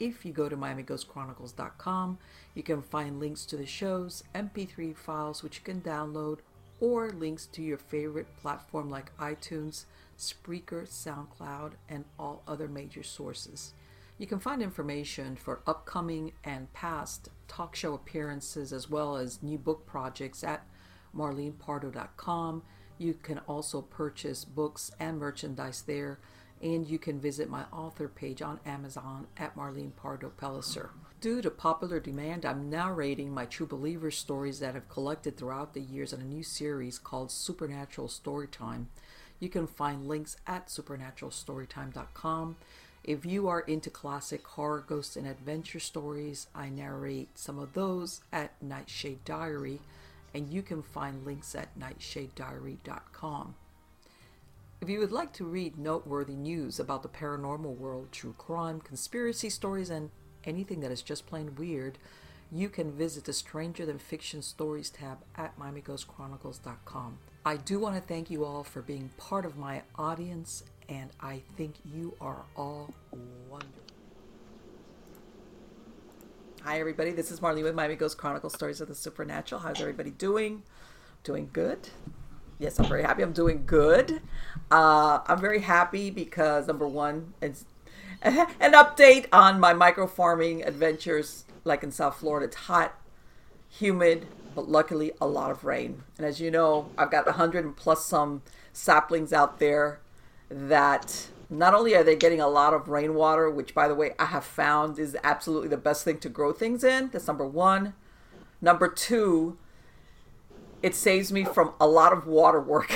If you go to MiamiGhostChronicles.com, you can find links to the shows, MP3 files which you can download, or links to your favorite platform like iTunes, Spreaker, SoundCloud, and all other major sources. You can find information for upcoming and past talk show appearances as well as new book projects at marlenepardo.com. You can also purchase books and merchandise there and you can visit my author page on Amazon at Marlene Pardo Pellicer. Due to popular demand, I'm narrating my True Believer stories that I've collected throughout the years in a new series called Supernatural Storytime. You can find links at supernaturalstorytime.com. If you are into classic horror, ghost, and adventure stories, I narrate some of those at Nightshade Diary, and you can find links at nightshadediary.com. If you would like to read noteworthy news about the paranormal world, true crime, conspiracy stories, and anything that is just plain weird, you can visit the Stranger Than Fiction Stories tab at MiamiGhostChronicles.com. I do want to thank you all for being part of my audience, and I think you are all wonderful. Hi, everybody. This is Marlene with Miami Ghost Chronicles Stories of the Supernatural. How's everybody doing? Doing good? Yes, I'm very happy. I'm doing good. Uh, I'm very happy because number one, it's an update on my micro farming adventures. Like in South Florida, it's hot, humid, but luckily a lot of rain. And as you know, I've got a 100 and plus some saplings out there that not only are they getting a lot of rainwater, which by the way I have found is absolutely the best thing to grow things in. That's number one. Number two, it saves me from a lot of water work.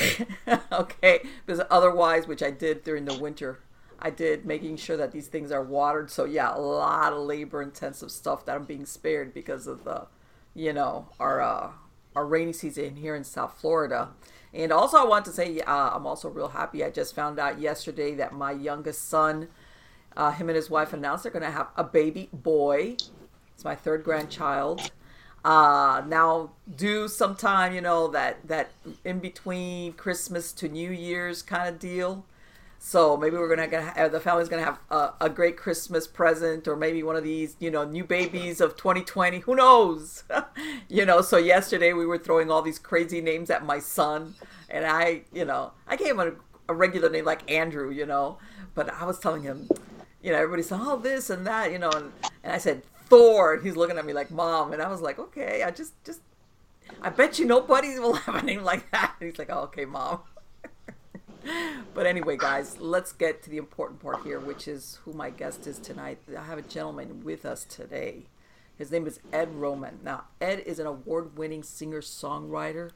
okay, because otherwise, which I did during the winter, I did making sure that these things are watered. So yeah, a lot of labor intensive stuff that I'm being spared because of the, you know, our uh, our rainy season here in South Florida. And also, I want to say uh, I'm also real happy. I just found out yesterday that my youngest son, uh, him and his wife announced they're going to have a baby boy. It's my third grandchild uh now do sometime you know that that in between christmas to new year's kind of deal. So maybe we're gonna have the family's gonna have a, a, great christmas present or maybe one of these you know new babies of 2020 who knows? You know so yesterday we were throwing all these crazy names at my son and i you know i gave him a, a regular name like andrew you know but i was telling him you know everybody said oh this and that you know and, and i said Thor. And he's looking at me like, Mom. And I was like, okay, I just, just, I bet you nobody will have a name like that. And he's like, oh, okay, Mom. but anyway, guys, let's get to the important part here, which is who my guest is tonight. I have a gentleman with us today. His name is Ed Roman. Now, Ed is an award winning singer songwriter.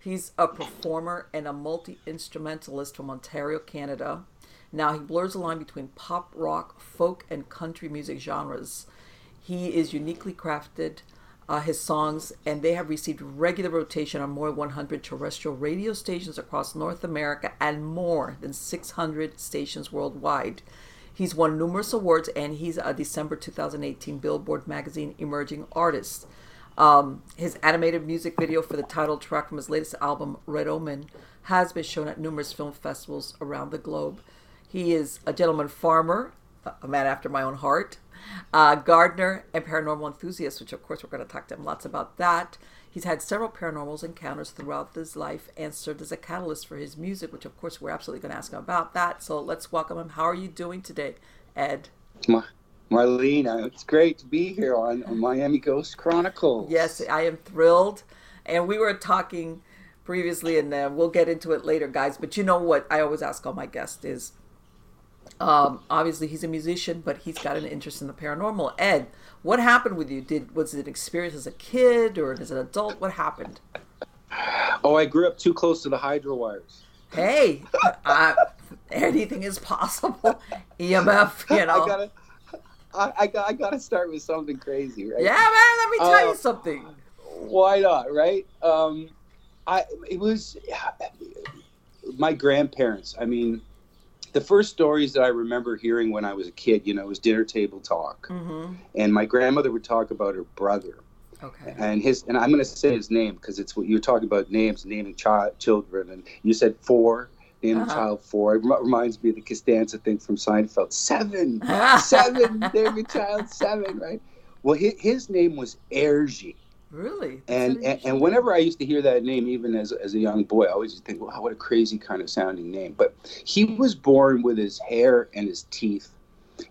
He's a performer and a multi instrumentalist from Ontario, Canada. Now, he blurs the line between pop, rock, folk, and country music genres. He is uniquely crafted. Uh, his songs, and they have received regular rotation on more than 100 terrestrial radio stations across North America and more than 600 stations worldwide. He's won numerous awards, and he's a December 2018 Billboard Magazine Emerging Artist. Um, his animated music video for the title track from his latest album, Red Omen, has been shown at numerous film festivals around the globe. He is a gentleman farmer, a man after my own heart, uh, gardener and paranormal enthusiast, which of course we're going to talk to him lots about that. He's had several paranormal encounters throughout his life and served as a catalyst for his music, which of course we're absolutely going to ask him about that. So let's welcome him. How are you doing today, Ed? Mar- Marlene, it's great to be here on, on Miami Ghost Chronicles. Yes, I am thrilled. And we were talking previously, and uh, we'll get into it later, guys. But you know what I always ask all my guests is um, obviously, he's a musician, but he's got an interest in the paranormal. Ed, what happened with you? Did was it an experience as a kid or as an adult? What happened? Oh, I grew up too close to the hydro wires. Hey, uh, anything is possible. EMF, you know. I gotta, I, I, I, gotta start with something crazy, right? Yeah, man. Let me tell uh, you something. why not, right? Um, I it was my grandparents. I mean, the first stories that I remember hearing when I was a kid, you know, was dinner table talk, Mm-hmm. and my grandmother would talk about her brother Okay. and his and I'm going to say his name because it's what you were talking about names, naming child children, and you said four, naming Uh-huh. child four. It rem- reminds me of the Costanza thing from Seinfeld. Seven, seven, naming child seven, right? Well, his, his name was Ergi. Really? And, and and whenever I used to hear that name, even as, as a young boy, I always used to think, wow, what a crazy kind of sounding name. But he was born with his hair and his teeth,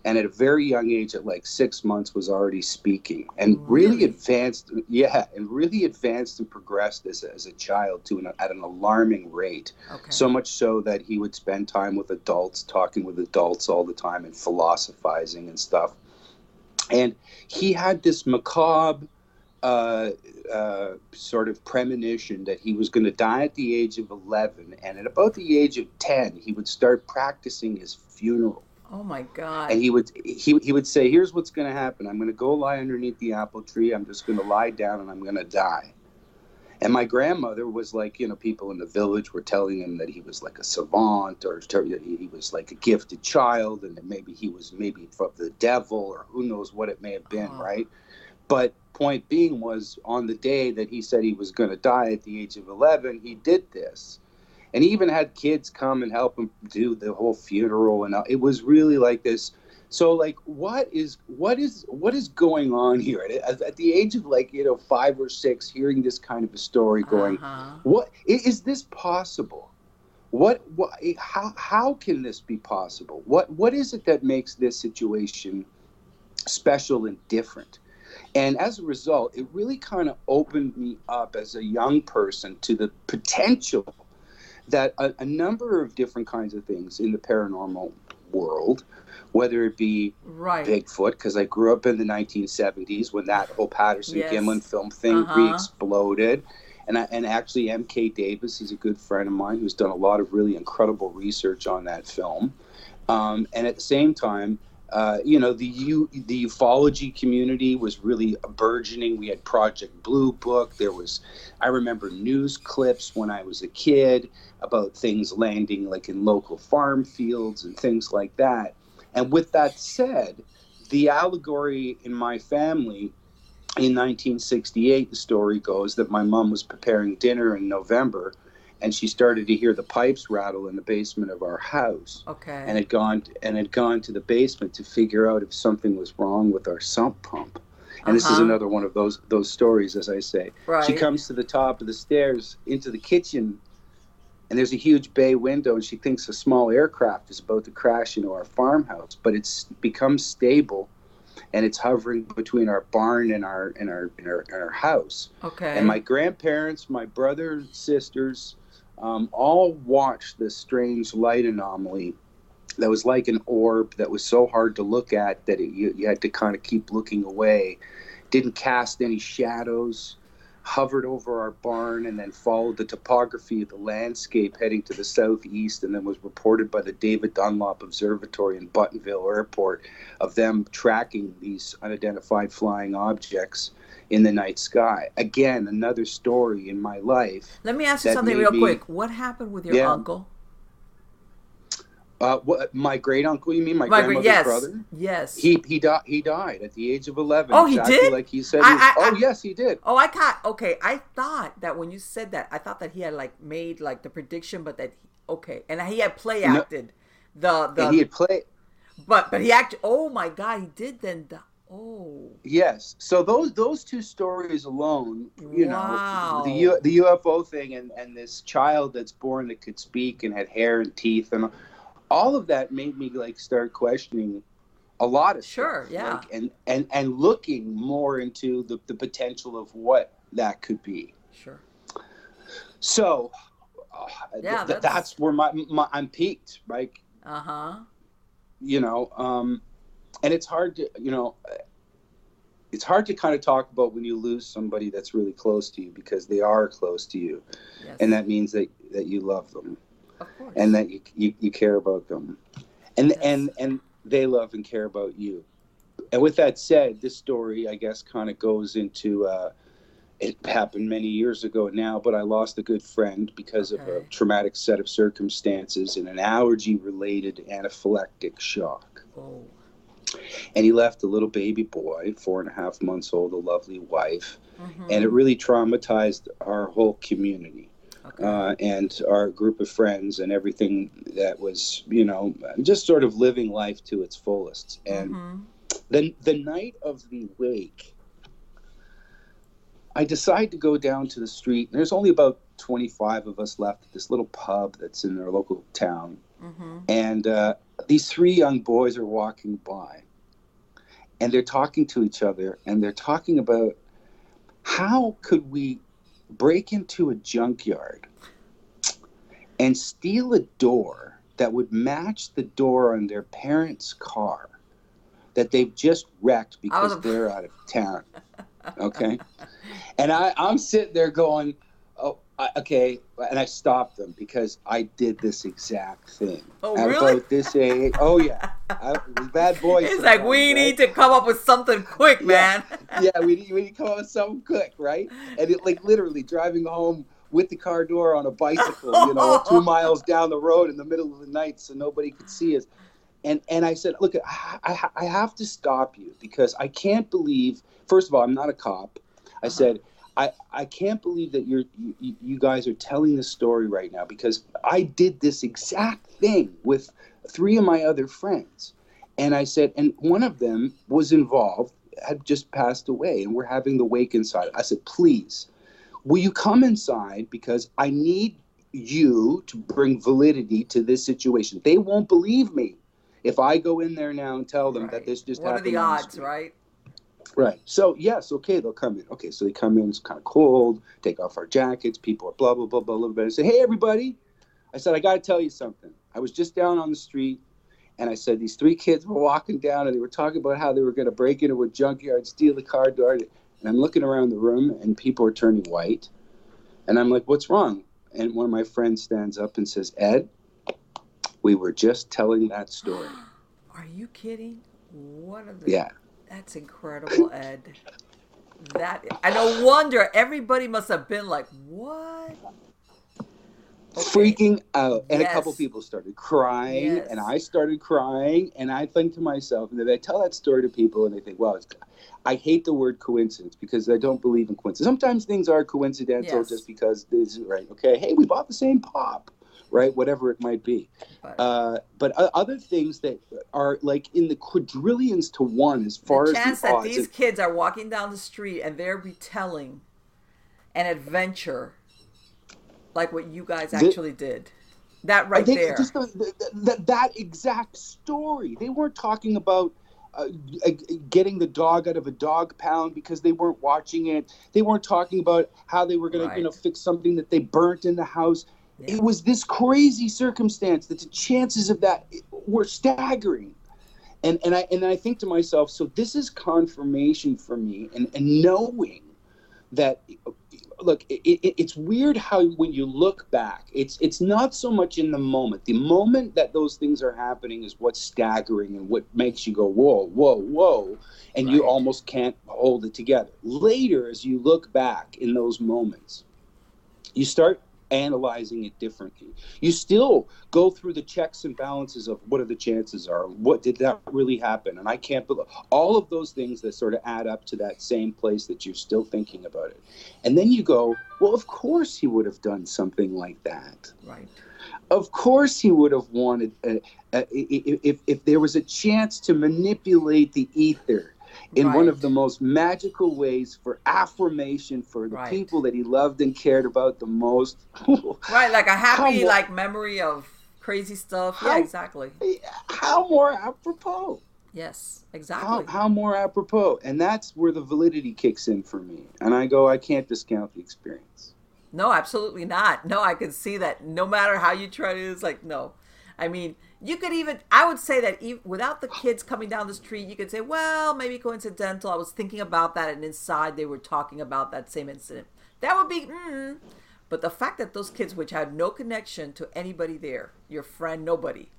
and at a very young age, at like six months, was already speaking and really, Really? advanced. Yeah, and really advanced and progressed as, a- as a child to an, at an alarming rate. okay. So much so that he would spend time with adults, talking with adults all the time, and philosophizing and stuff. And he had this macabre uh, uh, sort of premonition that he was going to die at the age of 11. And at about the age of 10, he would start practicing his funeral. oh my God. And he would he, he would say, "Here's what's going to happen. I'm going to go lie underneath the apple tree. I'm just going to lie down and I'm going to die." And my grandmother was like, you know, people in the village were telling him that he was like a savant or he was like a gifted child and that maybe he was maybe from the devil or who knows what it may have been, Oh. right? But point being was on the day that he said he was going to die at the age of 11, he did this. And he even had kids come and help him do the whole funeral and it was really like this. So like what is what is what is going on here? At, at the age of like you know 5 or 6 hearing this kind of a story going Uh-huh. what is this possible? What what how how can this be possible? What what is it that makes this situation special and different and as a result it really kind of opened me up as a young person to the potential that a, a number of different kinds of things in the paranormal world whether it be Right. Bigfoot because I grew up in the 1970s when that whole Patterson Yes. Gimlin film thing Uh-huh. re-exploded. And, I, and actually, M.K. Davis is a good friend of mine who's done a lot of really incredible research on that film. Um, and at the same time, uh, you know, the U, the ufology community was really burgeoning. We had Project Blue Book. There was, I remember news clips when I was a kid about things landing like in local farm fields and things like that. And with that said, the allegory in my family in 1968, the story goes that my mom was preparing dinner in November and she started to hear the pipes rattle in the basement of our house Okay. and had gone and had gone to the basement to figure out if something was wrong with our sump pump. And this is Uh-huh. another one of those those stories, as I say. right. She comes to the top of the stairs into the kitchen, and there's a huge bay window, and she thinks a small aircraft is about to crash into our farmhouse, but it's become stable, and it's hovering between our barn and our and our and our, and our house. Okay. And my grandparents, my brother, sisters, um, all watched this strange light anomaly that was like an orb that was so hard to look at that it, you, you had to kind of keep looking away. Didn't cast any shadows, hovered over our barn, and then followed the topography of the landscape heading to the southeast, and then was reported by the David Dunlap Observatory in Buttonville Airport of them tracking these unidentified flying objects in the night sky. Again, another story in my life. Let me ask you something real quick. What happened with your Yeah. uncle? Uh, what, my great uncle, you mean my, My grandmother's yes. brother? Yes. He he died. He died at the age of eleven. Oh, he exactly did? Like he said. I- he I- oh I- yes, he did. Oh, I caught. Okay, I thought that when you said that, I thought that he had like made like the prediction, but that okay, and he had play No. acted the the. and he had played. but but he acted. Oh my God, he did then. The, oh. Yes. So those those two stories alone, you Wow. know, the U, the UFO thing and and this child that's born that could speak and had hair and teeth and all of that made me like start questioning a lot of Sure, stuff, yeah. like, and and and looking more into the the potential of what that could be. Sure. So. Uh, Yeah, th- that's- that's where my, my I'm peaked, right? Uh huh. you know um and it's hard to you know it's hard to kind of talk about when you lose somebody that's really close to you because they are close to you Yes. and that means that that you love them of and that you you, you care about them and Yes. and and they love and care about you and with that said this story i guess kind of goes into uh it happened many years ago now, but I lost a good friend because of a traumatic set of circumstances and an allergy related anaphylactic shock. Oh. And he left a little baby boy, four and a half months old, a lovely wife, Mhm. and it really traumatized our whole community Okay. uh, and our group of friends and everything that was, you know, just sort of living life to its fullest. And Mhm. the the night of the wake, I decide to go down to the street. And there's only about 25 of us left at this little pub that's in our local town. Mhm. And uh, these three young boys are walking by, and they're talking to each other, and they're talking about how could we break into a junkyard and steal a door that would match the door on their parents' car that they've just wrecked because was- they're out of town. Okay, and I, I'm sitting there going, "Oh, I, okay," and I stopped them because I did this exact thing. Oh, At really? About this age, oh yeah, I, bad boy. It's like we need to come up with something quick, Yeah. man. yeah, we need, we need to come up with something quick, right? And it like literally driving home with the car door on a bicycle, you know, two miles down the road in the middle of the night, so nobody could see us. And and I said, look, I, I, I have to stop you because I can't believe. First of all, I'm not a cop. I Uh-huh. said. I, I can't believe that you're you, you guys are telling this story right now because I did this exact thing with three of my other friends. And I said, and one of them was involved, had just passed away, and we're having the wake inside. I said, please, will you come inside because I need you to bring validity to this situation. They won't believe me if I go in there now and tell them that this just happened. What are the odds, right? Right. So yes, okay, they'll come in. Okay, so they come in. It's kind of cold. Take off our jackets. People are blah blah blah blah blah. blah. I say, hey everybody. I said, I got to tell you something. I was just down on the street, and I said these three kids were walking down, and they were talking about how they were going to break into a junkyard, steal the car door. And I'm looking around the room, and people are turning white. And I'm like, what's wrong? And one of my friends stands up and says, Ed, we were just telling that story. Are you kidding? What are the Yeah. That's incredible, Ed. That I no wonder everybody must have been like, "What?" Okay. freaking out and a couple people started crying Yes. and i started crying and i think to myself and then i tell that story to people and they think well it's, i hate the word coincidence because i don't believe in coincidence sometimes things are coincidental Yes. just because this is right okay hey we bought the same pop right whatever it might be But uh, but other things that are like in the quadrillions to one as far the as chance the that odds these of- kids are walking down the street and they're retelling an adventure like what you guys The- actually did. That right they, there. Just the, the, the, that exact story. They weren't talking about uh, getting the dog out of a dog pound because they weren't watching it. They weren't talking about how they were going to, you know, fix something that they burnt in the house. Yeah. It was this crazy circumstance that the chances of that were staggering. And and I and I think to myself, so this is confirmation for me, and and knowing that look it, it, it's weird how when you look back it's it's not so much in the moment the moment that those things are happening is what's staggering and what makes you go whoa whoa whoa and you almost can't hold it together later as you look back in those moments you start analyzing it differently. You still go through the checks and balances of what are the chances are what did that really happen? And i can't believe all of those things that sort of add up to that same place that you're still thinking about it. And then you go well of course he would have done something like that. Right. of course he would have wanted uh, uh, if, if, if there was a chance to manipulate the ether in one of the most magical ways for affirmation for the Right. people that he loved and cared about the most Right, like a happy How- like memory of crazy stuff. Yeah, exactly. how more apropos Yes, how, exactly. how more apropos and that's where the validity kicks in for me and i go i can't discount the experience No, absolutely not. No, I can see that. No matter how you try to, it's like no. I mean, you could even. I would say that even without the kids coming down the street, you could say, well, maybe coincidental. I was thinking about that, and inside they were talking about that same incident. That would be. Mm. But the fact that those kids, which had no connection to anybody there, your friend, nobody,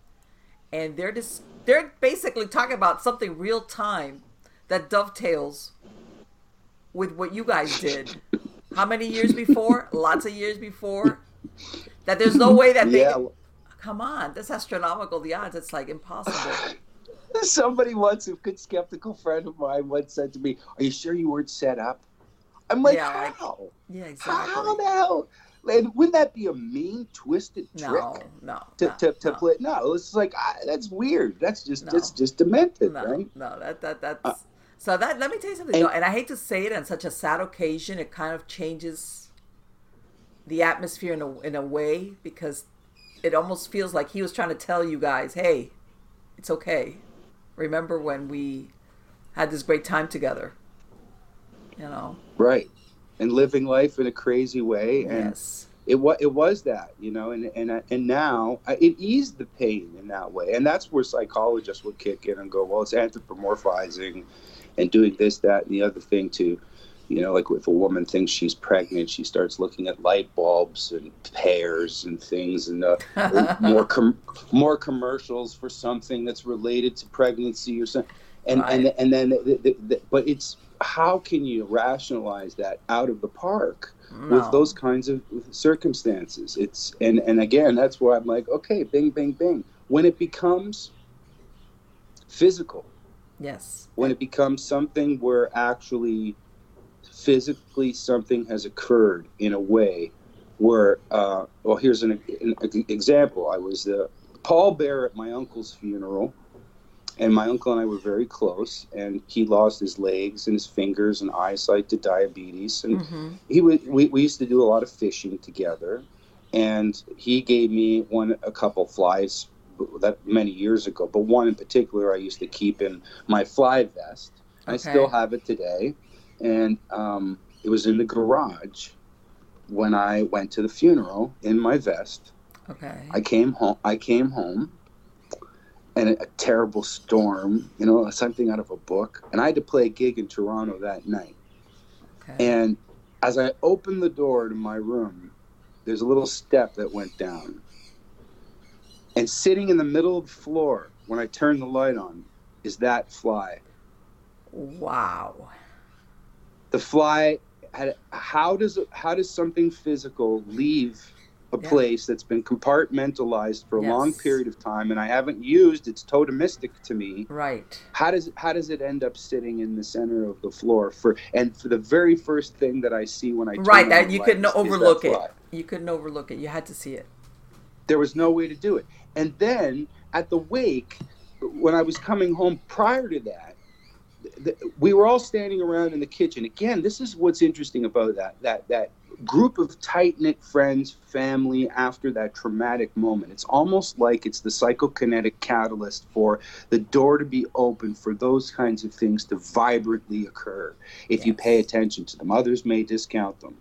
and they're just they're basically talking about something real time that dovetails with what you guys did. How many years before? Lots of years before. That there's no way that they. Yeah. Come on, that's astronomical. The odds. It's like impossible. Somebody once, a good skeptical friend of mine, once said to me, "Are you sure you weren't set up?" I'm like, Yeah, "How? Yeah, How exactly. the hell? And wouldn't that be a mean, twisted trick No, no, to, no, to, to no. play? No, it's like ah, that's weird. That's just No. that's just demented, no, right? no, that that that's Uh, so that. Let me tell you something, and- though, and I hate to say it on such a sad occasion. It kind of changes the atmosphere in a in a way because it almost feels like he was trying to tell you guys, "Hey, it's okay. Remember when we had this great time together?" You know. Right. And living life in a crazy way, and yes. it was it was that you know and and uh, and now it eased the pain in that way and that's where psychologists would kick in and go well it's anthropomorphizing and doing this that and the other thing to you know like if a woman thinks she's pregnant she starts looking at light bulbs and pears and things and uh, more com- more commercials for something that's related to pregnancy or something and and Right. and then the, the, the, but it's how can you rationalize that out of the park No. with those kinds of circumstances. It's and and again, that's where I'm like, okay, bing, bing, bing. When it becomes physical, Yes. when it becomes something where actually physically something has occurred in a way where, uh, well, here's an, an example. I was Paul Bear at my uncle's funeral. And my uncle and I were very close, and he lost his legs and his fingers and eyesight to diabetes. And hmm he would we, we used to do a lot of fishing together and he gave me one a couple flies that many years ago but one in particular i used to keep in my fly vest i still have it today and um, it was in the garage when i went to the funeral in my vest Okay. i came home i came home and a, a terrible storm you know something out of a book and i had to play a gig in toronto that night okay. and as I opened the door to my room, there's a little step that went down. And sitting in the middle of the floor when I turned the light on is that fly. wow. The fly had how does how does something physical leave a Yeah. place that's been compartmentalized for a long period of time and I haven't used it's totemistic to me Right. how does how does it end up sitting in the center of the floor for and for the very first thing that I see when I turn Right. That you couldn't is overlook it. You couldn't overlook it. You had to see it. there was no way to do it. And then at the wake, when I was coming home prior to that, th- th- we were all standing around in the kitchen. Again, this is what's interesting about that that that group of tight knit friends, family after that traumatic moment. It's almost like it's the psychokinetic catalyst for the door to be open for those kinds of things to vibrantly occur if you pay attention to them. Others may discount them,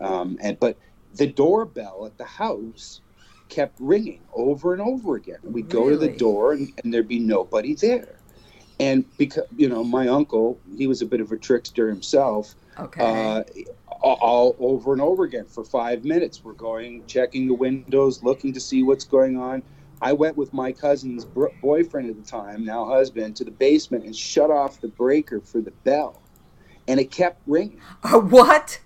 um, and but the doorbell at the house kept ringing over and over again. We'd go to the door and, and there'd be nobody there. And because, you know, my uncle, he was a bit of a trickster himself, Okay. uh, all, over and over again for five minutes. We're going, checking the windows, looking to see what's going on. I went with my cousin's br- boyfriend at the time, now husband, to the basement and shut off the breaker for the bell. And it kept ringing. Uh, what?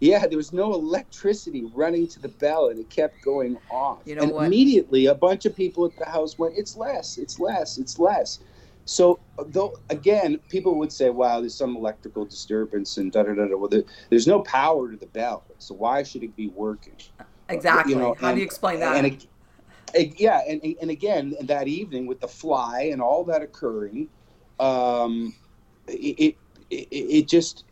Yeah, there was no electricity running to the bell, and it kept going off. You know and what? immediately, a bunch of people at the house went, "It's Les, it's Les, it's Les." So, though again, people would say, "Wow, there's some electrical disturbance," and da da da da. Well, there, there's no power to the bell, so why should it be working? Exactly. You know, How do you explain that? And it, it- yeah, and and again that evening with the fly and all that occurring, um, it, it it just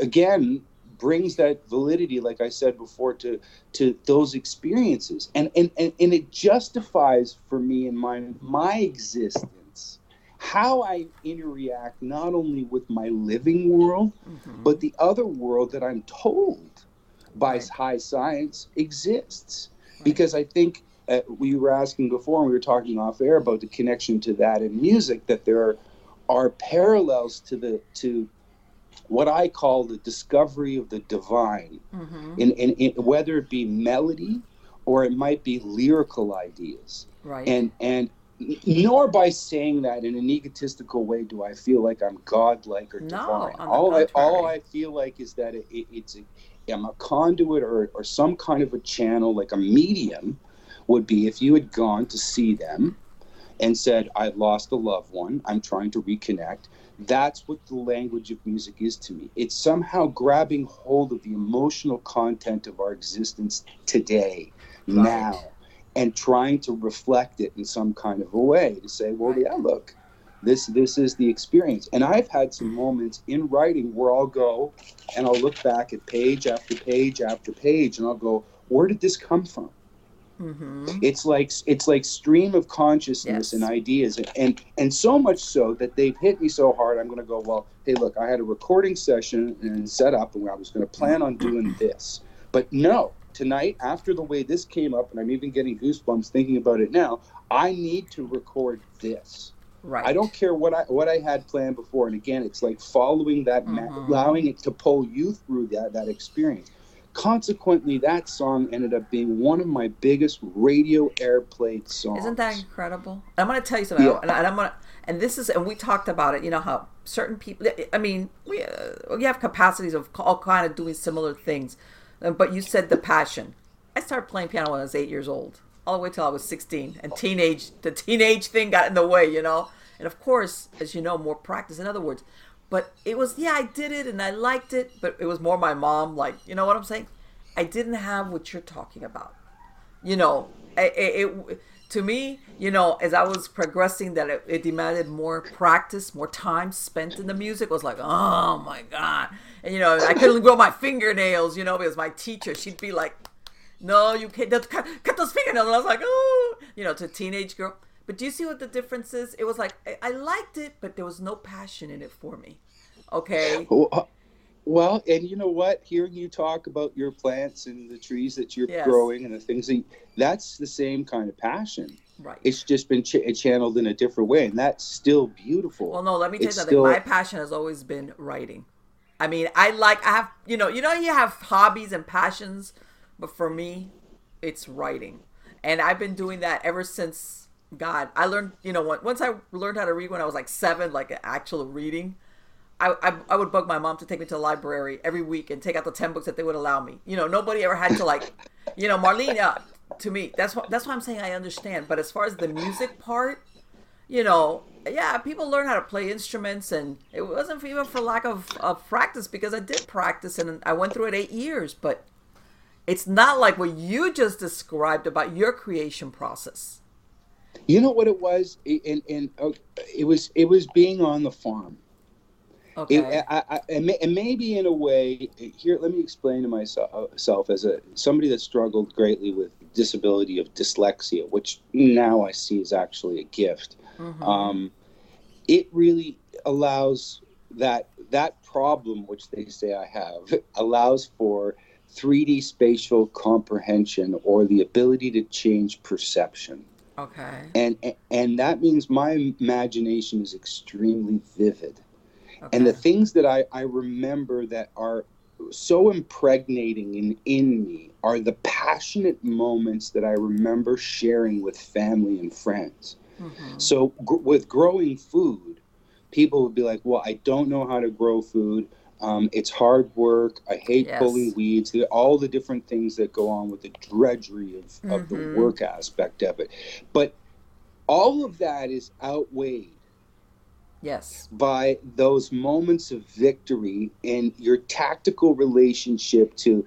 again brings that validity, like I said before, to to those experiences, and and and, and it justifies for me in my my existence how I interact not only with my living world Mhm. but the other world that I'm told by Right. high science exists. Because I think uh, we were asking before, and we were talking off air about the connection to that in music, that there are, are parallels to the to what I call the discovery of the divine, Mhm. in, in, in whether it be melody or it might be lyrical ideas Right. and and nor by saying that in an egotistical way do I feel like I'm godlike or No, divine. on the all I all. I feel like is that it, it, it's a, am a conduit or, or some kind of a channel, like a medium, would be if you had gone to see them and said, I've lost a loved one, I'm trying to reconnect. That's what the language of music is to me. It's somehow grabbing hold of the emotional content of our existence today, right. now, and trying to reflect it in some kind of a way to say, well, yeah, look, this this is the experience. And I've had some moments in writing where I'll go and I'll look back at page after page after page, and I'll go, where did this come from? Mm-hmm. It's like it's like stream of consciousness yes. and ideas, and and and so much so that they've hit me so hard. I'm going to go. Well, hey, look, I had a recording session and set up, and I was going to plan on doing this, but no. Tonight, after the way this came up, and I'm even getting goosebumps thinking about it now, I need to record this. Right. I don't care what I what I had planned before. And again, it's like following that, mm-hmm. ma- allowing it to pull you through that that experience. Consequently, that song ended up being one of my biggest radio airplayed songs. Isn't that incredible? I'm going to tell you something, yeah. and, I'm going to, and this is, and we talked about it. You know how certain people. I mean, we uh, we have capacities of all kind of doing similar things, Um, but you said the passion. I started playing piano when I was eight years old, all the way till I was 16, and teenage the teenage thing got in the way, you know. And of course, as you know, more practice. In other words, but it was, yeah, I did it and I liked it, but it was more my mom, like, you know what I'm saying? I didn't have what you're talking about. You know, it, it to me, you know, as I was progressing, that it, it, demanded more practice, more time spent in the music. I was like, oh my god, and you know, I couldn't grow my fingernails, you know, because my teacher, she'd be like, no, you can't cut, cut those fingernails. And I was like, oh, you know, to a teenage girl. But do you see what the difference is? It was like I, I liked it, but there was no passion in it for me. Okay. Uh, well, and you know what? Hearing you talk about your plants and the trees that you're yes. growing and the things that that's the same kind of passion. Right. It's just been ch- channeled in a different way, and that's still beautiful. Well, no, let me tell it's you something. Still... My passion has always been writing. I mean, I like I have you know you know you have hobbies and passions, but for me, it's writing, and I've been doing that ever since God. I learned you know once I learned how to read when I was like seven, like actual reading. I, I, I, would bug my mom to take me to the library every week and take out the 10 books that they would allow me. You know, nobody ever had to like, you know, Marlene, uh, to me, that's what, that's why I'm saying I understand. But as far as the music part, you know, yeah, people learn how to play instruments and it wasn't for, even for lack of, of practice because I did practice and I went through it eight years, but it's not like what you just described about your creation process. You know what it was? And, and uh, it was, it was being on the farm Okay. It, I, I, and maybe in a way, here, let me explain to myself as a somebody that struggled greatly with disability of dyslexia, which now I see is actually a gift. Mm-hmm. Um, it really allows that that problem, which they say I have, allows for 3D spatial comprehension or the ability to change perception. Okay. And and that means my imagination is extremely vivid. Okay. And the things that I, I remember that are so impregnating in, in me are the passionate moments that I remember sharing with family and friends. Mm-hmm. So, gr- with growing food, people would be like, Well, I don't know how to grow food. Um, it's hard work. I hate yes. pulling weeds. All the different things that go on with the drudgery of, mm-hmm. of the mm-hmm. work aspect of it. But all of that is outweighed Yes. By those moments of victory and your tactical relationship to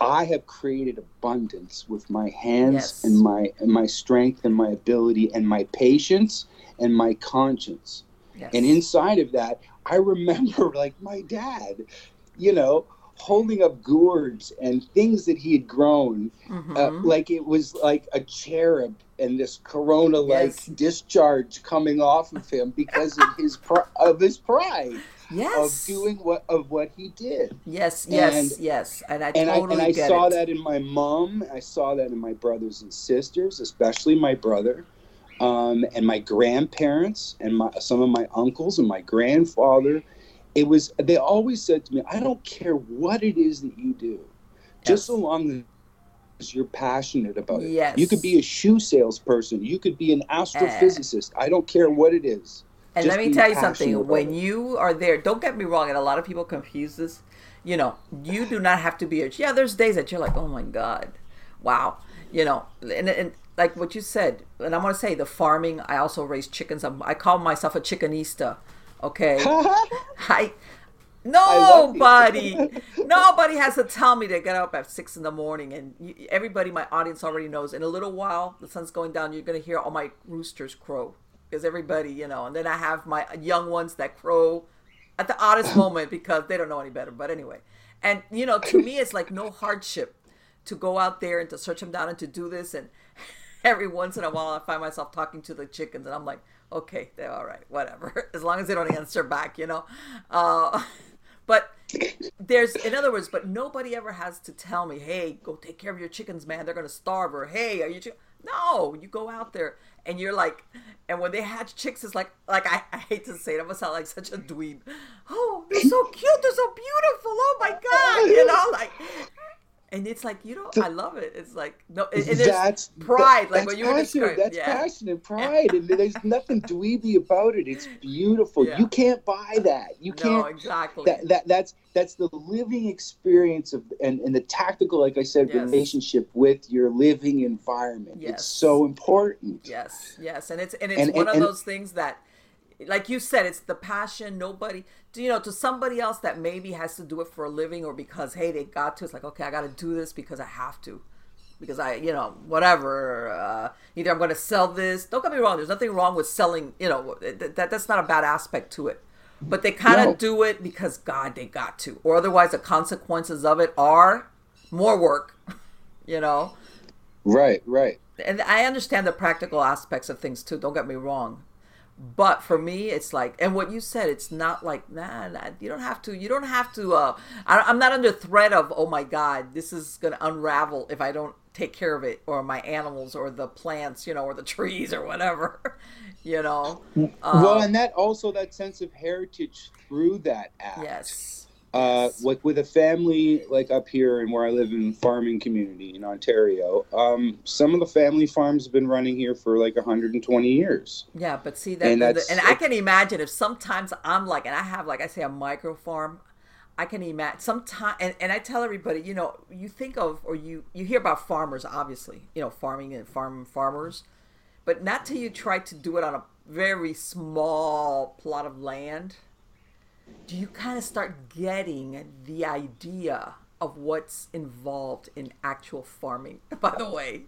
I have created abundance with my hands yes. and my and my strength and my ability and my patience and my conscience. Yes. And inside of that, I remember like my dad, you know, holding up gourds and things that he had grown, mm-hmm. uh, like it was like a cherub and this corona like yes. discharge coming off of him because of his pr- of his pride yes. of doing what of what he did. Yes, yes, and, yes. And I and totally I, and I saw it. that in my mom. I saw that in my brothers and sisters, especially my brother. Um, and my grandparents and my some of my uncles and my grandfather it was they always said to me i don't care what it is that you do yes. just so long you're passionate about it. Yes. You could be a shoe salesperson. You could be an astrophysicist. I don't care what it is. And Just let me tell you something. When it. you are there, don't get me wrong, and a lot of people confuse this. you know, you do not have to be a yeah. There's days that you're like, oh my god, wow, you know, and, and like what you said, and I'm gonna say the farming. I also raise chickens. I'm, I call myself a chickenista. Okay, I nobody. Nobody has to tell me to get up at six in the morning and everybody my audience already knows. In a little while the sun's going down you're going to hear all my roosters crow. Because everybody you know and then i have my young ones that crow at the oddest moment because they don't know any better. But anyway and you know to me it's like no hardship to go out there and to search them down and to do this. And every once in a while i find myself talking to the chickens and i'm like okay they're all right whatever. As long as they don't answer back you know? Uh, but there's, in other words, but nobody ever has to tell me, hey, go take care of your chickens, man. They're going to starve. Or, hey, are you. Ch-? No, you go out there and you're like, and when they hatch chicks, it's like, like I, I hate to say it, I'm gonna sound like such a dweeb. Oh, they're so cute, they're so beautiful. Oh my god, you know, like and it's like you know, I love it. It's like no, and, and that's pride, that, like what you describing. That's yeah. passion and pride, and there's nothing dweeby about it. It's beautiful. Yeah. You can't buy that. You can't. No, exactly. That, that that's that's the living experience of and, and the tactical, like I said, yes. relationship with your living environment. Yes. It's so important. Yes, yes, and it's and it's and, one and, of those things that like you said, it's the passion. Nobody, you know, to somebody else that maybe has to do it for a living or because hey, they got to. It's like okay, I got to do this because I have to, because I, you know, whatever. Uh, either I'm going to sell this. Don't get me wrong. There's nothing wrong with selling. You know, that that's not a bad aspect to it. But they kind of no. do it because God, they got to, or otherwise the consequences of it are more work. You know. Right. Right. And I understand the practical aspects of things too. Don't get me wrong but for me it's like and what you said it's not like nah, nah you don't have to you don't have to uh I, i'm not under threat of oh my god this is gonna unravel if i don't take care of it or my animals or the plants you know or the trees or whatever you know? Um, well and that also that sense of heritage through that act. Yes uh, like with a family like up here and where I live in farming community in Ontario, um, some of the family farms have been running here for like 120 years. Yeah, but see that, and, the, and I can imagine if sometimes I'm like, and I have like I say a micro farm, I can imagine sometimes, and, and I tell everybody, you know, you think of or you you hear about farmers, obviously, you know, farming and farm farmers, but not till you try to do it on a very small plot of land do you kind of start getting the idea of what's involved in actual farming? By the way,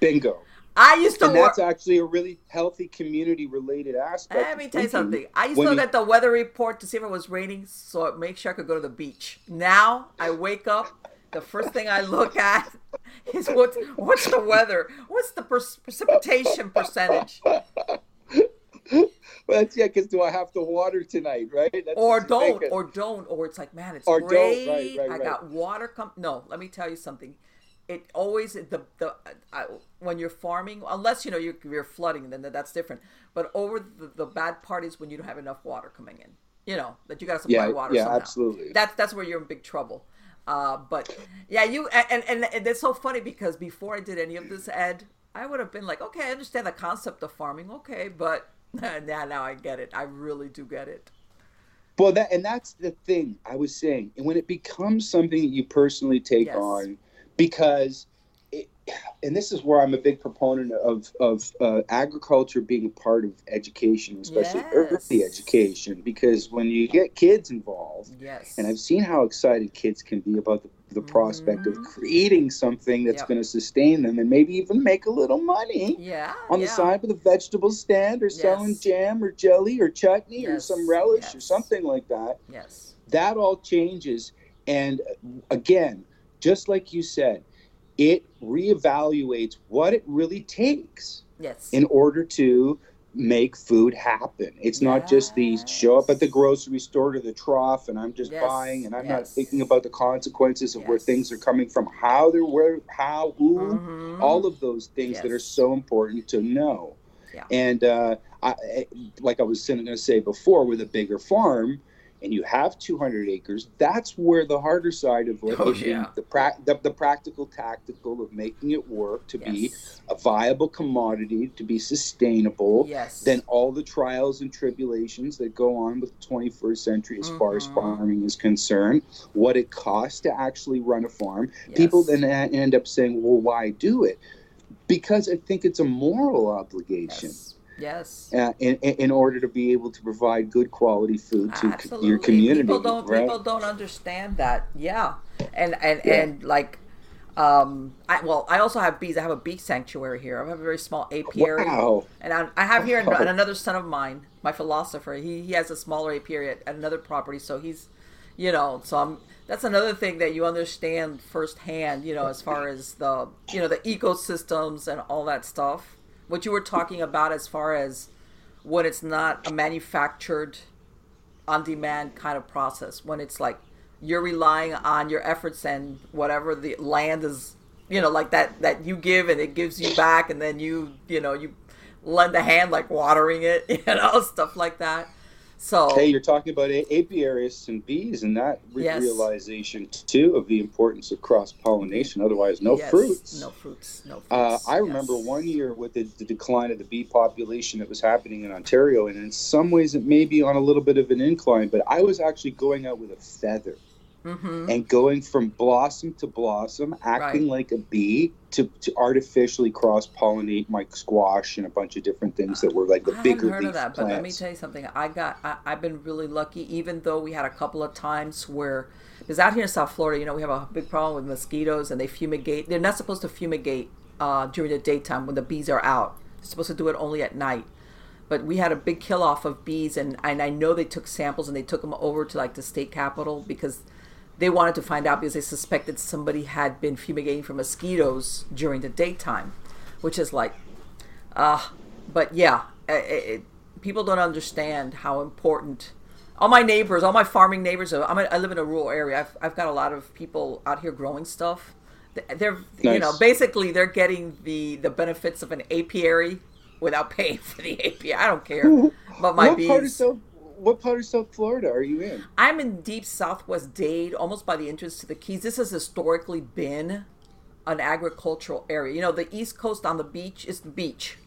bingo. I used to and work. That's actually a really healthy community related aspect. Let me tell you something. I used to look at the weather report to see if it was raining, so it make sure I could go to the beach. Now I wake up, the first thing I look at is what's what's the weather? What's the precipitation percentage? well, that's yeah. Because do I have to water tonight, right? That's or don't, or don't, or it's like, man, it's or great. Right, right, right. I got water. Come, no, let me tell you something. It always the the I, when you're farming, unless you know you're, you're flooding, then that's different. But over the, the bad part is when you don't have enough water coming in. You know that you got to supply yeah, water. Yeah, somehow. absolutely. That's that's where you're in big trouble. Uh, but yeah, you and, and and it's so funny because before I did any of this, Ed, I would have been like, okay, I understand the concept of farming, okay, but now, now I get it. I really do get it. Well, that and that's the thing I was saying. And when it becomes something that you personally take yes. on, because, it, and this is where I'm a big proponent of of uh, agriculture being a part of education, especially yes. early education, because when you get kids involved, yes, and I've seen how excited kids can be about the the prospect mm-hmm. of creating something that's yep. going to sustain them and maybe even make a little money yeah, on yeah. the side with a vegetable stand or yes. selling jam or jelly or chutney yes. or some relish yes. or something like that. Yes. That all changes. And again, just like you said, it reevaluates what it really takes yes. in order to make food happen. It's yes. not just the show up at the grocery store to the trough and I'm just yes. buying and I'm yes. not thinking about the consequences of where things are coming from, how they're where, how, who, mm-hmm. all of those things that are so important to know. Yeah. And uh, I, like I was going to say before, with a bigger farm, and you have 200 acres, that's where the harder side of oh, yeah. the, pra- the, the, practical, tactical of making it work to yes. be a viable commodity, to be sustainable. Yes. Then all the trials and tribulations that go on with the 21st century as mm-hmm. far as mm-hmm. farming is concerned, what it costs to actually run a farm. Yes. People then end up saying, well, why do it? Because I think it's a moral obligation. Yes Yes. Uh, in, in order to be able to provide good quality food to Absolutely. your community. People don't right? people don't understand that. Yeah. And and yeah. and like um I well I also have bees. I have a bee sanctuary here. I have a very small apiary. Wow. And I, I have here wow. another son of mine, my philosopher. He he has a smaller apiary at, at another property, so he's you know, so I'm that's another thing that you understand firsthand, you know, as far as the you know, the ecosystems and all that stuff what you were talking about as far as when it's not a manufactured on demand kind of process when it's like you're relying on your efforts and whatever the land is you know like that that you give and it gives you back and then you you know you lend a hand like watering it you know stuff like that so hey, you're talking about apiarists and bees, and that yes. realization too of the importance of cross pollination. Otherwise, no yes. fruits. No fruits. No fruits. Uh, I yes. remember one year with the, the, decline of the bee population that was happening in Ontario, and in some ways it may be on a little bit of an incline. But I was actually going out with a feather mm-hmm. and going from blossom to blossom, acting right. like a bee to, to artificially cross pollinate my squash and a bunch of different things that were like the I bigger heard of that, plants. But let me tell you something. I got I, I've been really lucky, even though we had a couple of times where because out here in South Florida, you know, we have a big problem with mosquitoes and they fumigate. They're not supposed to fumigate uh, during the daytime when the bees are out. They're supposed to do it only at night. But we had a big kill off of bees, and, and I know they took samples and they took them over to like the state capitol because they wanted to find out because they suspected somebody had been fumigating for mosquitoes during the daytime, which is like, uh, but yeah, it, it, people don't understand how important. All my neighbors, all my farming neighbors, I'm a, i live in a rural area. I've, I've got a lot of people out here growing stuff. They're, nice. you know, basically they're getting the the benefits of an apiary without paying for the apiary. I don't care. But my what bees. Part of so- what part of South Florida are you in? I'm in deep southwest Dade, almost by the entrance to the Keys. This has historically been an agricultural area. You know, the East Coast on the beach is the beach.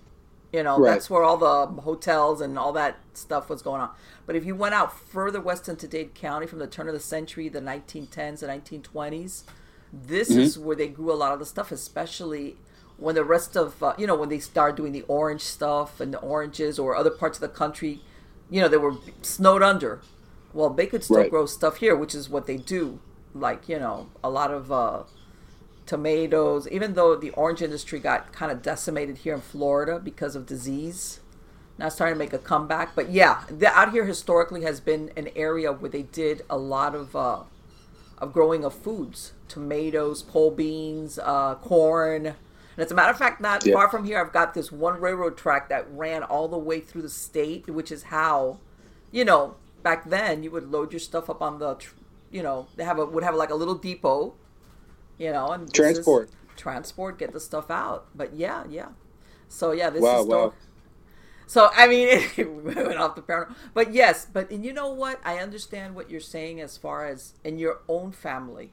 You know, right. that's where all the hotels and all that stuff was going on. But if you went out further west into Dade County from the turn of the century, the 1910s and 1920s, this mm-hmm. is where they grew a lot of the stuff, especially when the rest of, uh, you know, when they started doing the orange stuff and the oranges or other parts of the country you know, they were snowed under. Well, they could still right. grow stuff here, which is what they do. Like, you know, a lot of uh, tomatoes, even though the orange industry got kind of decimated here in Florida because of disease. Now starting to make a comeback. But yeah, the, out here historically has been an area where they did a lot of uh, of growing of foods, tomatoes, pole beans, uh, corn, and as a matter of fact, not yeah. far from here, I've got this one railroad track that ran all the way through the state, which is how, you know, back then you would load your stuff up on the, you know, they have a would have like a little depot, you know, and transport, transport, get the stuff out. But yeah, yeah. So yeah, this wow, is wow. So I mean, it went off the parallel, but yes, but and you know what? I understand what you're saying as far as in your own family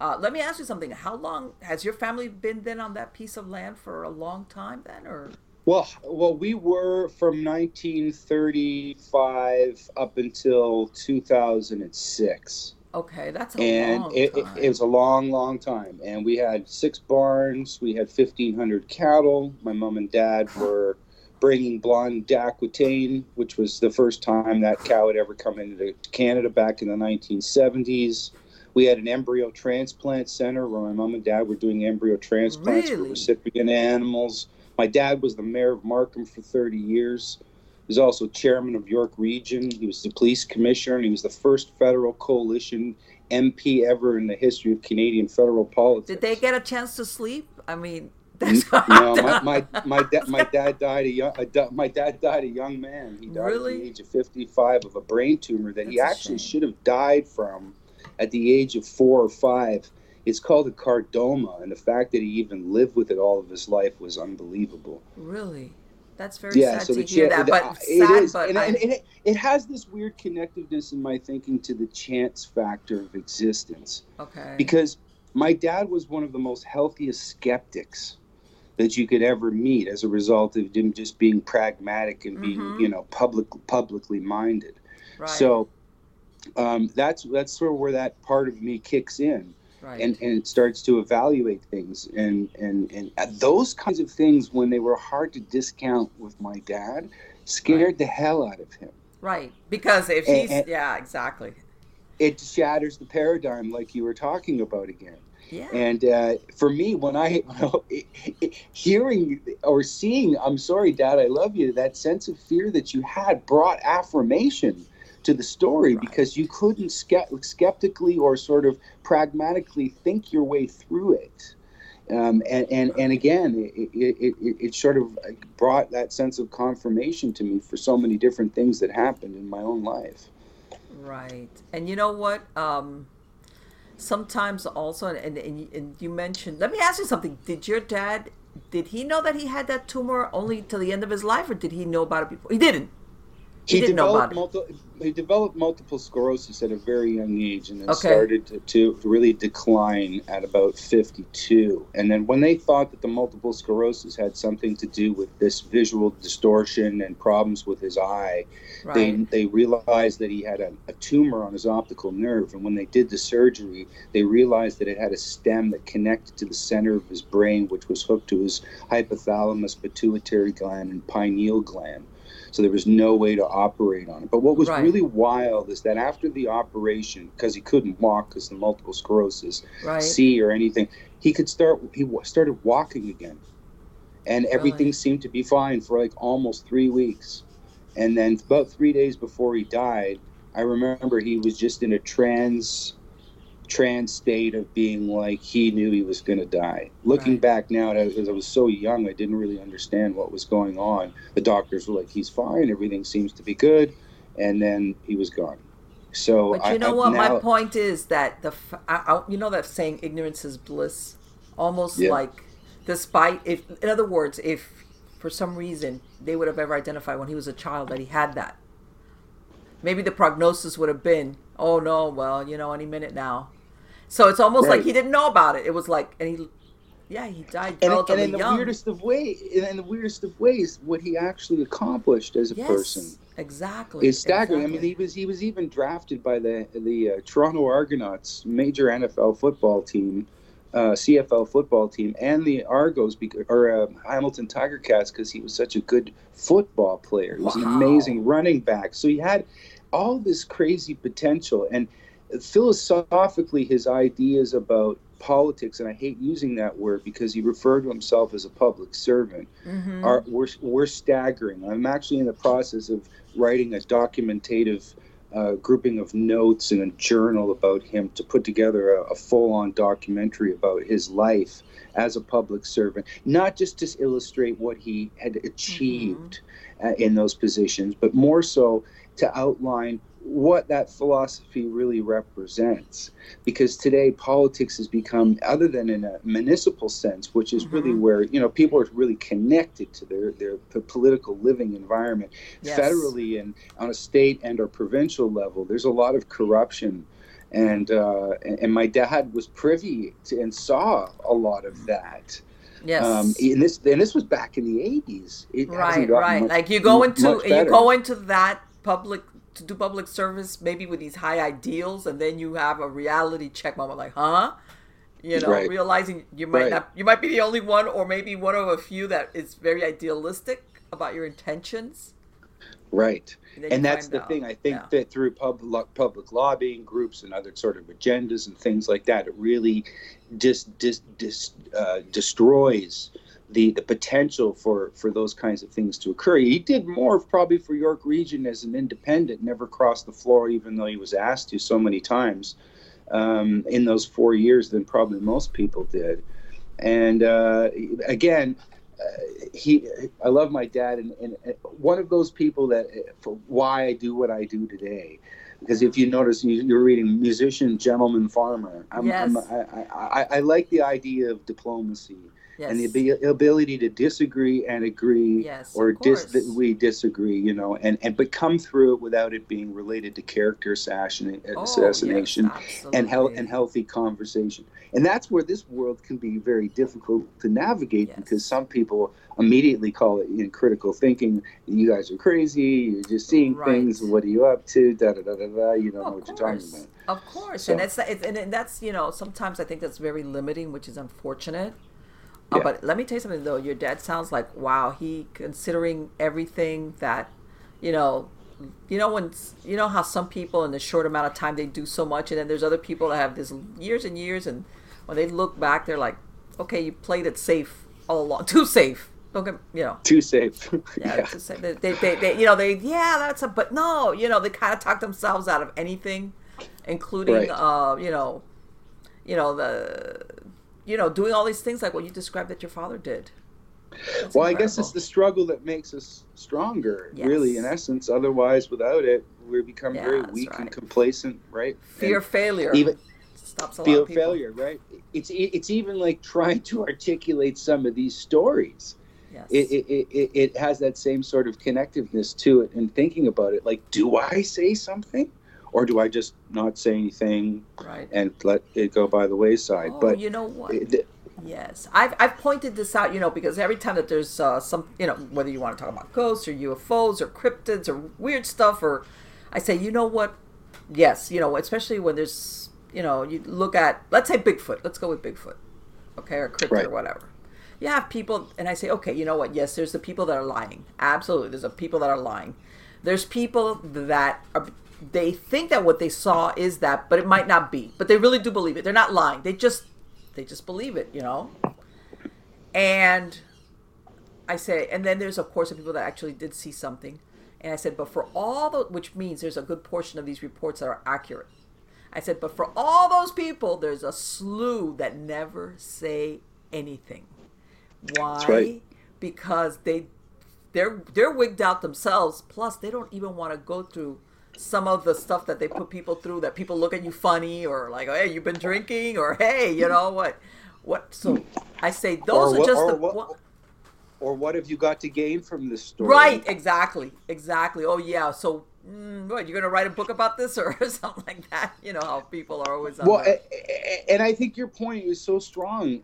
uh, let me ask you something. How long has your family been then on that piece of land for a long time then, or? Well, well, we were from 1935 up until 2006. Okay, that's a and long it, time. It, it was a long, long time. And we had six barns. We had 1,500 cattle. My mom and dad were bringing blonde d'Aquitaine, which was the first time that cow had ever come into Canada back in the 1970s. We had an embryo transplant center where my mom and dad were doing embryo transplants really? for recipient animals. My dad was the mayor of Markham for 30 years. He was also chairman of York Region. He was the police commissioner, and he was the first federal coalition MP ever in the history of Canadian federal politics. Did they get a chance to sleep? I mean, no, my my my, da- my dad died a young a, my dad died a young man. He died really? at the age of 55 of a brain tumor that That's he actually should have died from at the age of four or five. It's called a chordoma, and the fact that he even lived with it all of his life was unbelievable. Really? That's very yeah, sad so to hear that, but it sad, is, but and, and it, it has this weird connectiveness in my thinking to the chance factor of existence. Okay. Because my dad was one of the most healthiest skeptics that you could ever meet as a result of him just being pragmatic and being, mm-hmm. you know, public publicly minded. Right. So um, that's that's sort of where that part of me kicks in right. and, and starts to evaluate things and, and, and those kinds of things when they were hard to discount with my dad scared right. the hell out of him right because if he's and, yeah exactly it shatters the paradigm like you were talking about again yeah. And uh, for me, when I hearing or seeing, I'm sorry, Dad, I love you. That sense of fear that you had brought affirmation to the story right. because you couldn't skeptically or sort of pragmatically think your way through it. Um, and, and, and again, it, it, it, it, sort of brought that sense of confirmation to me for so many different things that happened in my own life. Right. And you know what? Um, sometimes also, and, and, and you mentioned, let me ask you something. Did your dad, did he know that he had that tumor only till the end of his life, or did he know about it before? He didn't. He, he developed multi- he developed multiple sclerosis at a very young age, and then okay. started to, to, really decline at about 52. And then when they thought that the multiple sclerosis had something to do with this visual distortion and problems with his eye, right. they they realized that he had a, a tumor on his optical nerve. And when they did the surgery, they realized that it had a stem that connected to the center of his brain, which was hooked to his hypothalamus, pituitary gland, and pineal gland so there was no way to operate on it. But what was right. really wild is that after the operation, because he couldn't walk because of multiple sclerosis, right. see or anything, he could start. He started walking again, and really? everything seemed to be fine for like almost three weeks. And then about three days before he died, I remember he was just in a trance trance state of being like he knew he was going to die. Looking right. back now, as I was so young, I didn't really understand what was going on. The doctors were like, "He's fine. Everything seems to be good," and then he was gone. So, but you know I, what? Now, My point is that the I, you know that saying, "Ignorance is bliss," almost yeah. like, despite if, in other words, if for some reason they would have ever identified when he was a child that he had that, maybe the prognosis would have been, "Oh no, well, you know, any minute now." So it's almost right. like he didn't know about it. It was like, and he, yeah, he died and, relatively and in young. the weirdest of ways, in the weirdest of ways, what he actually accomplished as a yes, person exactly is staggering. Exactly. I mean, he was he was even drafted by the the uh, Toronto Argonauts, major NFL football team. Uh, CFL football team and the Argos or uh, Hamilton Tiger Cats because he was such a good football player. He was wow. an amazing running back. So he had all this crazy potential. And philosophically his ideas about politics and i hate using that word because he referred to himself as a public servant mm-hmm. are we're, we're staggering i'm actually in the process of writing a documentative uh, grouping of notes in a journal about him to put together a, a full-on documentary about his life as a public servant not just to illustrate what he had achieved mm-hmm. uh, in those positions but more so to outline what that philosophy really represents. Because today politics has become, other than in a municipal sense, which is mm-hmm. really where you know people are really connected to their their political living environment, yes. federally and on a state and or provincial level, there's a lot of corruption. And uh, and my dad was privy to and saw a lot of that. Yes. Um, and this and this was back in the eighties. right, right. Much, like you go into you go into that public to do public service maybe with these high ideals and then you have a reality check moment like huh you know right. realizing you might right. not you might be the only one or maybe one of a few that is very idealistic about your intentions right and, and that's the out. thing i think yeah. that through public public lobbying groups and other sort of agendas and things like that it really just dis, dis, uh, destroys the the potential for for those kinds of things to occur. He did more probably for York Region as an independent, never crossed the floor, even though he was asked to so many times um, in those four years than probably most people did. And uh, again, uh, he I love my dad, and, and, one of those people that for why I do what I do today. Because if you notice, you, are reading musician, gentleman, farmer. I'm, yes. I'm, I, I, I like the idea of diplomacy and the ability to disagree and agree Yes, or dis- we disagree you know and and but come through it without it being related to character assassin- uh, Oh, assassination yes, and and healthy conversation. And that's where this world can be very difficult to navigate Yes. because some people immediately call it you know, critical thinking. You guys are crazy. You're just seeing Right. things what are you up to? Da da da da da. You don't know Of what you're talking course. about. Of course, So- and it's and that's you know sometimes I think that's very limiting, which is unfortunate. Uh, Yeah. but let me tell you something though. Your dad sounds like wow. He considering everything that, you know, you know when you know how some people in a short amount of time they do so much, and then there's other people that have this years and years, and when they look back, they're like, okay, you played it safe all along, too safe. Don't get you know. too safe Yeah, yeah. to say that they, they, they, you know, they, yeah, that's a, but no, you know, they kind of talk themselves out of anything, including, Right. uh, you know, you know the, you know, doing all these things like what you described that your father did. That's well, I guess it's the struggle that makes us stronger, really, in essence. Otherwise, without it, we become Yeah, very weak and complacent, right? fear And failure. even stops a lot fear of people. failure, right? It's it's even like trying to articulate some of these stories. Yes. It it, it, it it has that same sort of connectiveness to it, and thinking about it, like, do I say something, or do I just not say anything right. and let it go by the wayside? Oh, but you know what? it- Yes, I've, I've pointed this out, you know, because every time that there's uh, some, you know, whether you want to talk about ghosts or UFOs or cryptids or weird stuff, or I say, you know what? Yes, you know, especially when there's, you know, you look at, let's say Bigfoot. Let's go with Bigfoot, okay, or cryptid Right. or whatever. You have people, and I say, okay, you know what? Yes, there's the people that are lying. Absolutely, there's the people that are lying. There's people that are, they think that what they saw is that, but it might not be. But they really do believe it. They're not lying. They just they just believe it, you know. And I say, and then there's of course the people that actually did see something. And I said, but for all the, which means there's a good portion of these reports that are accurate. I said, but for all those people, there's a slew that never say anything. Why? right. Because they they're they're wigged out themselves. Plus, they don't even want to go through some of the stuff that they put people through. That people look at you funny, or like, hey, you've been drinking, or hey, you know what, what? So I say those Or are just or the what- or what have you got to gain from this story? right. Exactly, exactly. Oh yeah. So mm, what? You're gonna write a book about this or something like that? You know how people are always Well, the- a- a- and I think your point is so strong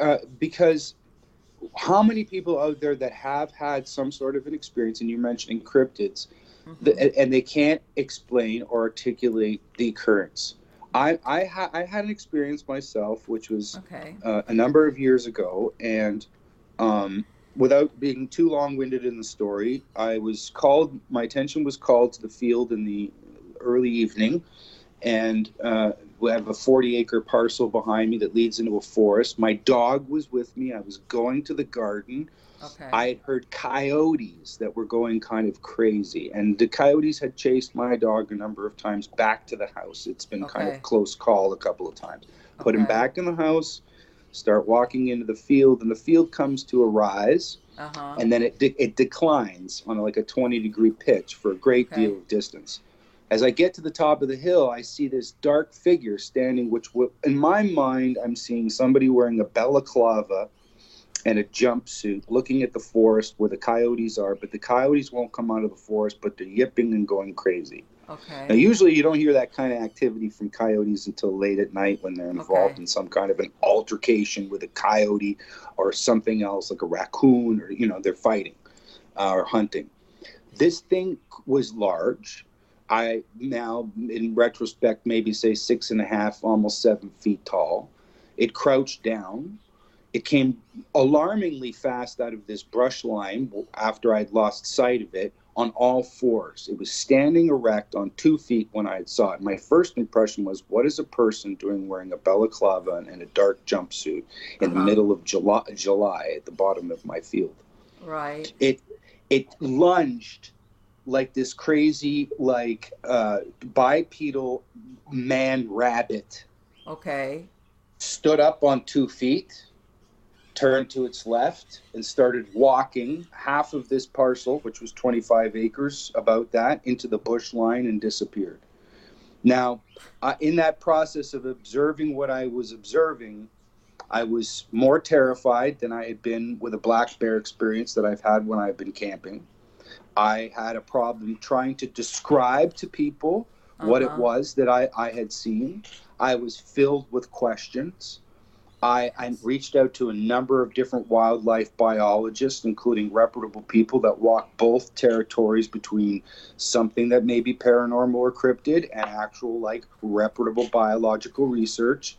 uh, because how many people out there that have had some sort of an experience, and you're mentioning cryptids, Mm-hmm. the, and they can't explain or articulate the occurrence. I I, ha- I had an experience myself, which was okay. uh, a number of years ago, and um, without being too long-winded in the story, I was called. My attention was called to the field in the early evening, and uh, we have a 40-acre parcel behind me that leads into a forest. My dog was with me. I was going to the garden. Okay. I had heard coyotes that were going kind of crazy, and the coyotes had chased my dog a number of times back to the house. It's been kind of close call a couple of times. Put him back in the house, start walking into the field, and the field comes to a rise, Uh huh. and then it de- it declines on like a 20 degree pitch for a great Okay. deal of distance. As I get to the top of the hill, I see this dark figure standing, which w- in my mind I'm seeing somebody wearing a balaclava and a jumpsuit, looking at the forest where the coyotes are. But the coyotes won't come out of the forest, but they're yipping and going crazy. Okay. Now, usually you don't hear that kind of activity from coyotes until late at night when they're involved Okay. in some kind of an altercation with a coyote or something else like a raccoon or, you know, they're fighting uh, or hunting. This thing was large. I now, in retrospect, maybe say six and a half, almost seven feet tall. It crouched down. It came alarmingly fast out of this brush line after I'd lost sight of it on all fours. It was standing erect on two feet when I saw it. My first impression was, what is a person doing wearing a balaclava and, a dark jumpsuit in the Uh-huh. middle of July, July at the bottom of my field? Right. It it lunged like this crazy, like uh, bipedal man rabbit Okay. stood up on two feet, turned to its left, and started walking half of this parcel, which was 25 acres, about that, into the bush line and disappeared. Now, uh, in that process of observing what I was observing, I was more terrified than I had been with a black bear experience that I've had when I've been camping. I had a problem trying to describe to people uh-huh. what it uh-huh. was that I, I had seen. I was filled with questions. I, I, reached out to a number of different wildlife biologists, including reputable people that walk both territories between something that may be paranormal or cryptid and actual, like, reputable biological research.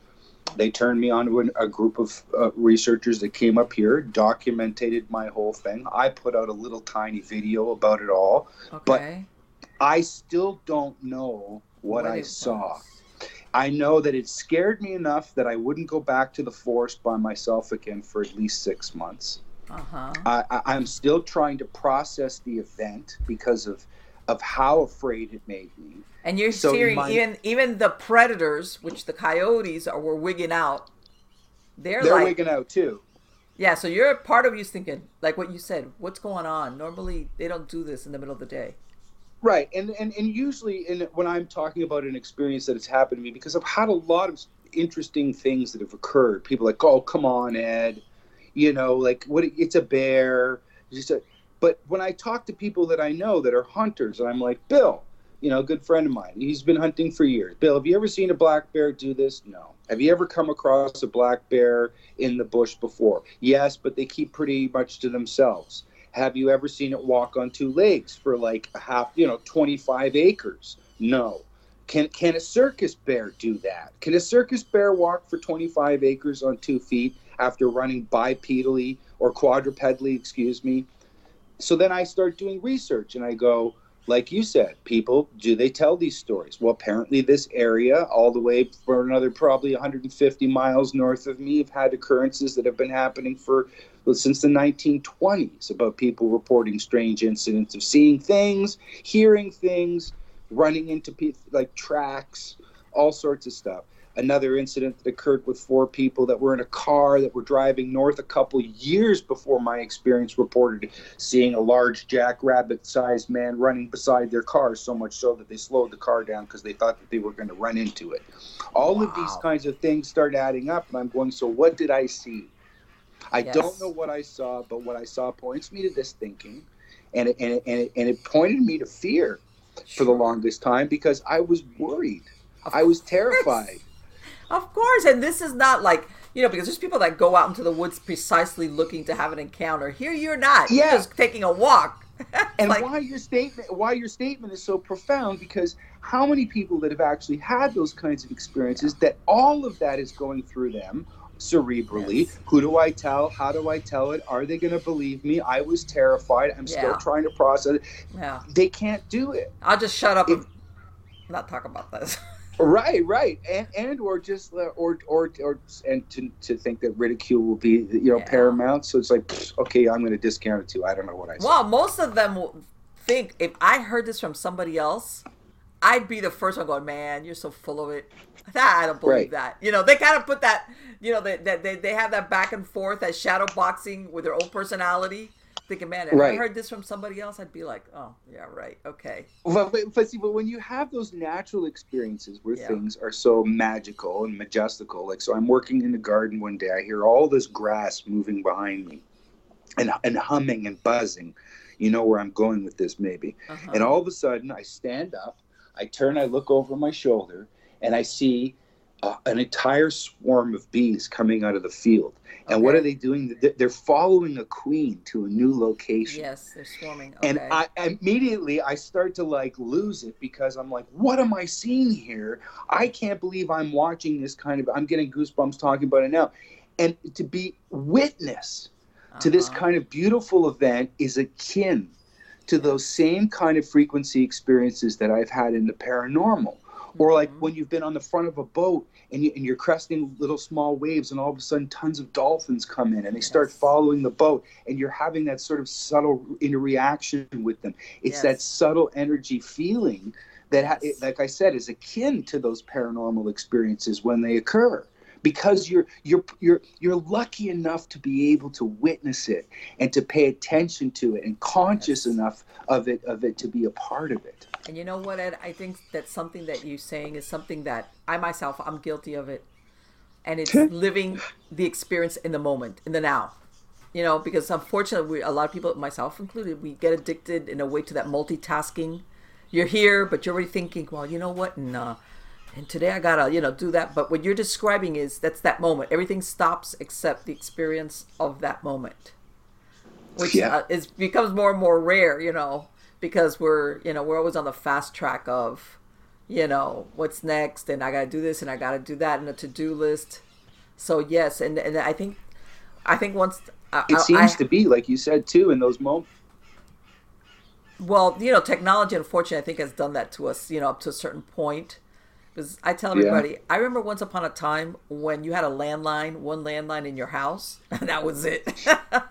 They turned me on to an, a group of uh, researchers that came up here, documented my whole thing. I put out a little tiny video about it all, okay. but I still don't know what, what I saw. Was. I know that it scared me enough that I wouldn't go back to the forest by myself again for at least six months. Uh-huh. I, I'm still trying to process the event because of of how afraid it made me. And you're so hearing my, even even the predators, which the coyotes are were wigging out. They're, they're like, wigging out too. Yeah, so you're part of you's thinking like what you said. What's going on? Normally they don't do this in the middle of the day. Right, and and, and usually, in when I'm talking about an experience that has happened to me, because I've had a lot of interesting things that have occurred. People like, oh, come on, Ed, you know, like what? It's a bear. Just a, but when I talk to people that I know that are hunters, and I'm like, Bill, you know, a good friend of mine, he's been hunting for years. Bill, have you ever seen a black bear do this? No. Have you ever come across a black bear in the bush before? Yes, but they keep pretty much to themselves. Have you ever seen it walk on two legs for like a half, you know, 25 acres? No. Can, can a circus bear do that? Can a circus bear walk for 25 acres on two feet after running bipedally or quadrupedally, excuse me? So then I start doing research and I go, like you said, people, do they tell these stories? Well, apparently, this area, all the way for another probably 150 miles north of me, have had occurrences that have been happening for since the 1920s about people reporting strange incidents of seeing things, hearing things, running into like tracks, all sorts of stuff. Another incident that occurred with four people that were in a car that were driving north a couple years before my experience reported seeing a large jackrabbit sized man running beside their car so much so that they slowed the car down because they thought that they were going to run into it. All wow. of these kinds of things start adding up and i'm going so what did i see i yes. don't know what i saw but what i saw points me to this thinking and it, and it, and it, and it pointed me to fear sure. for the longest time because i was worried I was terrified. Of course, and this is not like you know because there's people that go out into the woods precisely looking to have an encounter. Here you're not. Yeah. You're just taking a walk. and like, why your statement why your statement is so profound because how many people that have actually had those kinds of experiences that all of that is going through them cerebrally. Yes. Who do I tell? How do I tell it? Are they going to believe me? I was terrified. I'm yeah. still trying to process it. Yeah. They can't do it. I'll just shut up and not talk about this. right right and and or just or or or and to, to think that ridicule will be you know yeah. paramount so it's like okay i'm going to discount it too i don't know what i said. well most of them think if i heard this from somebody else i'd be the first one going man you're so full of it That i don't believe right. that you know they kind of put that you know that they, they, they have that back and forth that shadow boxing with their own personality thinking, man, if right. I heard this from somebody else, I'd be like, oh, yeah, right, okay. But, but see, but when you have those natural experiences where yeah. things are so magical and majestical, like, so I'm working in the garden one day, I hear all this grass moving behind me and, and humming and buzzing. You know where I'm going with this, maybe. Uh-huh. And all of a sudden, I stand up, I turn, I look over my shoulder, and I see uh, an entire swarm of bees coming out of the field. And okay. what are they doing? They're following a queen to a new location. Yes, they're swarming. Okay. And I immediately I start to like lose it because I'm like, what am I seeing here? I can't believe I'm watching this kind of. I'm getting goosebumps talking about it now, and to be witness uh-huh. to this uh-huh. kind of beautiful event is akin to those same kind of frequency experiences that I've had in the paranormal or like mm-hmm. when you've been on the front of a boat and, you, and you're cresting little small waves and all of a sudden tons of dolphins come in and they start yes. following the boat and you're having that sort of subtle interaction with them it's yes. that subtle energy feeling that yes. like i said is akin to those paranormal experiences when they occur because you're you're you're you're lucky enough to be able to witness it and to pay attention to it and conscious enough of it of it to be a part of it and you know what, Ed? I think that something that you're saying is something that I myself, I'm guilty of it. and it's living the experience in the moment, in the now. You know, because unfortunately, we, a lot of people, myself included, we get addicted in a way to that multitasking. You're here, but you're already thinking, well, you know what? Nah. And today I gotta, you know, do that. But what you're describing is that's that moment. Everything stops except the experience of that moment, which yeah. uh, is becomes more and more rare. You know, because we're, you know, we're always on the fast track of, you know, what's next, and I gotta do this, and I gotta do that, and a to do list. So yes, and and I think, I think once it seems I, to be like you said too in those moments. Well, you know, technology, unfortunately, I think has done that to us. You know, up to a certain point. Because I tell everybody, yeah. I remember once upon a time when you had a landline, one landline in your house, and that was it.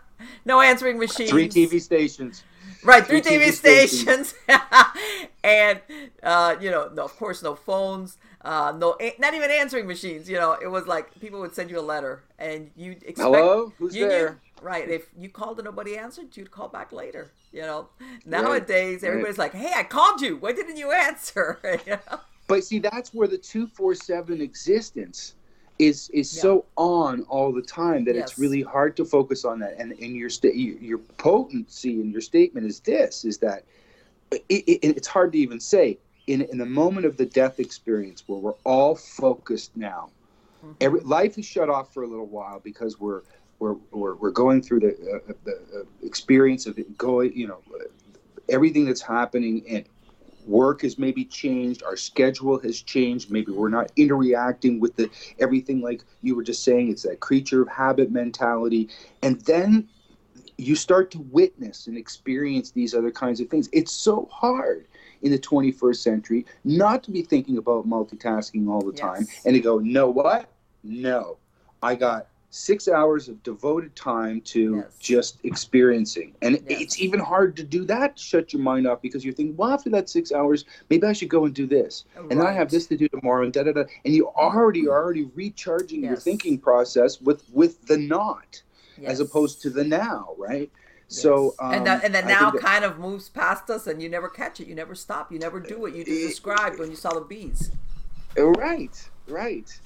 no answering machines. Three TV stations. Right, three, three TV, TV, stations, stations. and uh, you know, no, of course, no phones, uh, no, not even answering machines. You know, it was like people would send you a letter, and you expect. Hello, who's you there? Knew, Right. If you called and nobody answered, you'd call back later. You know, nowadays right. everybody's right. like, "Hey, I called you. Why didn't you answer?" you know? But see, that's where the two four seven existence is is yeah. so on all the time that yes. it's really hard to focus on that. And in your sta- your potency in your statement is this: is that it, it, it's hard to even say in in the moment of the death experience where we're all focused now. Mm-hmm. Every, life is shut off for a little while because we're we're, we're, we're going through the, uh, the uh, experience of going, you know, everything that's happening and work has maybe changed our schedule has changed maybe we're not interacting with the everything like you were just saying it's that creature of habit mentality. And then you start to witness and experience these other kinds of things. It's so hard in the 21st century not to be thinking about multitasking all the yes. time and to go no what? No. I got six hours of devoted time to yes. just experiencing. And yes. it's even hard to do that, to shut your mind off because you're thinking, well, after that six hours, maybe I should go and do this. Right. And I have this to do tomorrow and da da da. And you already are already recharging yes. your thinking process with with the not as opposed to the now, right? So um, and that, and then now that, kind of moves past us, and you never catch it. You never stop. You never do what you described when you saw the bees. Right, right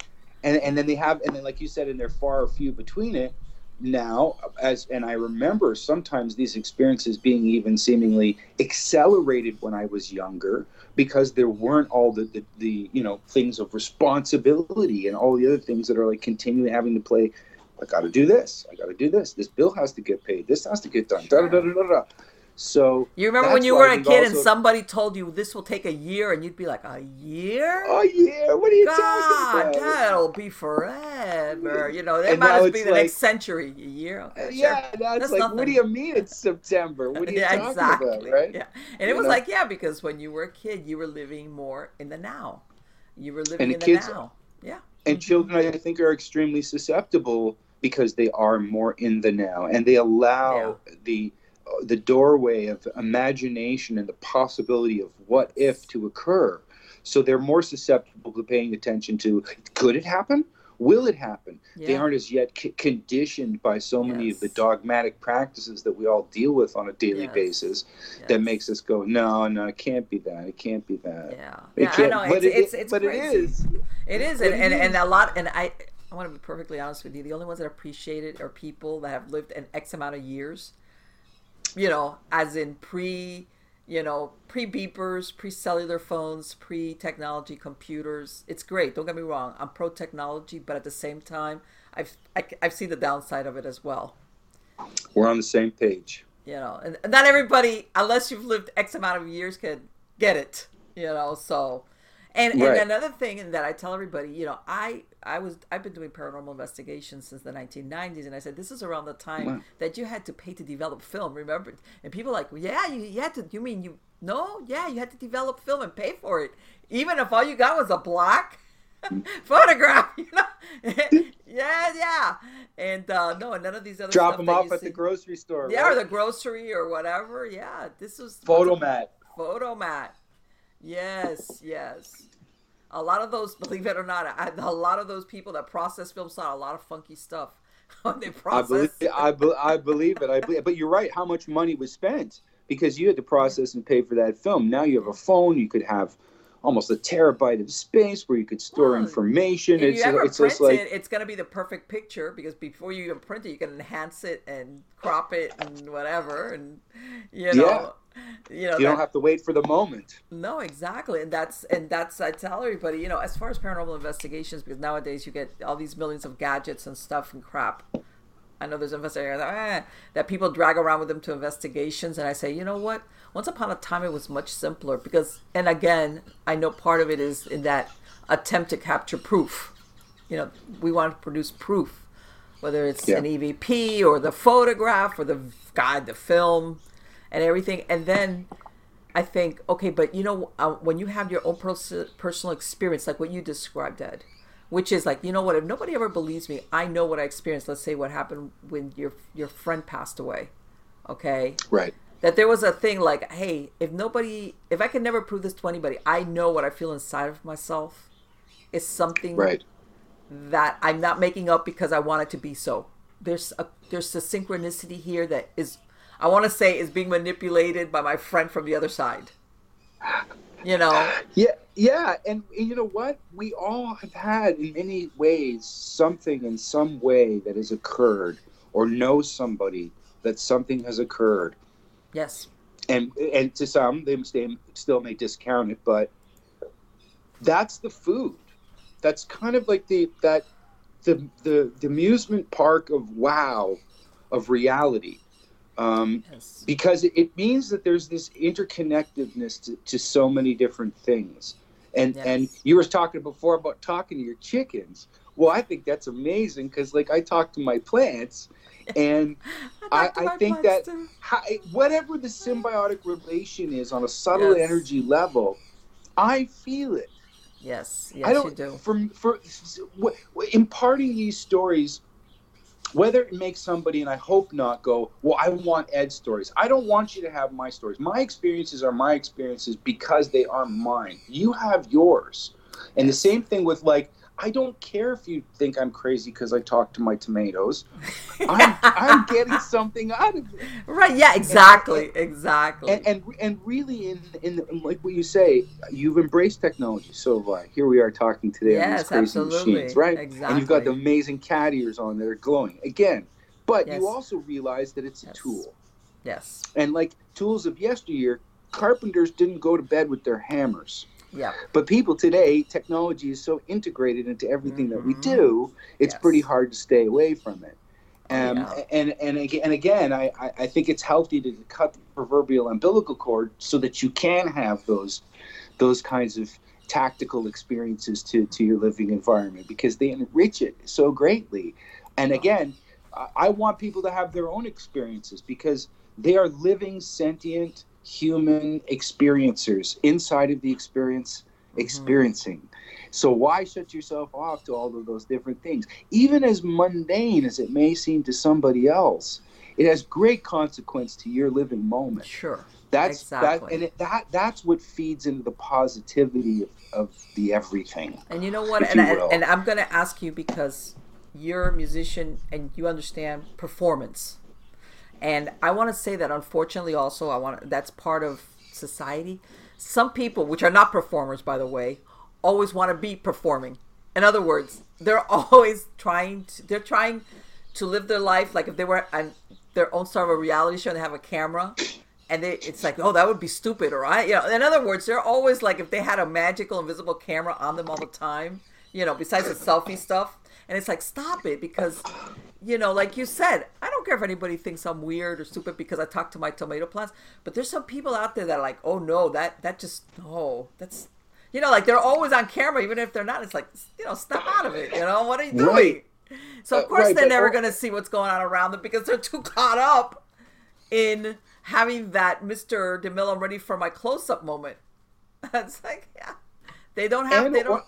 and and then they have and then like you said and they're far few between it now as and i remember sometimes these experiences being even seemingly accelerated when i was younger because there weren't all the, the, the you know things of responsibility and all the other things that are like continually having to play i gotta do this. I gotta do this. This bill has to get paid. This has to get done. Da, da, da, da, da. So you remember when you were a kid also, and somebody told you this will take a year, and you'd be like, "A year? A year? What are you God, talking about? That'll be forever." You know, that might be the like, next century. A year? Okay, yeah, sure. that's, that's like, nothing. what do you mean it's September? What are you yeah, talking exactly. about? Right? Yeah, and it was know? like, yeah, because when you were a kid, you were living more in the now. You were living in the kids, now. Yeah. And mm-hmm. children, I think, are extremely susceptible because they are more in the now, and they allow yeah. the the doorway of imagination and the possibility of what if to occur. So they're more susceptible to paying attention to could it happen? Will it happen? Yeah. They aren't as yet c- conditioned by so many yes. of the dogmatic practices that we all deal with on a daily yes. basis yes. that makes us go, no, no, it can't be that. It can't be that. Yeah, it yeah, can't. I know. But it's, it, it's, it's but crazy. it is. It is, and, and, and a lot, and I, I want to be perfectly honest with you. The only ones that appreciate it are people that have lived an X amount of years you know, as in pre, you know, pre beepers, pre cellular phones, pre technology computers. It's great. Don't get me wrong. I'm pro technology, but at the same time, I've I, have i have seen the downside of it as well. We're on the same page. You know, and not everybody, unless you've lived X amount of years, can get it. You know, so and, right. and another thing that I tell everybody, you know, I I was I've been doing paranormal investigations since the 1990s, and I said this is around the time wow. that you had to pay to develop film. Remember? And people like, yeah, you, you had to. You mean you? No, yeah, you had to develop film and pay for it, even if all you got was a black photograph. You know? yeah, yeah. And uh, no, none of these other drop them off at see. the grocery store. Yeah, right? or the grocery or whatever. Yeah, this was Fotomat. Fotomat. Yes, yes. A lot of those, believe it or not, I, a lot of those people that process film saw a lot of funky stuff when they process. I believe, I, I believe it. I believe, but you're right. How much money was spent because you had to process and pay for that film. Now you have a phone. You could have almost a terabyte of space where you could store Well, information. If It's you ever it's print just like it, it's gonna be the perfect picture because before you even print it, you can enhance it and crop it and whatever, and you know, you know, you don't have to wait for the moment. No, exactly, and that's and that's I tell everybody, you know, as far as paranormal investigations, because nowadays you get all these millions of gadgets and stuff and crap. I know there's investigators ah, that people drag around with them to investigations, and I say, you know what? Once upon a time, it was much simpler because, and again, I know part of it is in that attempt to capture proof. You know, we want to produce proof, whether it's Yeah. an EVP or the photograph or the God, the film, and everything, and then I think, okay, but you know, uh, when you have your own pers- personal experience, like what you described, Ed, which is like, you know what? If nobody ever believes me, I know what I experienced. Let's say what happened when your your friend passed away. Okay, Right. that there was a thing like, hey, if nobody, if I can never prove this to anybody, I know what I feel inside of myself is something Right. that I'm not making up because I want it to be so. There's a there's a synchronicity here that is I want to say is being manipulated by my friend from the other side. You know, Yeah, yeah, and, and you know what? We all have had, in many ways, something in some way that has occurred, or know somebody that something has occurred, yes, and and to some, they, they still may discount it, but that's the food. That's kind of like the that the the, the amusement park of wow, of reality. Um, yes, because it- it means that there's this interconnectedness to, to so many different things and Yes. and you were talking before about talking to your chickens well i think that's amazing because like i talk to my plants and I- to I think that- how, whatever the symbiotic relation is on a subtle Yes. energy level i feel it yes, I yes, don't you do. for for w- imparting these stories whether it makes somebody and I hope not go well I want Ed's stories. I don't want you to have my stories. My experiences are my experiences because they are mine. You have yours. And the same thing with like I don't care if you think I'm crazy because I talk to my tomatoes I'm I'm getting something out of it Right? Yeah, exactly, exactly. and and, and really in, in like what you say you've embraced technology so I here we are talking today on these crazy absolutely. machines right and you've got the amazing cat ears on that are glowing again but Yes. you also realize that it's a Yes. tool yes, and like tools of yesteryear carpenters didn't go to bed with their hammers yeah, but people today technology is so integrated into everything that we Mhm. do it's Yes. pretty hard to stay away from it um, Yeah. and and again, and again I, I- think it's healthy to cut the proverbial umbilical cord so that you can have those those kinds of tactical experiences to, to your living environment because they enrich it so greatly and again I want people to have their own experiences because they are living sentient human experiencers inside of the experience mm-hmm. experiencing so why shut yourself off to all of those different things even as mundane as it may seem to somebody else it has great consequence to your living moment sure. that's that Exactly. and it, that that's what feeds into the positivity of, of the everything And you know what? And, you I, and I'm going to ask you because you're a musician and you understand performance. And I want to say that unfortunately also I want that's part of society. Some people, which are not performers by the way, always want to be performing. In other words, they're always trying to they're trying to live their life like if they were on their own star of a reality show and they have a camera and they, it's like, oh, that would be stupid, or I, you know. In other words, they're always like, if they had a magical, invisible camera on them all the time, you know, besides the selfie stuff, and it's like, stop it, because, you know, like you said, I don't care if anybody thinks I'm weird or stupid because I talk to my tomato plants, but there's some people out there that are like, oh no, that that just, no, that's, you know, like they're always on camera, even if they're not. It's like, you know, step out of it. You know, what are you doing? Right. So of Uh, course right, they're never going to see what's going on around them because they're too caught up in having that Mr. DeMille, I'm ready for my close-up moment. it's like, yeah, they don't have. And they don't. or-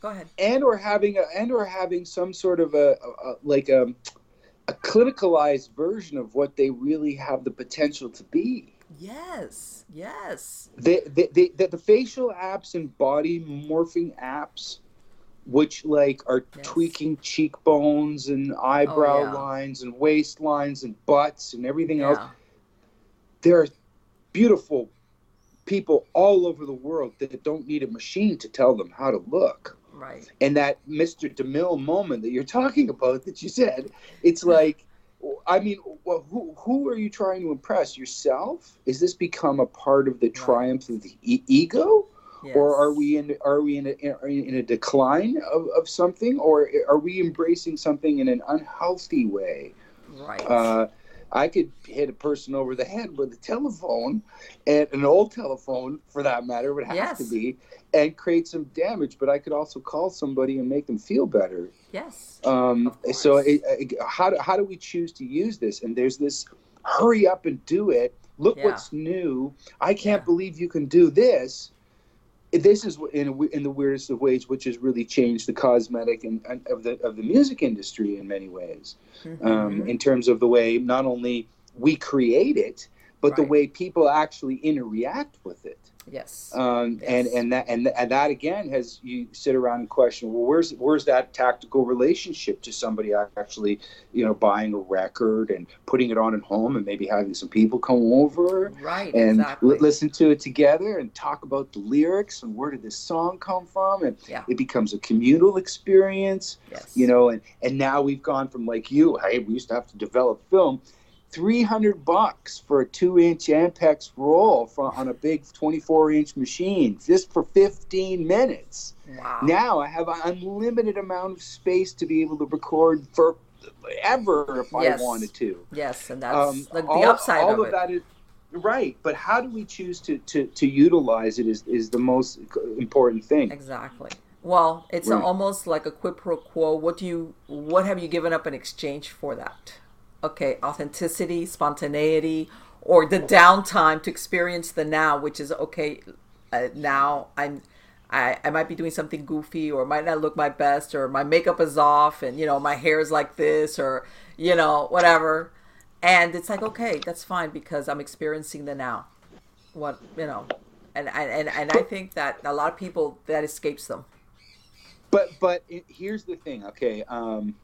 Go ahead. and or having a and or having some sort of a, a, a like a, a clinicalized version of what they really have the potential to be Yes, yes, the the, the, the, the facial apps and body morphing apps which like are Yes. tweaking cheekbones and eyebrow Oh, yeah. lines and waistlines and butts and everything else yeah, they're beautiful people all over the world that don't need a machine to tell them how to look. Right. And that Mr. DeMille moment that you're talking about that you said, it's like, I mean, well, who, who are you trying to impress? Yourself? Is this become a part of the triumph of the e- ego? Yes. Or are we in are we in a, in a decline of, of something, or are we embracing something in an unhealthy way? Right. Uh, I could hit a person over the head with a telephone, and an old telephone for that matter would have Yes. to be, and create some damage. But I could also call somebody and make them feel better. yes. Um, so it, it, how do how do we choose to use this? And there's this hurry up and do it. Look Yeah. what's new. I can't Yeah. believe you can do this. This is in in the weirdest of ways, which has really changed the cosmetic and, and of the of the music industry in many ways um, Mhm. in terms of the way not only we create it, but the way people actually interact with it. Yes. Um, and Yes. and that and, and that again has you sit around and question, well, where's where's that tactical relationship to somebody actually, you know, buying a record and putting it on at home and maybe having some people come over right. and exactly. li- listen to it together and talk about the lyrics and where did this song come from and Yeah. it becomes a communal experience yes. you know and and now we've gone from like you hey we used to have to develop film 300 bucks for a 2 inch ampex roll for, on a big 24 inch machine just for 15 minutes Wow. now i have an unlimited amount of space to be able to record for ever if Yes. i wanted to Yes, and that's um, the, the all, upside all of of it. that is right but how do we choose to to, to utilize it is, is the most important thing Exactly. Well, it's Right. almost like a quid pro quo. What do you what have you given up in exchange for that? Okay, authenticity, spontaneity, or the downtime to experience the now, which is okay. Uh, now I'm I, I might be doing something goofy or might not look my best or my makeup is off and you know my hair is like this or you know whatever and it's like okay that's fine because i'm experiencing the now what you know and and and i think that a lot of people that escapes them But but it, here's the thing, okay? Um,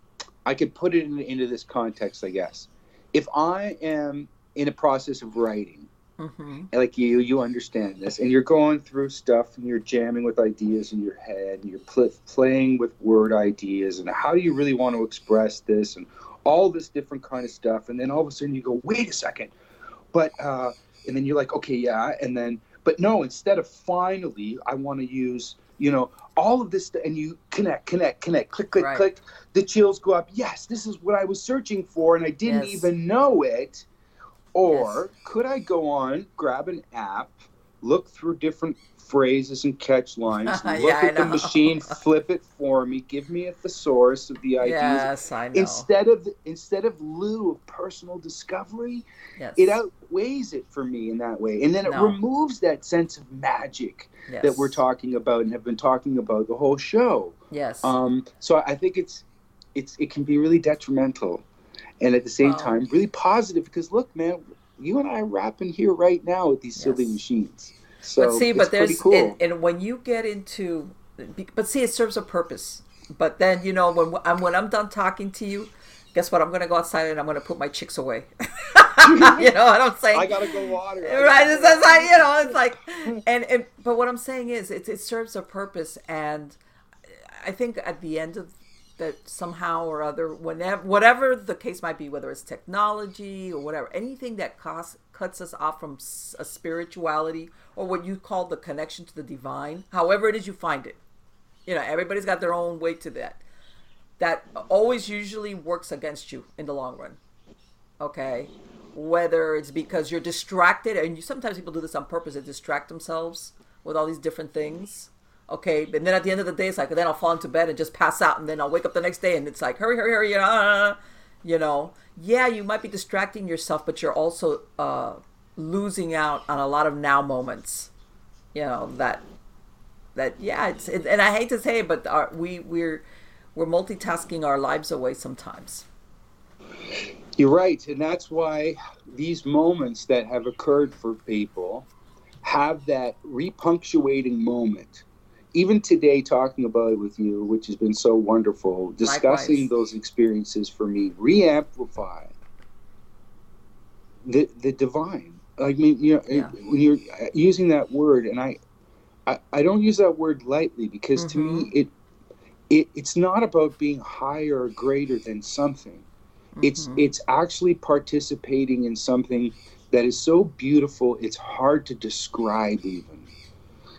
I could put it in, into this context, I guess. If I am in a process of writing, hmm like you, you understand this, and you're going through stuff, and you're jamming with ideas in your head, and you're pl- playing with word ideas, and how do you really want to express this, and all this different kind of stuff, and then all of a sudden you go, wait a second, but uh, and then you're like, okay, yeah, and then, but no, instead of finally, I want to use, you know, all of this, and you connect, connect, connect, click, click, Right. click. The chills go up. Yes, this is what I was searching for, and I didn't Yes. even know it. Or could I go on, grab an app, look through different phrases and catch lines, look Yeah, at the machine, flip it for me, give me a thesaurus of the ideas. yes i know Instead of instead of lieu of personal discovery, yes it outweighs it for me in that way, and then it No. removes that sense of magic yes. that we're talking about and have been talking about the whole show. yes Um, so I think it's it's it can be really detrimental, and at the same time really positive because look, man, you and I are rapping here right now with these silly machines. So but see, it's but there's cool. and, and when you get into, but see, it serves a purpose. But then you know when I'm when I'm done talking to you, guess what? I'm gonna go outside and I'm gonna put my chicks away. you know what I'm saying? I gotta go water. Right gotta it's, it's like you know it's like and, and but what i'm saying is it, it serves a purpose and i think at the end of that somehow or other whenever whatever the case might be whether it's technology or whatever anything that costs cuts us off from a spirituality or what you call the connection to the divine however it is you find it. You know everybody's got their own way to that. That always usually works against you in the long run okay? Whether it's because you're distracted and you, sometimes people do this on purpose they distract themselves with all these different things okay and then at the end of the day it's like then i'll fall into bed and just pass out and then i'll wake up the next day and it's like hurry hurry hurry you know, uh, you know yeah you might be distracting yourself but you're also uh, losing out on a lot of now moments you know that that yeah it's it, and i hate to say it but our, we we're we're multitasking our lives away sometimes You're right, and that's why these moments that have occurred for people have that repunctuating moment. Even today, talking about it with you, which has been so wonderful, discussing Likewise. those experiences for me, re-amplify the the divine, I mean, you know, Yeah. when you're using that word, and I, I, I don't use that word lightly because to me, Mm-hmm. it, it, it's not about being higher or greater than something. It's, Mhm. it's actually participating in something that is so beautiful, it's hard to describe even.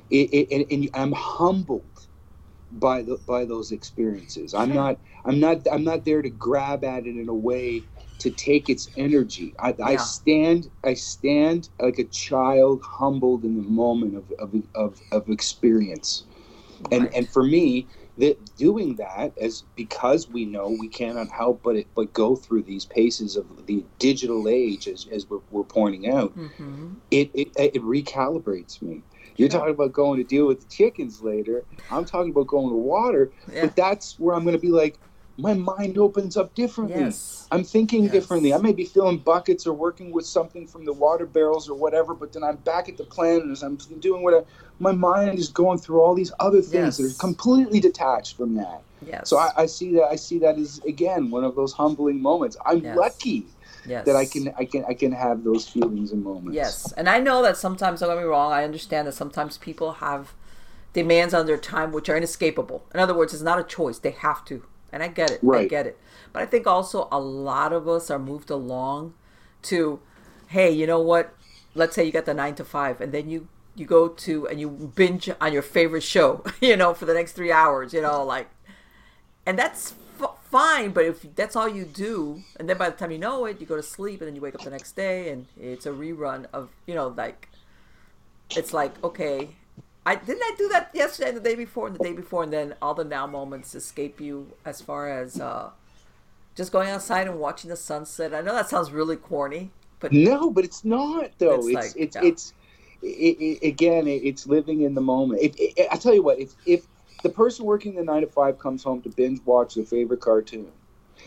It, it, and, and I'm humbled by the by those experiences. I'm not I'm not I'm not there to grab at it in a way to take its energy. I, I stand I stand like a child humbled in the moment of of, of, of experience. And Right. and for me, that doing that as because we know we cannot help but it, but go through these paces of the digital age as, as we're, we're pointing out Mhm. it, it it recalibrates me. You're Sure. talking about going to deal with the chickens later. I'm talking about going to water, Yeah. but that's where I'm going to be like, my mind opens up differently. Yes. I'm thinking Yes. differently. I may be filling buckets or working with something from the water barrels or whatever, but then I'm back at the plant and as I'm doing whatever, my mind is going through all these other things that Yes. are completely detached from that. Yes. So I, I see that. I see that as again one of those humbling moments. I'm lucky yes. that I can I can I can have those feelings and moments. Yes, and I know that sometimes, don't get me wrong, I understand that sometimes people have demands on their time which are inescapable. In other words, it's not a choice; they have to, and I get it. I get it. But I think also a lot of us are moved along to, hey, you know what? Let's say you got the nine to five, and then you you go to and you binge on your favorite show, you know, for the next three hours, you know, like, and that's fine. But if that's all you do, and then by the time you know it, you go to sleep, and then you wake up the next day, and it's a rerun of, you know, like, it's like okay. I didn't I do that yesterday and the day before and the day before and then all the now moments escape you as far as uh just going outside and watching the sunset. I know that sounds really corny, but No, but it's not though. It's It's like, it's yeah. it's, it, it, again, it, it's living in the moment. If, I tell you what, if if the person working the nine to five comes home to binge watch their favorite cartoon,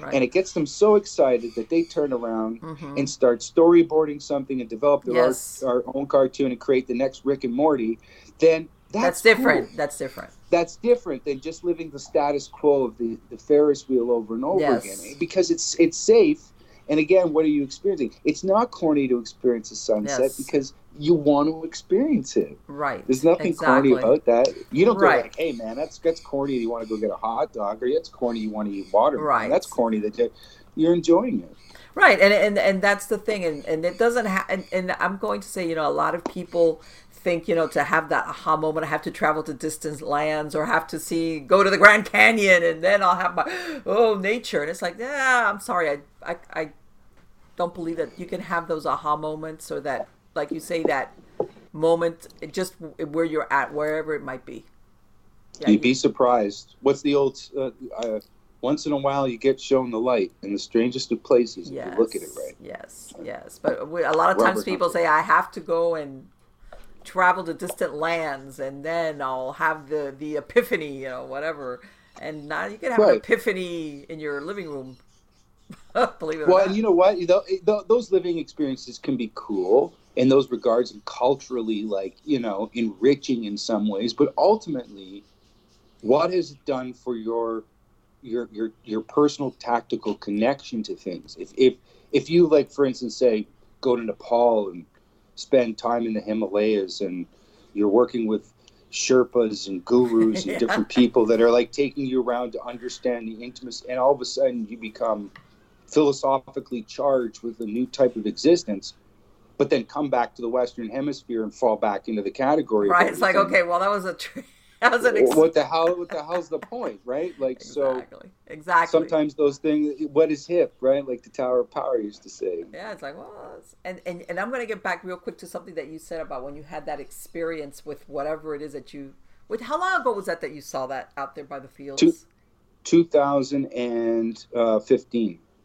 right. and it gets them so excited that they turn around Mhm. and start storyboarding something and develop their Yes. our, our own cartoon and create the next Rick and Morty, then that's, that's different. cool. That's different. That's different than just living the status quo of the, the Ferris wheel over and over Yes. again because it's it's safe. And again, what are you experiencing? It's not corny to experience a sunset Yes. because you want to experience it. Right. There's nothing exactly. corny about that. You don't Right. go like, "Hey, man, that's that's corny. You want to go get a hot dog, or that's corny. You want to eat watermelon. Right. That's corny that you're, you're enjoying it." Right, and and and that's the thing, and and it doesn't and, and I'm going to say, you know, a lot of people think, you know, to have that aha moment, I have to travel to distant lands or have to see, go to the Grand Canyon, and then I'll have my oh nature, and it's like, yeah, I'm sorry, I I, I don't believe that you can have those aha moments or that, like you say, that moment, just where you're at, wherever it might be. Yeah, You'd be surprised. What's the old? Uh, uh, once in a while, you get shown the light in the strangest of places if yes, you look at it right. Yes, yes. But we, a lot of times Robert people Hunter. say I have to go and travel to distant lands, and then I'll have the the epiphany, you know, whatever. And now you can have an epiphany in your living room. Believe it or Well, not. and you know what? Tho- tho- Those living experiences can be cool in those regards and culturally, like, you know, enriching in some ways. But ultimately, what has it done for your your your your personal tactical connection to things? If if if you like, for instance, say go to Nepal and spend time in the Himalayas, and you're working with Sherpas and gurus and Yeah. different people that are like taking you around to understand the intimacy, and all of a sudden you become philosophically charged with a new type of existence, but then come back to the Western Hemisphere and fall back into the category. right? It's like okay, well, that was a tr- that was an ex- what the hell? What the hell's the point, right? Like so. exactly exactly. Sometimes those things, what is hip, right? Like the Tower of Power used to say. Yeah, it's like well, it's, and and and I'm gonna get back real quick to something that you said about when you had that experience with whatever it is that you. With how long ago was that that you saw that out there by the fields? Two- 2015. Uh,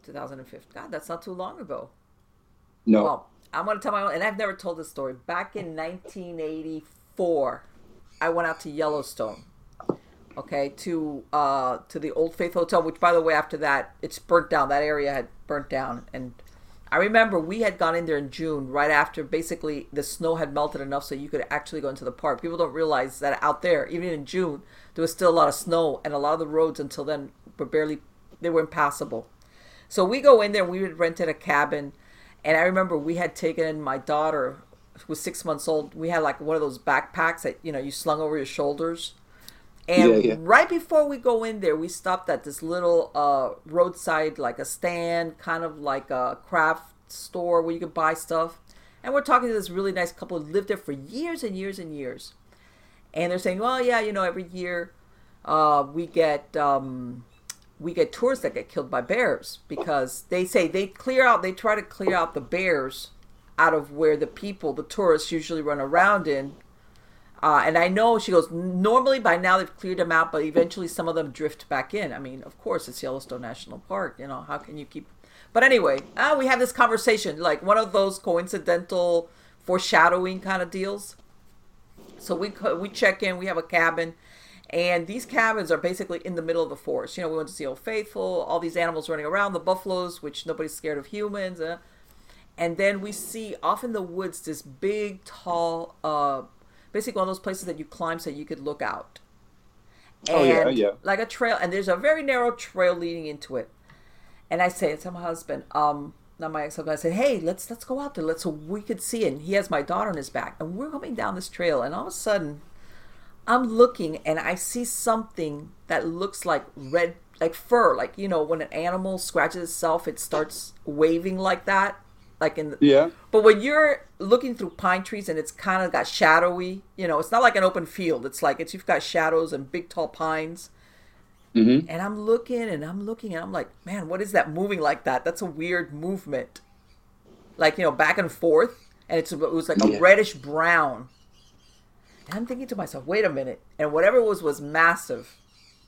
2015. God, that's not too long ago. No. Well, I'm gonna tell my own, and I've never told this story. Back in 1984, I went out to Yellowstone. Okay, to uh to the Old Faith Hotel, which by the way, after that, it's burnt down. That area had burnt down, and I remember we had gone in there in June, right after basically the snow had melted enough so you could actually go into the park. People don't realize that out there, even in June, there was still a lot of snow, and a lot of the roads until then were barely they were impassable. So we go in there. We had rented a cabin, And I remember we had taken my daughter, who was six months old. We had like one of those backpacks that you know you slung over your shoulders. And Yeah, yeah. right before we go in there, we stopped at this little uh, roadside, like a stand, kind of like a craft store where you could buy stuff. And we're talking to this really nice couple who lived there for years and years and years. And they're saying, well, yeah, you know, every year uh, we get um, we get tourists that get killed by bears because they say they clear out, they try to clear out the bears out of where the people, the tourists, usually run around in. Uh, and I know she goes. Normally by now they've cleared them out, but eventually some of them drift back in. I mean, of course it's Yellowstone National Park. You know how can you keep? But anyway, uh, we have this conversation like one of those coincidental foreshadowing kind of deals. So we we check in. We have a cabin, and these cabins are basically in the middle of the forest. You know, we went to see Old Faithful, all these animals running around, the buffaloes, which nobody's scared of humans. Uh, and then we see off in the woods this big, tall, uh, basically one of those places that you climb so you could look out. Oh, yeah, yeah. Like a trail, and there's a very narrow trail leading into it. And I say to my husband, um, not my ex-husband, I said, "Hey, let's let's go out there. Let's so we could see." it." And he has my daughter on his back, and we're coming down this trail, and all of a sudden, I'm looking, and I see something that looks like red, like fur, like you know when an animal scratches itself, it starts waving like that, like in the, Yeah. but when you're looking through pine trees and it's kind of got shadowy, you know, it's not like an open field. It's like it's you've got shadows and big tall pines. Mhm. And I'm looking and I'm looking and I'm like, man, what is that moving like that? That's a weird movement. Like you know, back and forth, and it's it was like a Yeah. reddish brown. And I'm thinking to myself, wait a minute, and whatever it was was massive.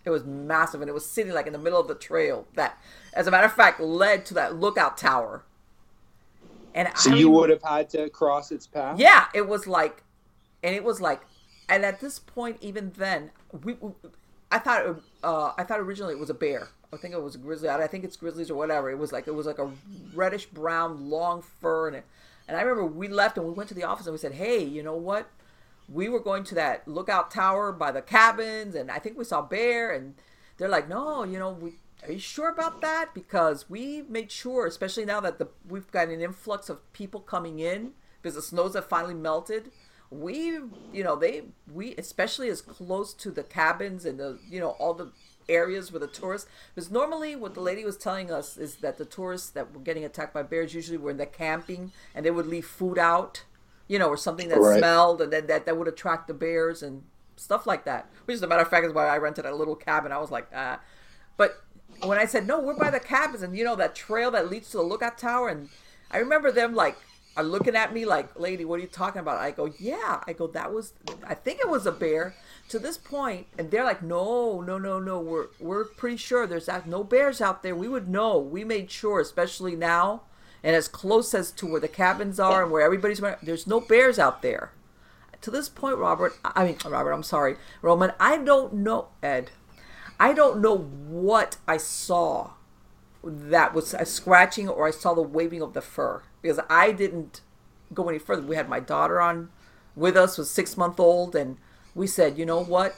It was massive, and it was sitting like in the middle of the trail. That, as a matter of fact, led to that lookout tower. And So I you would have had to cross its path. yeah, it was like, and it was like, and at this point, even then, we, we I thought, it, uh, I thought originally it was a bear. I think it was a grizzly. I think it's grizzlies or whatever. It was like it was like a reddish brown, long fur, and it, and I remember we left and we went to the office and we said, hey, you know what? We were going to that lookout tower by the cabins, and I think we saw bear, and they're like, no, you know, we. Are you sure about that? Because we made sure, especially now that the we've got an influx of people coming in because the snows have finally melted. We, you know, they we especially as close to the cabins and the you know all the areas where the tourists. Because normally, what the lady was telling us is that the tourists that were getting attacked by bears usually were in the camping and they would leave food out, you know, or something that Right. smelled and then that that would attract the bears and stuff like that. Which, as a matter of fact, is why I rented a little cabin. I was like, ah. But when I said no, we're by the cabins, and you know that trail that leads to the lookout tower, and I remember them like are looking at me like, "Lady, what are you talking about?" I go, "Yeah." I go, "That was, I think it was a bear." To this point, and they're like, "No, no, no, no. We're we're pretty sure there's no bears out there. We would know. We made sure, especially now, and as close as to where the cabins are and where everybody's. There's no bears out there." To this point, Robert, I mean Robert, I'm sorry, Roman. I don't know, Ed. I don't know what I saw that was a scratching or I saw the waving of the fur because I didn't go any further. We had my daughter on with us, was six month old, and we said, you know what?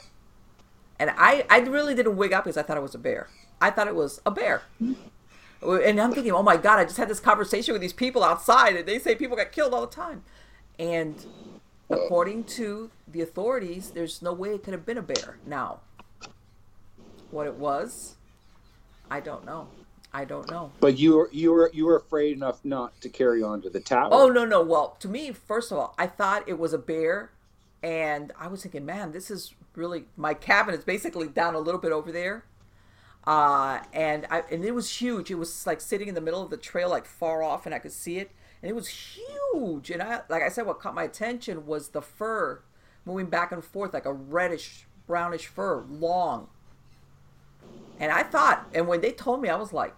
And I, I really didn't wig up because I thought it was a bear. I thought it was a bear. And I'm thinking, oh my God, I just had this conversation with these people outside and they say people got killed all the time. And according to the authorities, there's no way it could have been a bear. Now, what it was, I don't know. I don't know. But you were you were you were afraid enough not to carry on to the tower. Oh no no. Well, to me, first of all, I thought it was a bear, and I was thinking, man, this is really my cabin is basically down a little bit over there, uh, and I and it was huge. It was like sitting in the middle of the trail, like far off, and I could see it, and it was huge. And I, like I said, what caught my attention was the fur moving back and forth, like a reddish brownish fur, long. And I thought, and when they told me, I was like,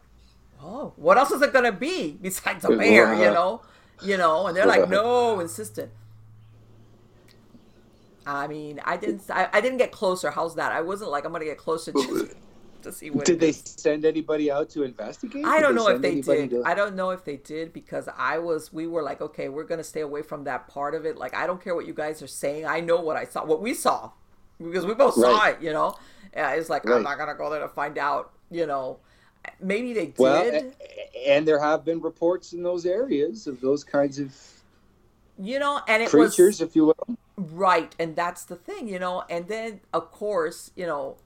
oh, what else is it gonna be besides a bear, you know? You know, and they're like, no, insistent. I mean, I didn't, I, I didn't get closer. How's that? I wasn't like I'm gonna get closer just to see what. Did they send anybody out to investigate? I don't know if they did. to- I don't know if they did because I was. We were like, okay, we're gonna stay away from that part of it. Like, I don't care what you guys are saying. I know what I saw, what we saw, because we both saw Right. it. You know, yeah, it's like Right. I'm not gonna go there to find out. You know, maybe they did. Well, and, and there have been reports in those areas of those kinds of you know, and it creatures, was, if you will. Right, and that's the thing, you know. And then, of course, you know,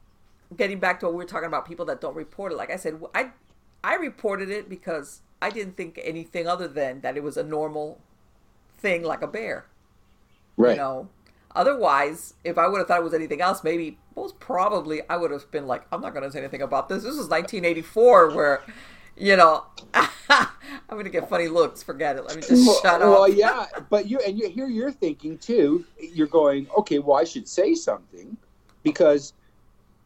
getting back to what we were talking about, people that don't report it. Like I said, I I reported it because I didn't think anything other than that it was a normal thing, like a bear. Right. You know. Otherwise, if I would have thought it was anything else, maybe most probably I would have been like, I'm not going to say anything about this. This is 1984, where you know, I'm gonna get funny looks. Forget it. Let me just well, shut up. Well, yeah, but you and you here you're thinking too. You're going, okay, well, I should say something because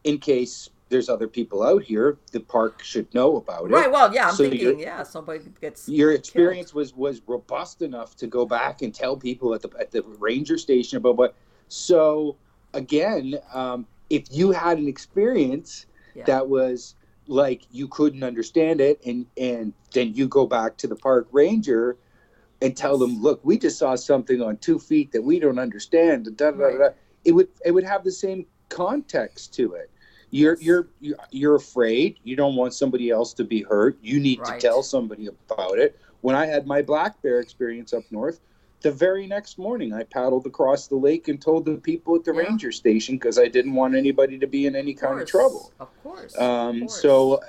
in case there's other people out here, the park should know about it. Right. Well, yeah, I'm so thinking, yeah, somebody gets. Your experience killed. was was robust enough to go back and tell people at the at the ranger station about what. So again, um, if you had an experience yeah. that was like you couldn't understand it and and then you go back to the park ranger and tell them look we just saw something on two feet that we don't understand da, da, right. da, it would it would have the same context to it. You're you're you're afraid. You don't want somebody else to be hurt. You need right. to tell somebody about it. When i had my black bear experience up north the very next morning i paddled across the lake and told the people at the yeah. ranger station because i didn't want anybody to be in any kind of, of trouble. Of course, um, of course. so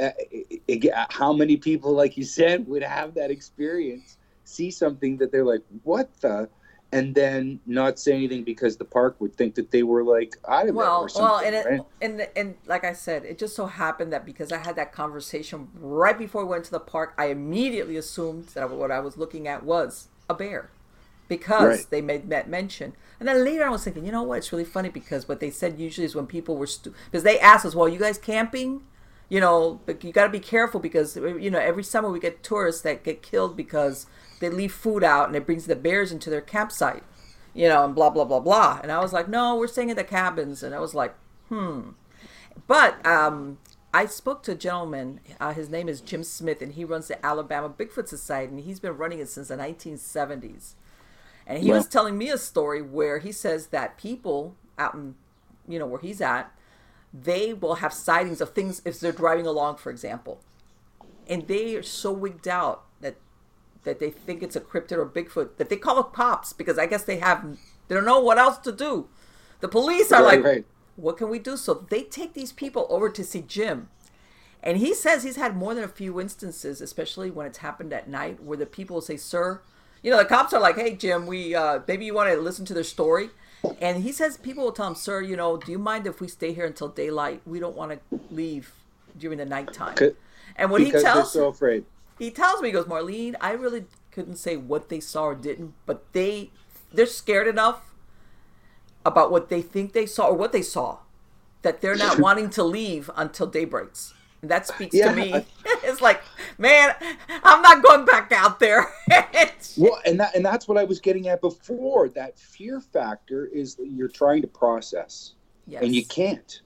uh, uh, how many people like you said would have that experience see something that they're like what the and then not say anything because the park would think that they were like out of well, it or something. Well, and, right? and and like I said, it just so happened that because I had that conversation right before we went to the park, I immediately assumed that what I was looking at was a bear because right. they made that mention. And then later I was thinking, you know what? It's really funny because what they said usually is when people were stu- because they asked us, "Well, you guys camping?" You know, but you got to be careful because you know every summer we get tourists that get killed because they leave food out and it brings the bears into their campsite. You know, and blah blah blah blah. And I was like, "No, we're staying at the cabins." And I was like, "Hmm." But um, I spoke to a gentleman. Uh, his name is Jim Smith, and he runs the Alabama Bigfoot Society, and he's been running it since the 1970s. And he was telling me a story where he says that people out in, you know, where he's at, they will have sightings of things if they're driving along, for example, and they are so wigged out that that they think it's a cryptid or Bigfoot that they call it pops because I guess they have they don't know what else to do. The police are right, like, right. what can we do? So they take these people over to see Jim. And he says he's had more than a few instances, especially when it's happened at night, where the people say, Sir, you know, the cops are like, "Hey, Jim, we uh, maybe you want to listen to their story." And he says people will tell him, "Sir, you know, do you mind if we stay here until daylight? We don't want to leave during the nighttime." And what he tells so afraid. He tells me, he goes, "Marlene, I really couldn't say what they saw or didn't, but they they're scared enough about what they think they saw or what they saw that they're not wanting to leave until day breaks." that speaks yeah, to me. I, it's like, man, I'm not going back out there. well, and that and that's what I was getting at before. That fear factor is you're trying to process, yes. and you can't.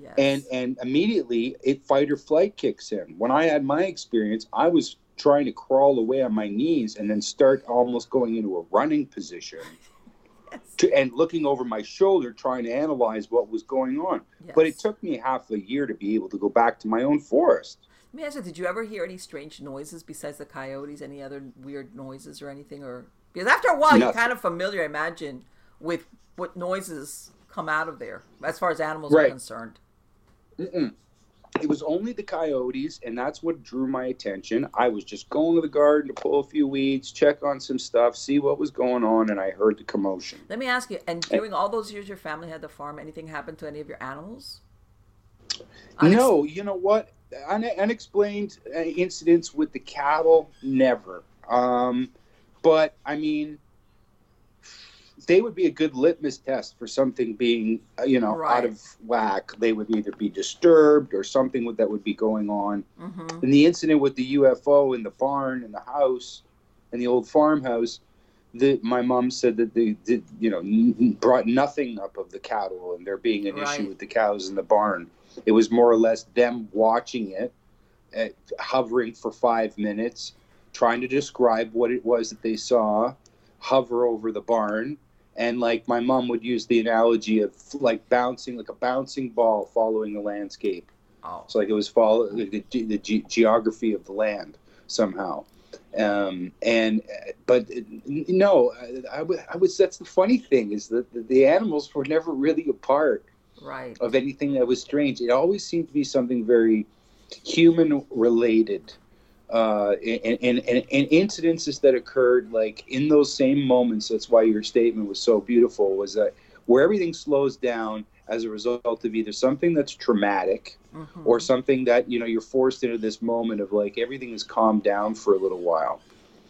Yes. And and immediately it fight or flight kicks in. When I had my experience, I was trying to crawl away on my knees and then start almost going into a running position to, and looking over my shoulder trying to analyze what was going on. Yes. But it took me half a year to be able to go back to my own forest. Let me ask you, did you ever hear any strange noises besides the coyotes? Any other weird noises or anything? Or because after a while, Nothing. you're kind of familiar, I imagine, with what noises come out of there as far as animals right. are concerned. Mm-mm it was only the coyotes, and that's what drew my attention. I was just going to the garden to pull a few weeds, check on some stuff, see what was going on, and I heard the commotion. Let me ask you, and eh. during all those years your family had the farm, anything happened to any of your animals? Unex- no, you know what? Unexplained uh, incidents with the cattle, never. Um, but I mean, they would be a good litmus test for something being, uh, you know, right. out of whack. They would either be disturbed or something that would be going on. Mm-hmm. And the incident with the UFO in the barn in the house, in the old farmhouse, the, my mom said that they did, you know, n- brought nothing up of the cattle and there being an right. issue with the cows in the barn. It was more or less them watching it, uh, hovering for five minutes, trying to describe what it was that they saw, hover over the barn, and like my mom would use the analogy of like bouncing like a bouncing ball following the landscape Wow. It's like it was follow the, the ge- geography of the land somehow. Um, and but no, I, I would I was that's the funny thing is that the, the animals were never really a part Right. of anything that was strange. It always seemed to be something very human related. Uh, and, and, and, and incidences that occurred like in those same moments. That's why your statement was so beautiful. Was that where everything slows down as a result of either something that's traumatic Mhm. or something that you know you're forced into this moment of like everything is calmed down for a little while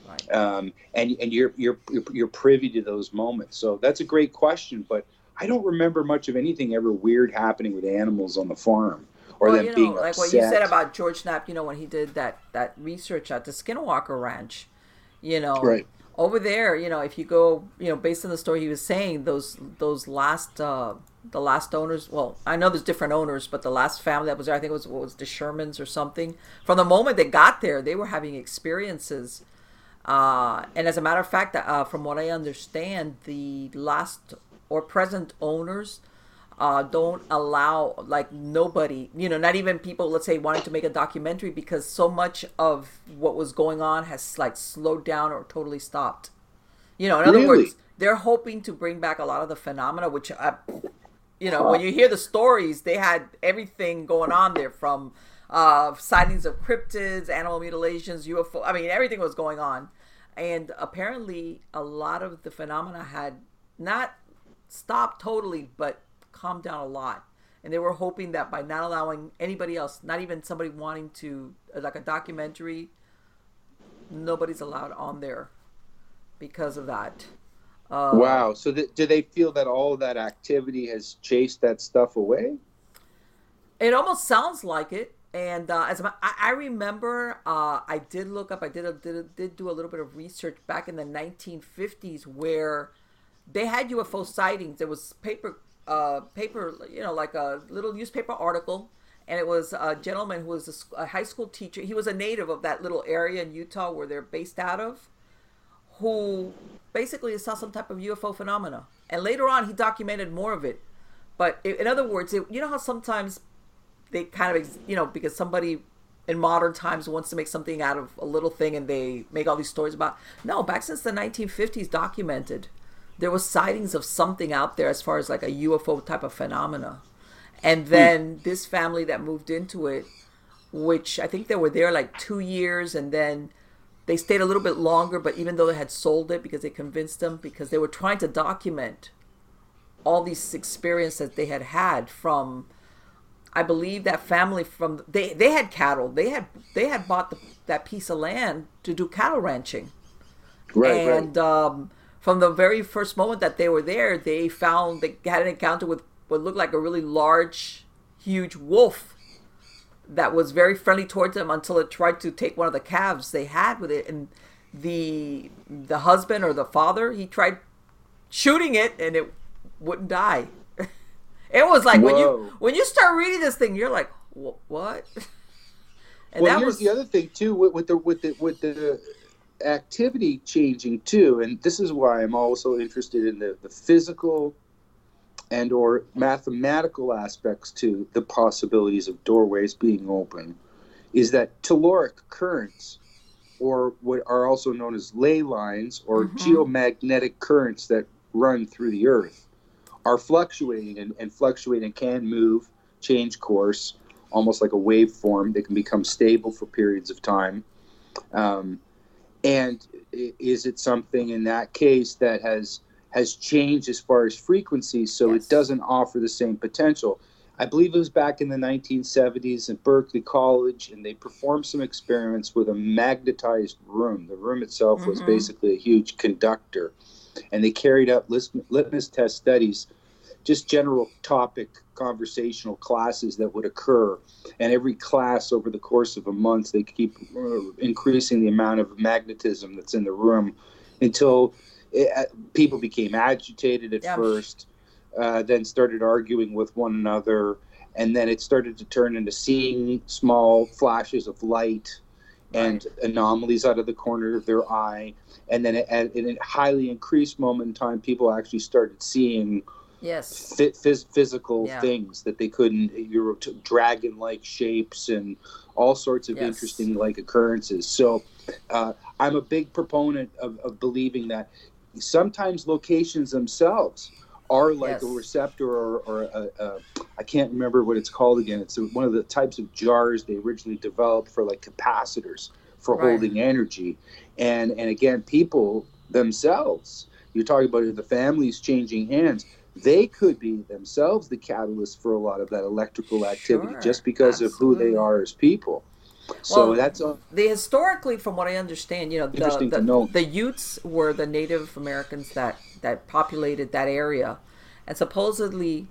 Right. um, and and you're, you're you're you're privy to those moments. So that's a great question, but I don't remember much of anything ever weird happening with animals on the farm or well, them you know, being like upset. what you said about George Knapp, you know, when he did that that research at the Skinwalker Ranch, you know, Right. over there, you know, if you go, you know, based on the story he was saying, those those last uh the last owners, well, I know there's different owners, but the last family that was there, I think it was what was the Shermans or something. From the moment they got there, they were having experiences. Uh, and as a matter of fact, uh, from what I understand, the last or present owners uh, don't allow like nobody, you know, not even people, let's say, wanting to make a documentary because so much of what was going on has like slowed down or totally stopped. You know, in other Really? words, they're hoping to bring back a lot of the phenomena, which, uh, you know, when you hear the stories, they had everything going on there from uh, sightings of cryptids, animal mutilations, UFO. I mean, everything was going on. And apparently, a lot of the phenomena had not stopped totally, but calmed down a lot. And they were hoping that by not allowing anybody else, not even somebody wanting to, like a documentary, nobody's allowed on there because of that. Uh, wow. So th- do they feel that all of that activity has chased that stuff away? It almost sounds like it. And uh, as a, I, I remember, uh, I did look up. I did a, did a, did do a little bit of research back in the 1950s where they had UFO sightings. There was paper, uh, paper, you know, like a little newspaper article, and it was a gentleman who was a, a high school teacher. He was a native of that little area in Utah where they're based out of, who basically saw some type of UFO phenomena. And later on, he documented more of it. But in other words, it, you know how sometimes they kind of you know because somebody in modern times wants to make something out of a little thing and they make all these stories about no back since the 1950s documented there was sightings of something out there as far as like a ufo type of phenomena and then this family that moved into it which i think they were there like two years and then they stayed a little bit longer but even though they had sold it because they convinced them because they were trying to document all these experiences they had had from I believe that family from they they had cattle. They had they had bought the, that piece of land to do cattle ranching, Right. and um, from the very first moment that they were there, they found they had an encounter with what looked like a really large, huge wolf that was very friendly towards them until it tried to take one of the calves they had with it, and the the husband or the father he tried shooting it and it wouldn't die. It was like when you when you start reading this thing, you're like, "Wh- what? And well, that here's was the other thing too with, with the with the with the activity changing too, and this is why I'm also interested in the, the physical and or mathematical aspects to the possibilities of doorways being open, is that telluric currents, or what are also known as ley lines or Mhm. geomagnetic currents that run through the earth, are fluctuating and, and fluctuate and can move, change course, almost like a waveform. They can become stable for periods of time. Um, and is it something in that case that has has changed as far as frequency, so Yes. it doesn't offer the same potential? I believe it was back in the 1970s at Berkeley College, and they performed some experiments with a magnetized room. The room itself was Mhm. basically a huge conductor, and they carried out litmus test studies, just general topic conversational classes that would occur. And every class over the course of a month, they keep uh, increasing the amount of magnetism that's in the room until it, uh, people became agitated at Yeah. first, uh, then started arguing with one another, and then it started to turn into seeing small flashes of light and anomalies out of the corner of their eye. And then at, at a highly increased moment in time, people actually started seeing yes phys- phys- physical Yeah. things that they couldn't you were t- dragon-like shapes and all sorts of Yes. interesting like occurrences so uh, i'm a big proponent of, of believing that sometimes locations themselves are like Yes. a receptor or, or a, a, I can't remember what it's called again. It's one of the types of jars they originally developed for like capacitors for Right. holding energy. And and again, people themselves, you're talking about the families changing hands. They could be themselves the catalyst for a lot of that electrical activity Sure, just because of who they are as people. So Well, that's a, the historically from what i understand you know the, the, know. the utes were the native americans that that populated that area and supposedly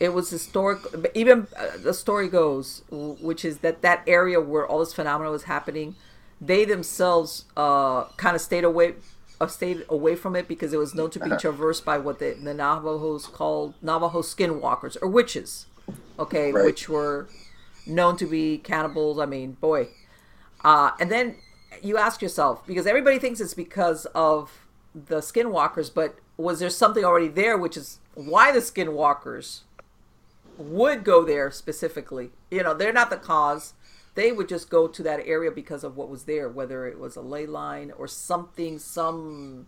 it was historic even uh, the story goes which is that that area where all this phenomena was happening they themselves uh, kind of stayed away stayed away from it because it was known to be traversed by what the, the navajos called navajo skinwalkers or witches okay Right. which were known to be cannibals i mean boy uh, and then you ask yourself because everybody thinks it's because of the skinwalkers, but was there something already there, which is why the skinwalkers would go there specifically? You know, they're not the cause. They would just go to that area because of what was there, whether it was a ley line or something, some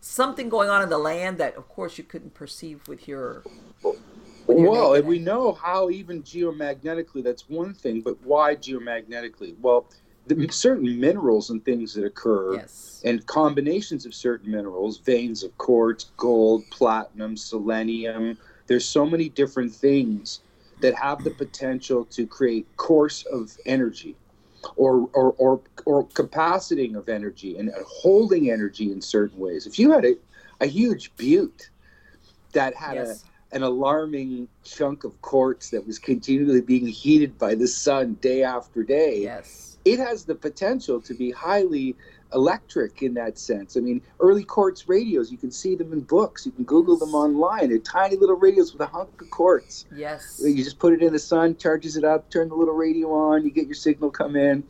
something going on in the land that, of course, you couldn't perceive with your. with your Well, and we know how even geomagnetically that's one thing, but why geomagnetically? Well, the certain minerals and things that occur, Yes. and combinations of certain minerals, veins of quartz, gold, platinum, selenium. There's so many different things that have the potential to create course of energy, or or or, or capaciting of energy and holding energy in certain ways. If you had a, a huge butte that had a an alarming chunk of quartz that was continually being heated by the sun day after day. Yes. It has the potential to be highly electric in that sense. I mean, early quartz radios, you can see them in books. You can Google them online. They're tiny little radios with a hunk of quartz. Yes. You just put it in the sun, charges it up, turn the little radio on, you get your signal come in.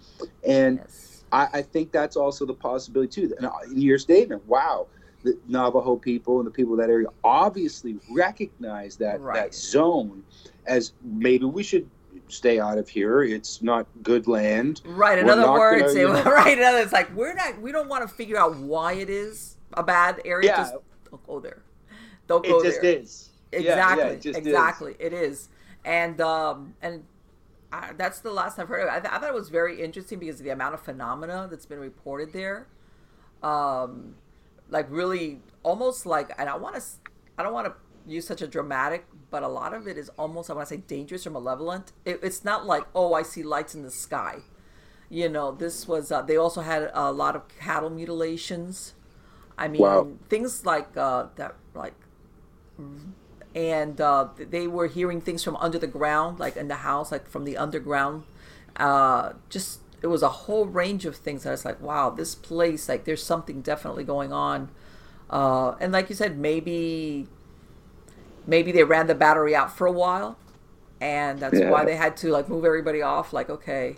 And Yes. I, I think that's also the possibility too. And uh, in your statement, wow, the Navajo people and the people of that area obviously recognize that Right. that zone as maybe we should stay out of here. It's not good land. Right. In other words, gonna, it- you know- right. In other, it's like we're not. We don't want to figure out why it is a bad area. Yeah. Just don't go there. Don't go there. It just there. is. Yeah, yeah, Exactly. it just is. exactly. It is. And um and I, that's the last I've heard of it. I, th- I thought it was very interesting because of the amount of phenomena that's been reported there. Um, like really, almost like, and I want to, I don't want to use such a dramatic, but a lot of it is almost, I want to say, dangerous or malevolent. It, it's not like, oh, I see lights in the sky. You know, this was. Uh, they also had a lot of cattle mutilations. I mean, Wow. things like uh, that, like and uh, they were hearing things from under the ground, like in the house, like from the underground. Uh, just it was a whole range of things. That I was like, wow, this place, like, there's something definitely going on. Uh, and like you said, maybe maybe they ran the battery out for a while, and that's Yeah. why they had to like move everybody off. Like, okay.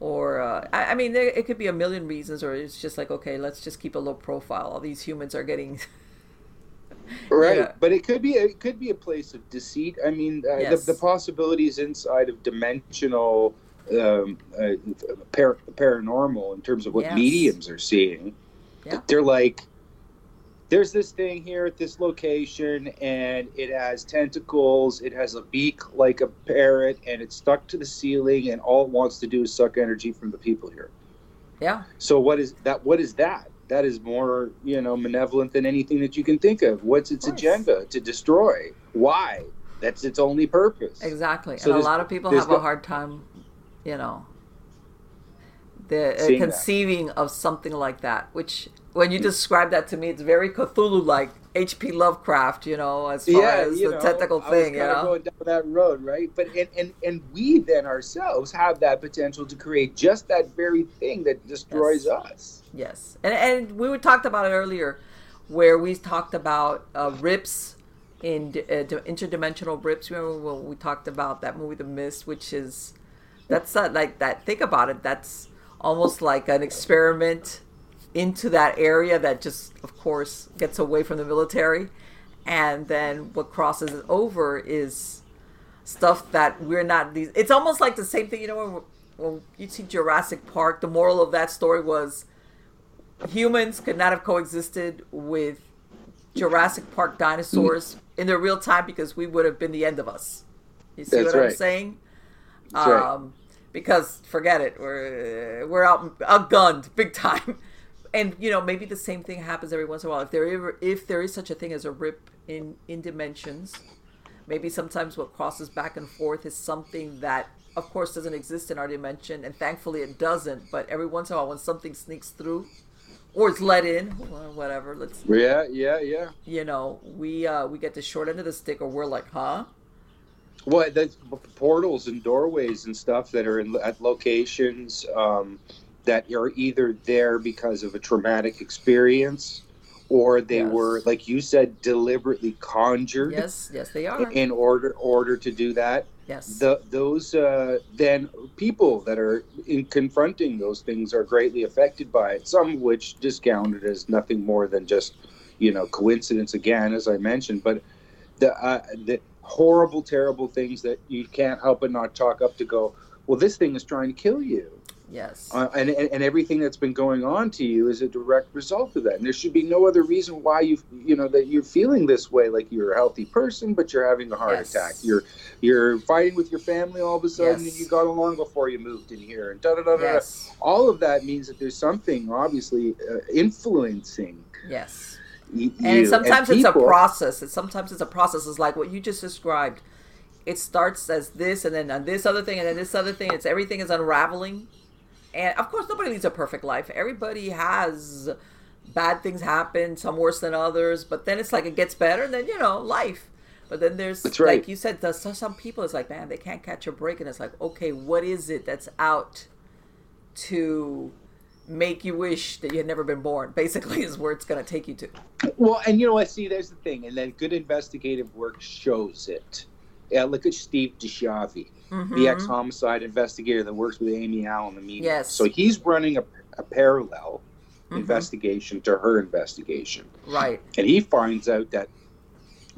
Or uh, I, I mean, there, it could be a million reasons, or it's just like, okay, let's just keep a low profile. All these humans are getting Right, Yeah. but it could be it could be a place of deceit. I mean, uh, Yes. the, the possibilities inside of dimensional um, uh, par- paranormal in terms of what Yes. mediums are seeing. Yeah. They're like, there's this thing here at this location, and it has tentacles. It has a beak like a parrot, and it's stuck to the ceiling, and all it wants to do is suck energy from the people here. yeah. So what is that? What is that? That is more, you know, malevolent than anything that you can think of. What's its Of agenda? To destroy. Why? That's its only purpose. Exactly. So and a lot of people have a hard time, you know, the uh, Seeing that. conceiving of something like that. Which, when you describe that to me, it's very Cthulhu-like, H.P. Lovecraft. You know, as far Yeah, as the know, I thing. You know. going down that road, right? But and, and and we then ourselves have that potential to create just that very thing that destroys Yes. us. Yes, and and we were talked about it earlier, where we talked about uh, rips in uh, interdimensional rips. Remember when we talked about that movie, The Mist, which is that's not like that. Think about it. That's almost like an experiment into that area that just, of course, gets away from the military, and then what crosses it over is stuff that we're not these it's almost like the same thing you know when, when you see jurassic park the moral of that story was humans could not have coexisted with jurassic park dinosaurs in their real time because we would have been the end of us. You see That's what i'm saying? That's right. um, because forget it, we're we're out outgunned big time, and you know maybe the same thing happens every once in a while. If there ever, if there is such a thing as a rip in in dimensions, maybe sometimes what crosses back and forth is something that of course doesn't exist in our dimension, and thankfully it doesn't. But every once in a while, when something sneaks through, or it's let in, well, whatever, let's Yeah, yeah, yeah. you know we uh, we get the short end of the stick, or we're like, huh? Well, that's portals and doorways and stuff that are in, at locations um, that are either there because of a traumatic experience, or they Yes. were, like you said, deliberately conjured Yes, yes, they are. in order order to do that. Yes, The, those uh, then people that are in confronting those things are greatly affected by it. Some of which discounted as nothing more than just you know coincidence again, as I mentioned. But the uh, the horrible, terrible things that you can't help but not chalk up to go. Well, this thing is trying to kill you, yes. uh, and, and and everything that's been going on to you is a direct result of that. And there should be no other reason why you you know that you're feeling this way, like you're a healthy person, but you're having a heart Yes. attack. You're you're fighting with your family all of a sudden, Yes. and you got along before you moved in here, and da da da da. All of that means that there's something obviously uh, influencing Yes. y- And sometimes it's a process. It's sometimes it's a process. It's like what you just described. It starts as this, and then this other thing, and then this other thing. It's everything is unraveling, and of course, nobody leads a perfect life. Everybody has bad things happen, some worse than others. But then it's like it gets better, and then you know life. But then there's right. like you said, there's some- some people. It's like man, they can't catch a break, and it's like okay, what is it that's out to make you wish that you had never been born? Basically, is where it's going to take you to. Well, and you know what? See, there's the thing, and then good investigative work shows it. Yeah, look at Steve DiSchiavi, the Mhm. ex-homicide investigator that works with Amy Allen, the media. Yes. So he's running a, a parallel Mhm. investigation to her investigation, Right. and he finds out that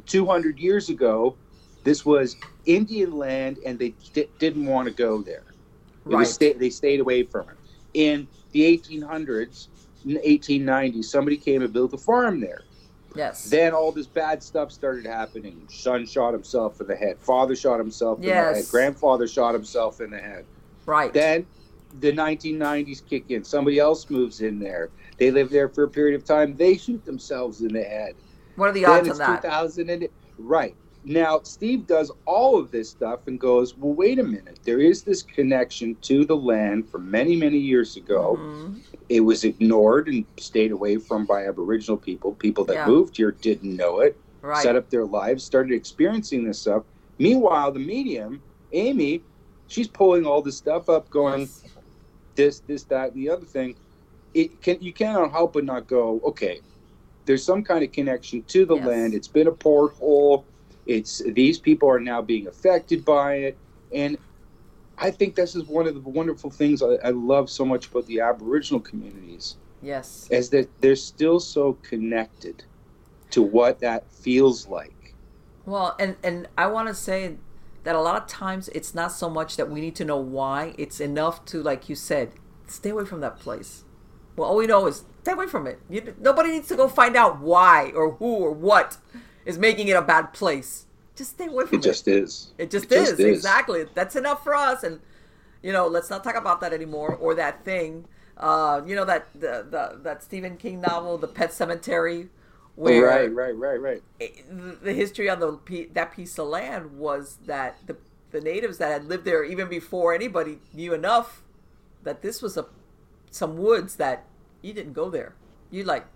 200 years ago, this was Indian land, and they di- didn't want to go there. Right. sta- they stayed away from it. In the 1800s, in 1890s, somebody came and built a farm there. Yes. Then all this bad stuff started happening. Son shot himself in the head. Father shot himself in the head. Grandfather shot himself in the head. right. Then the 1990s kick in. Somebody else moves in there. They live there for a period of time. They shoot themselves in the head. what are the odds on that? 2000 and right now Steve does all of this stuff and goes, well, wait a minute. There is this connection to the land from many many years ago. Mhm. It was ignored and stayed away from by Aboriginal people. People that Yeah. moved here didn't know it. Right. Set up their lives, started experiencing this stuff. Meanwhile, the medium, Amy, she's pulling all this stuff up, going Yes. this, this, that, and the other thing. It can you cannot help but not go, okay, there's some kind of connection to the Yes. land. It's been a porthole. It's these people are now being affected by it, and I think this is one of the wonderful things I, I love so much about the Aboriginal communities Yes. is that they're still so connected to what that feels like. Well, and and I want to say that a lot of times it's not so much that we need to know why. It's enough to, like you said, stay away from that place. Well, all we know is stay away from it. You, nobody needs to go find out why or who or what is making it a bad place. Just stay away from It it. just is. It just, It just is. is. exactly. That's enough for us. And you know, let's not talk about that anymore or that thing. Uh, you know that the, the that Stephen King novel, The Pet Sematary, where right, right, right, right. it- the history on the that piece of land was that the the natives that had lived there even before anybody knew enough that this was a some woods that you didn't go there. You like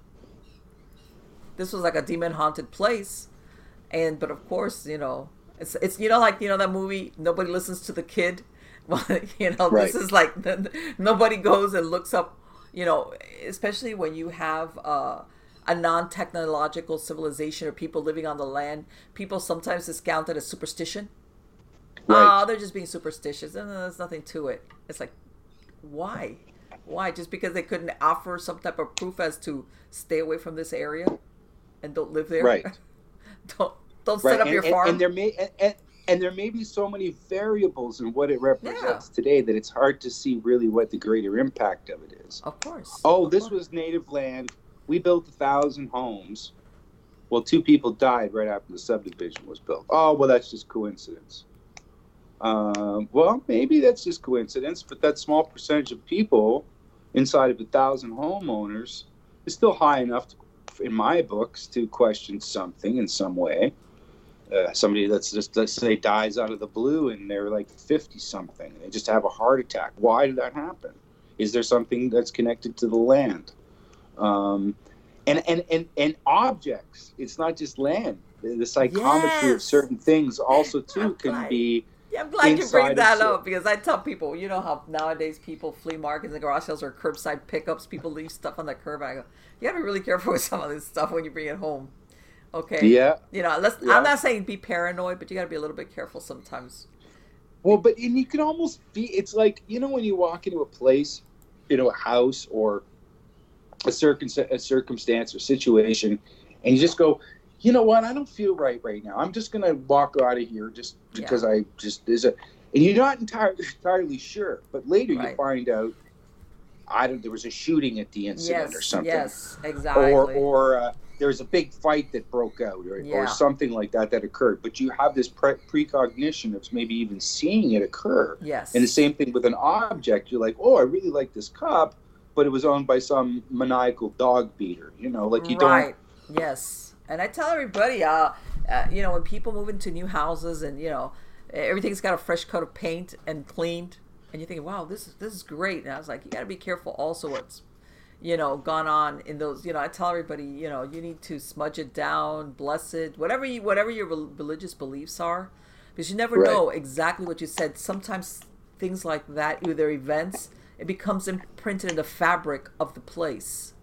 this was like a demon haunted place, and but of course you know it's it's you know like you know that movie nobody listens to the kid. Well, you know Right. this is like nobody goes and looks up. You know, especially when you have. uh a non-technological civilization or people living on the land, people sometimes discount it as superstition. Right. Oh, they're just being superstitious, and there's nothing to it. It's like, why? Why? Just because they couldn't offer some type of proof as to stay away from this area and don't live there? Right. Don't don't set up and, your and- farm. And, there may and, and, there may be so many variables in what it represents today that it's hard to see really what the greater impact of it is. of course. Oh, Of this course. was native land. We built a thousand homes. Well, two people died right after the subdivision was built. Oh, well, that's just coincidence. Um, well, maybe that's just coincidence, but that small percentage of people inside of a thousand homeowners is still high enough, to, in my books, to question something in some way. Uh, somebody that's just let's say dies out of the blue and they're like 50 something and they just have a heart attack. Why did that happen? Is there something that's connected to the land? Um, and, and and and objects it's not just land. The, the psychometry of certain things also too can be Yeah, I'm glad you bring that up because I tell people, you know how nowadays people flea markets and garage sales or curbside pickups, people leave stuff on the curb. I go, you gotta be really careful with some of this stuff when you bring it home. Okay. yeah You know. Yeah. I'm not saying be paranoid, but you gotta be a little bit careful sometimes. Well, but and you can almost be. It's like you know when you walk into a place, you know, a house or a circum a circumstance or situation, and you just go, you know what? I don't feel right right now. I'm just gonna walk out of here just because I just is a, and you're not entirely entirely sure. But later you find out, I don't. There was a shooting at the incident yes. or something Yes. Exactly. or or uh, there was a big fight that broke out or, Yeah. or something like that that occurred but you have this pre- precognition of maybe even seeing it occur yes. and the same thing with an object you're like oh i really like this cup but it was owned by some maniacal dog beater you know like you right. Don't. Right. Yes. And I tell everybody, uh, uh, you know, when people move into new houses and you know everything's got a fresh coat of paint and cleaned, and you're thinking, wow, this is this is great. And I was like, you got to be careful also what's you know gone on in those. You know, I tell everybody, you know, you need to smudge it down, bless it, whatever you whatever your religious beliefs are, because you never Right. know exactly what you said. Sometimes things like that, either events, it becomes imprinted in the fabric of the place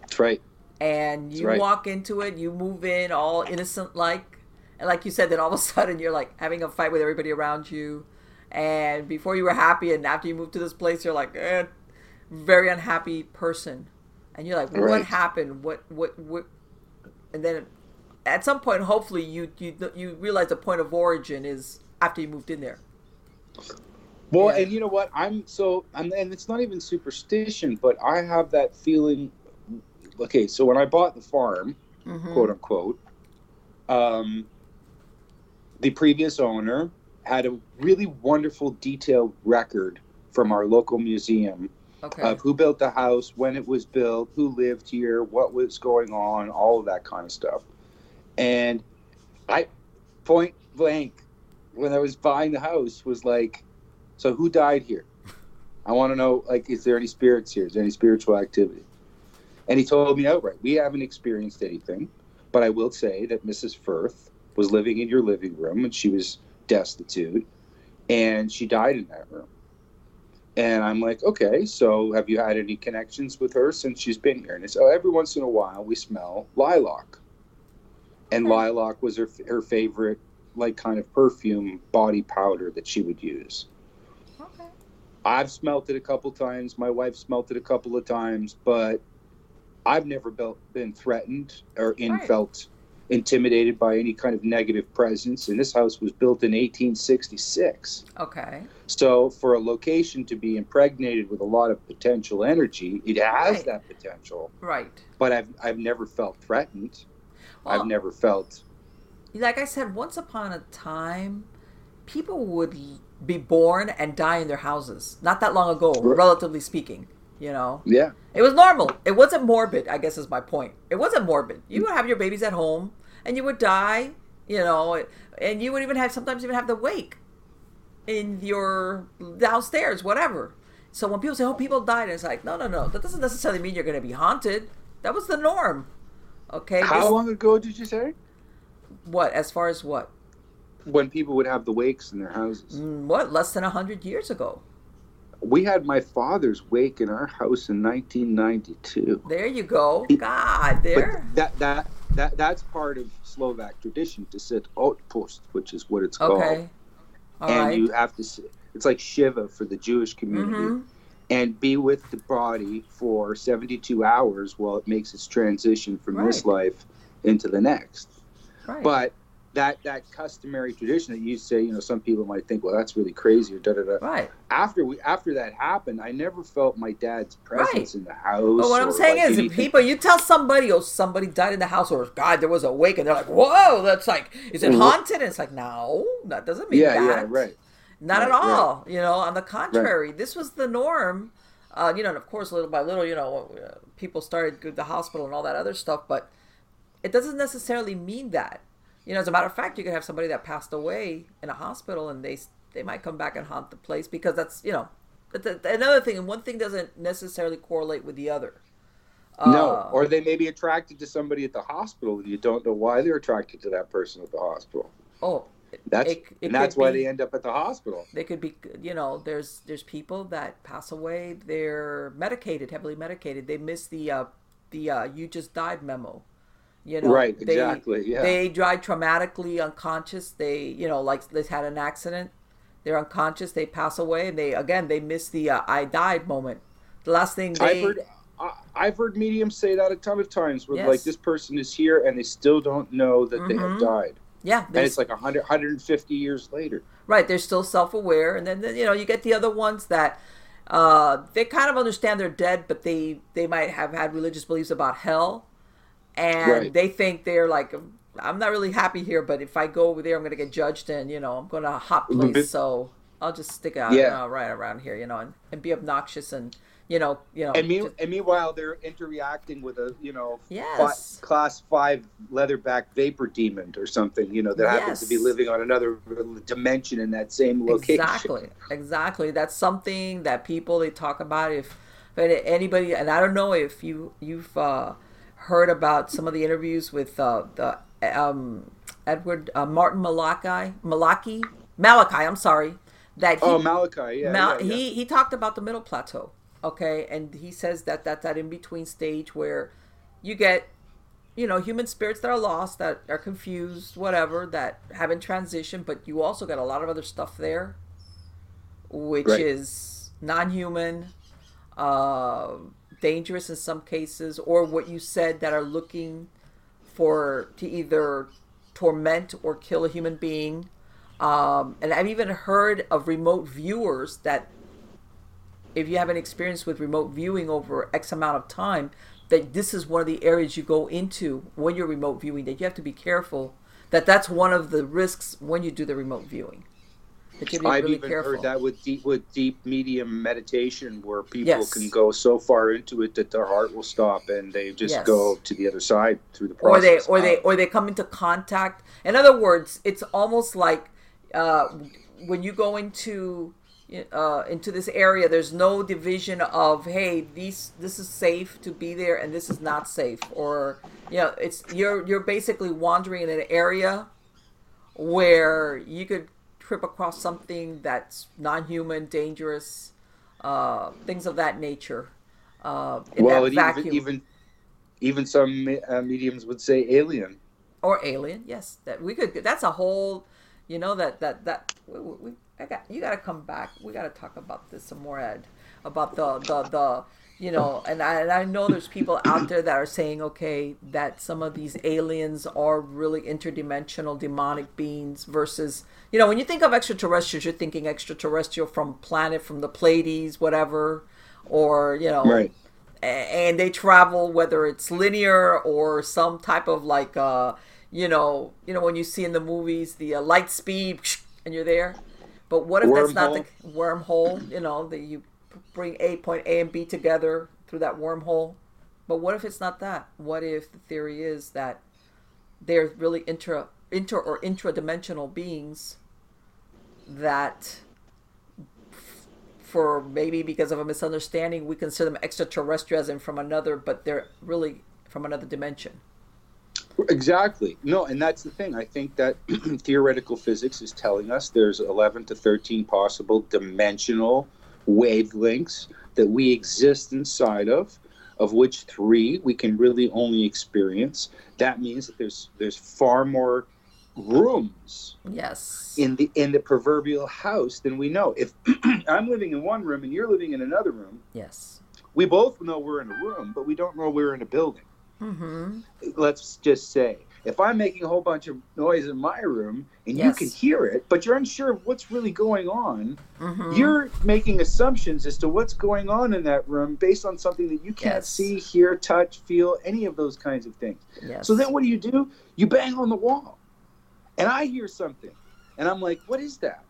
that's right and you right. walk into it, you move in all innocent like, and like you said, then all of a sudden you're like having a fight with everybody around you, and before you were happy, and after you moved to this place, you're like, eh, very unhappy person, and you're like, what Right. happened? What what what? And then at some point, hopefully, you you you realize the point of origin is after you moved in there. well Yeah. and you know what i'm so I'm, and it's not even superstition but i have that feeling okay so when i bought the farm Mhm. quote unquote. Um, the previous owner had a really wonderful detailed record from our local museum Okay. of who built the house, when it was built, who lived here, what was going on, all of that kind of stuff. And I, point blank, when I was buying the house, was like, so who died here? I want to know, like, is there any spirits here? Is there any spiritual activity? And he told me outright, we haven't experienced anything, but I will say that Mrs. Firth was living in your living room and she was destitute and she died in that room. And I'm like, okay, so have you had any connections with her since she's been here? And it's, oh, every once in a while we smell lilac. And Okay. lilac was her, her favorite, like, kind of perfume body powder that she would use. okay. I've smelt it a couple times. My wife smelt it a couple of times, but I've never built, been threatened or in, Right. felt intimidated by any kind of negative presence. And this house was built in 1866. Okay. So for a location to be impregnated with a lot of potential energy, it has Right. that potential. Right. But I've I've never felt threatened. Well, I've never felt like I said, once upon a time, people would be born and die in their houses. Not that long ago, Right. relatively speaking. You know, yeah. it was normal. It wasn't morbid. I guess is my point. It wasn't morbid. You would have your babies at home, and you would die. You know, and you would even have sometimes even have the wake in your downstairs, whatever. So when people say, "Oh, people died," it's like, no, no, no. That doesn't necessarily mean you're going to be haunted. That was the norm. Okay. How This- long ago did you say? What? As far as what? When people would have the wakes in their houses. Mm, What? Less than a hundred years ago. We had my father's wake in our house in 1992. There you go. God, there. But that that that that's part of Slovak tradition to sit outpost, which is what it's called. Okay. All and right. you have to sit, it's like shiva for the Jewish community. Mhm. and be with the body for 72 hours while it makes its transition from this life into the next. Right. But that that customary tradition that you say, you know, some people might think, well, that's really crazy or da da da. right. After we after that happened, I never felt my dad's presence Right. in the house. But what I'm saying like, is, anything. people, you tell somebody, oh, somebody died in the house, or God, there was a wake, and they're like, whoa, that's like, is it Mhm. haunted? And it's like, no, that doesn't mean yeah, that. yeah, right. Not at Right, right. all. You know, on the contrary, this was the norm. Uh, you know, and of course, little by little, you know, uh, people started to the hospital and all that other stuff, but it doesn't necessarily mean that. You know, as a matter of fact, you could have somebody that passed away in a hospital, and they they might come back and haunt the place because that's you know, that's a- another thing. And one thing doesn't necessarily correlate with the other. no, Uh, or they may be attracted to somebody at the hospital. and You don't know why they're attracted to that person at the hospital. oh, That's It- it and that's why be- they end up at the hospital. they could be you know there's there's people that pass away they're medicated heavily medicated they miss the uh the uh you just died memo you know Right, they, exactly, yeah. they died traumatically unconscious they you know like they had an accident they're unconscious they pass away and they again they miss the uh, i died moment the last thing they I've heard I, I've heard mediums say that a ton of times where Yes. like this person is here and they still don't know that they have Mhm. died. yeah And it's like 100, 150 years later. Right, they're still self-aware, and then then, you know you get the other ones that uh, they kind of understand they're dead, but they they might have had religious beliefs about hell, and Right. they think they're like, I'm not really happy here, but if I go over there, I'm gonna get judged, and you know I'm gonna Mhm. place, so I'll just stick out Yeah. uh, right around here, you know, and, and be obnoxious, and you know, you know, And, me, just- and meanwhile, they're interacting with a you know Yes. fi- class five leatherback vapor demon or something you know that happens to be living on another dimension in that same location. Exactly, exactly. That's something that people they talk about. If, if anybody, and I don't know if you you've uh, heard about some of the interviews with uh, the um, Edward uh, Martin Malachi, Malachi, Malachi. I'm sorry, that he, Oh, Malachi, yeah, Mal- yeah, yeah. he he talked about the middle plateau. Okay, and he says that that's that in between stage where you get you know human spirits that are lost that are confused whatever that haven't transitioned but you also got a lot of other stuff there which Right. is non-human uh, dangerous in some cases or what you said that are looking for to either torment or kill a human being um, and i've even heard of remote viewers that if you have an experience with remote viewing over X amount of time, that this is one of the areas you go into when you're remote viewing. That you have to be careful. That that's one of the risks when you do the remote viewing. I've really even careful. heard that with deep with deep medium meditation, where people Yes. can go so far into it that their heart will stop and they just Yes. go to the other side through the process. or they or they or they come into contact. In other words, it's almost like uh, when you go into uh, into this area, there's no division of hey, these this is safe to be there and this is not safe, or you know, it's you're you're basically wandering in an area where you could trip across something that's non-human, dangerous, uh, things of that nature. Uh, well, that vacuum. even even even some uh, mediums would say alien. or alien yes that we could that's a whole you know that that that we, we, I got you got to come back we got to talk about this some more ed about the the the you know and I, and I know there's people out there that are saying okay that some of these aliens are really interdimensional demonic beings versus you know when you think of extraterrestrials you're thinking extraterrestrial from planet from the pleiades whatever or you know Right. and they travel whether it's linear or some type of like uh you know you know when you see in the movies the uh, light speed and you're there but what if that's not the wormhole you know that you bring a point a and b together through that wormhole but what if it's not that what if the theory is that they're really intra inter or intradimensional beings that for maybe because of a misunderstanding, we consider them extraterrestrial as in from another, but they're really from another dimension. Exactly. No, and that's the thing. I think that theoretical physics is telling us there's 11 to 13 possible dimensional wavelengths that we exist inside of, of which three we can really only experience. That means that there's there's far more rooms Yes. in the in the proverbial house than we know. If I'm living in one room and you're living in another room, yes. we both know we're in a room, but we don't know we're in a building Mm-hmm. let's just say if I'm making a whole bunch of noise in my room and Yes. you can hear it, but you're unsure of what's really going on, Mhm. you're making assumptions as to what's going on in that room based on something that you can't Yes. see, hear, touch, feel, any of those kinds of things. yes. So then what do you do? You bang on the wall. And I hear something. And I'm like, what is that?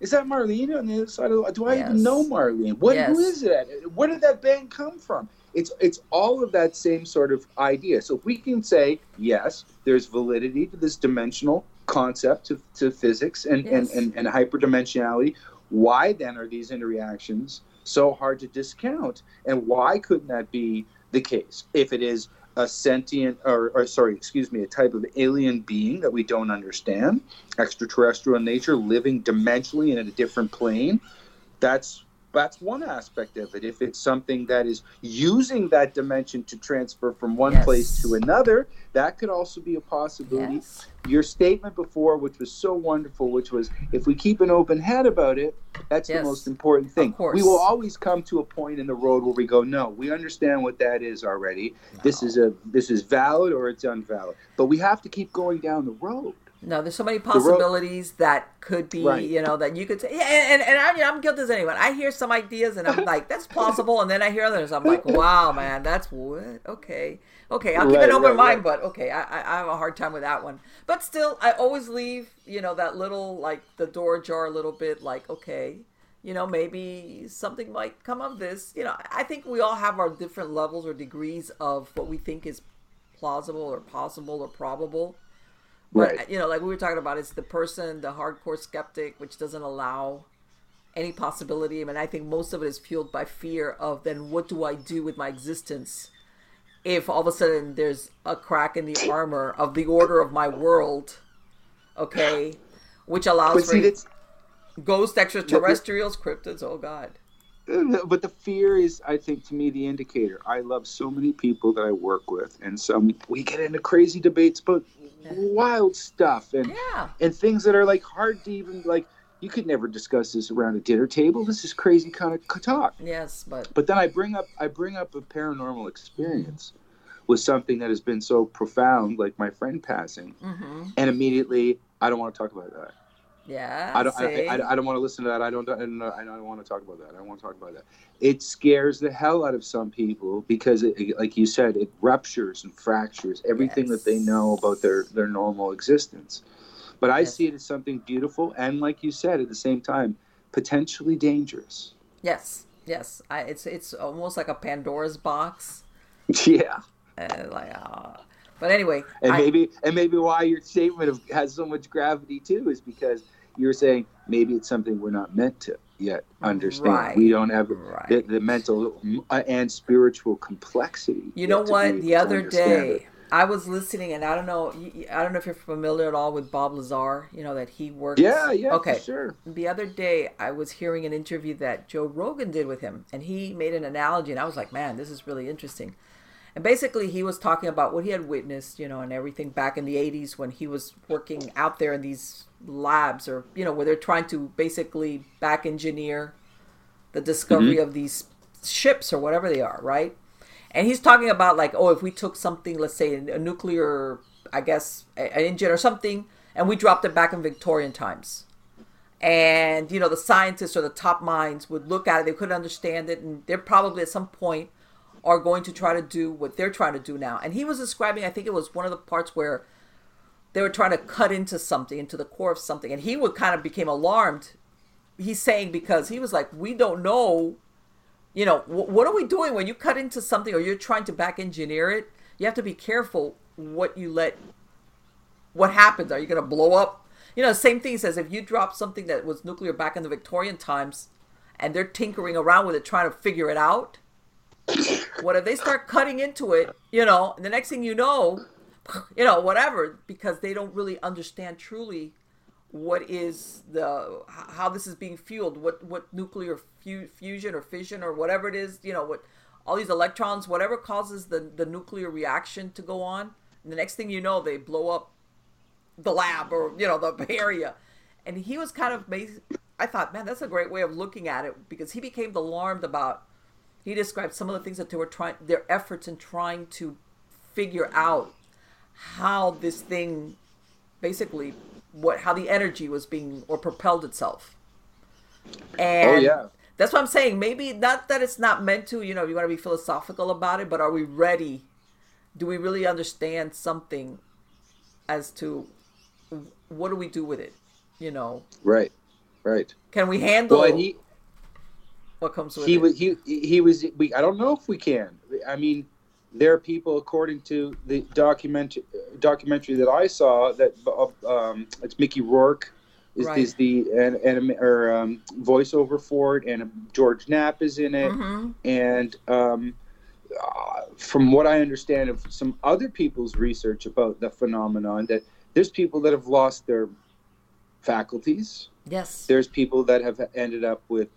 Is that Marlene on the other side of the Do I even know Marlene? What who is it? Where did that bang come from? It's it's all of that same sort of idea. So if we can say, yes, there's validity to this dimensional concept to, to physics and, Yes. and, and, and hyperdimensionality, why then are these interreactions so hard to discount? And why couldn't that be the case if it is a sentient or, or sorry excuse me a type of alien being that we don't understand extraterrestrial in nature living dimensionally and in a different plane that's that's one aspect of it if it's something that is using that dimension to transfer from one Yes. place to another that could also be a possibility Yes. your statement before, which was so wonderful, which was if we keep an open head about it, that's Yes. the most important thing. Of course. We will always come to a point in the road where we go, no, we understand what that is already. This is a this is valid or it's invalid. But we have to keep going down the road. No, there's so many possibilities that could be, Right. you know, that you could say, yeah, and, and, and I'm, I'm guilty as anyone. I hear some ideas and I'm like, that's plausible. And then I hear others. I'm like, wow, man, that's what? Okay. Okay. I'll keep Right, an open right, mind, but okay. I, I, I have a hard time with that one. But still, I always leave, you know, that little, like the door ajar a little bit, like, okay, you know, maybe something might come of this. You know, I think we all have our different levels or degrees of what we think is plausible or possible or probable. But Right. you know, like we were talking about, it's the person, the hardcore skeptic, which doesn't allow any possibility. I mean, I think most of it is fueled by fear of then what do I do with my existence if all of a sudden there's a crack in the armor of the order of my world, okay, which allows see for that's ghost extraterrestrials, cryptids. Oh God, but the fear is i think to me the indicator i love so many people that i work with and some we get into crazy debates about wild stuff and yeah, and things that are like hard to even like you could never discuss this around a dinner table. This is crazy kind of talk. Yes, but but then i bring up i bring up a paranormal experience with something that has been so profound like my friend passing hmm and immediately i don't want to talk about that yeah, I don't. I. I, I don't want to listen to that. I don't. I don't, I don't want to talk about that. I don't want to talk about that. It scares the hell out of some people because, it, like you said, it ruptures and fractures everything that they know about their their normal existence. But I Yes. see it as something beautiful and, like you said, at the same time, potentially dangerous. yes, yes. I, it's it's almost like a Pandora's box. Yeah, And like, uh, but anyway, and I- maybe and maybe why your statement of, has so much gravity too is because you're saying maybe it's something we're not meant to yet understand. Right. We don't have Right. the, the mental uh, and spiritual complexity. You know what? The other day, it. I was listening, and I don't know, I don't know if you're familiar at all with Bob Lazar. You know that he works. Yeah, yeah, Okay. sure. The other day, I was hearing an interview that Joe Rogan did with him, and he made an analogy, and I was like, "Man, this is really interesting." And basically, he was talking about what he had witnessed, you know, and everything back in the '80s when he was working out there in these labs, or you know, where they're trying to basically back engineer the discovery mm-hmm. of these ships or whatever they are, right? And he's talking about like, oh, if we took something, let's say a nuclear, I guess, a- an engine or something, and we dropped it back in Victorian times, and you know, the scientists or the top minds would look at it, they couldn't understand it, and they're probably at some point are going to try to do what they're trying to do now. And he was describing, I think it was one of the parts where they were trying to cut into something, into the core of something, and he would kind of became alarmed. He's saying because he was like, we don't know you know, wh- what are we doing when you cut into something or you're trying to back engineer it? You have to be careful what you let, what happens. Are you going to blow up? You know, same thing says if you drop something that was nuclear back in the Victorian times and they're tinkering around with it trying to figure it out, what if they start cutting into it, you know, and the next thing you know, you know, whatever, because they don't really understand truly what is the how this is being fueled what what nuclear fu- fusion or fission or whatever it is you know what all these electrons whatever causes the the nuclear reaction to go on and the next thing you know they blow up the lab or you know the area. And he was kind of amazed. I thought man that's a great way of looking at it because he became alarmed about he described some of the things that they were trying their efforts in trying to figure out how this thing basically what how the energy was being or propelled itself. Oh, and Oh, yeah. that's what I'm saying. Maybe not that it's not meant to, you know, you want to be philosophical about it, but are we ready? Do we really understand something as to what do we do with it? You know, Right. Right. can we handle Well, he what comes with he it? was he he was we I don't know if we can. I mean, there are people according to the documentary documentary that I saw that um, it's Mickey Rourke is, Right. is the and, and or um, voiceover for it, and George Knapp is in it, Mhm. and um, uh, from what I understand of some other people's research about the phenomenon, that there's people that have lost their faculties. Yes. There's people that have ended up with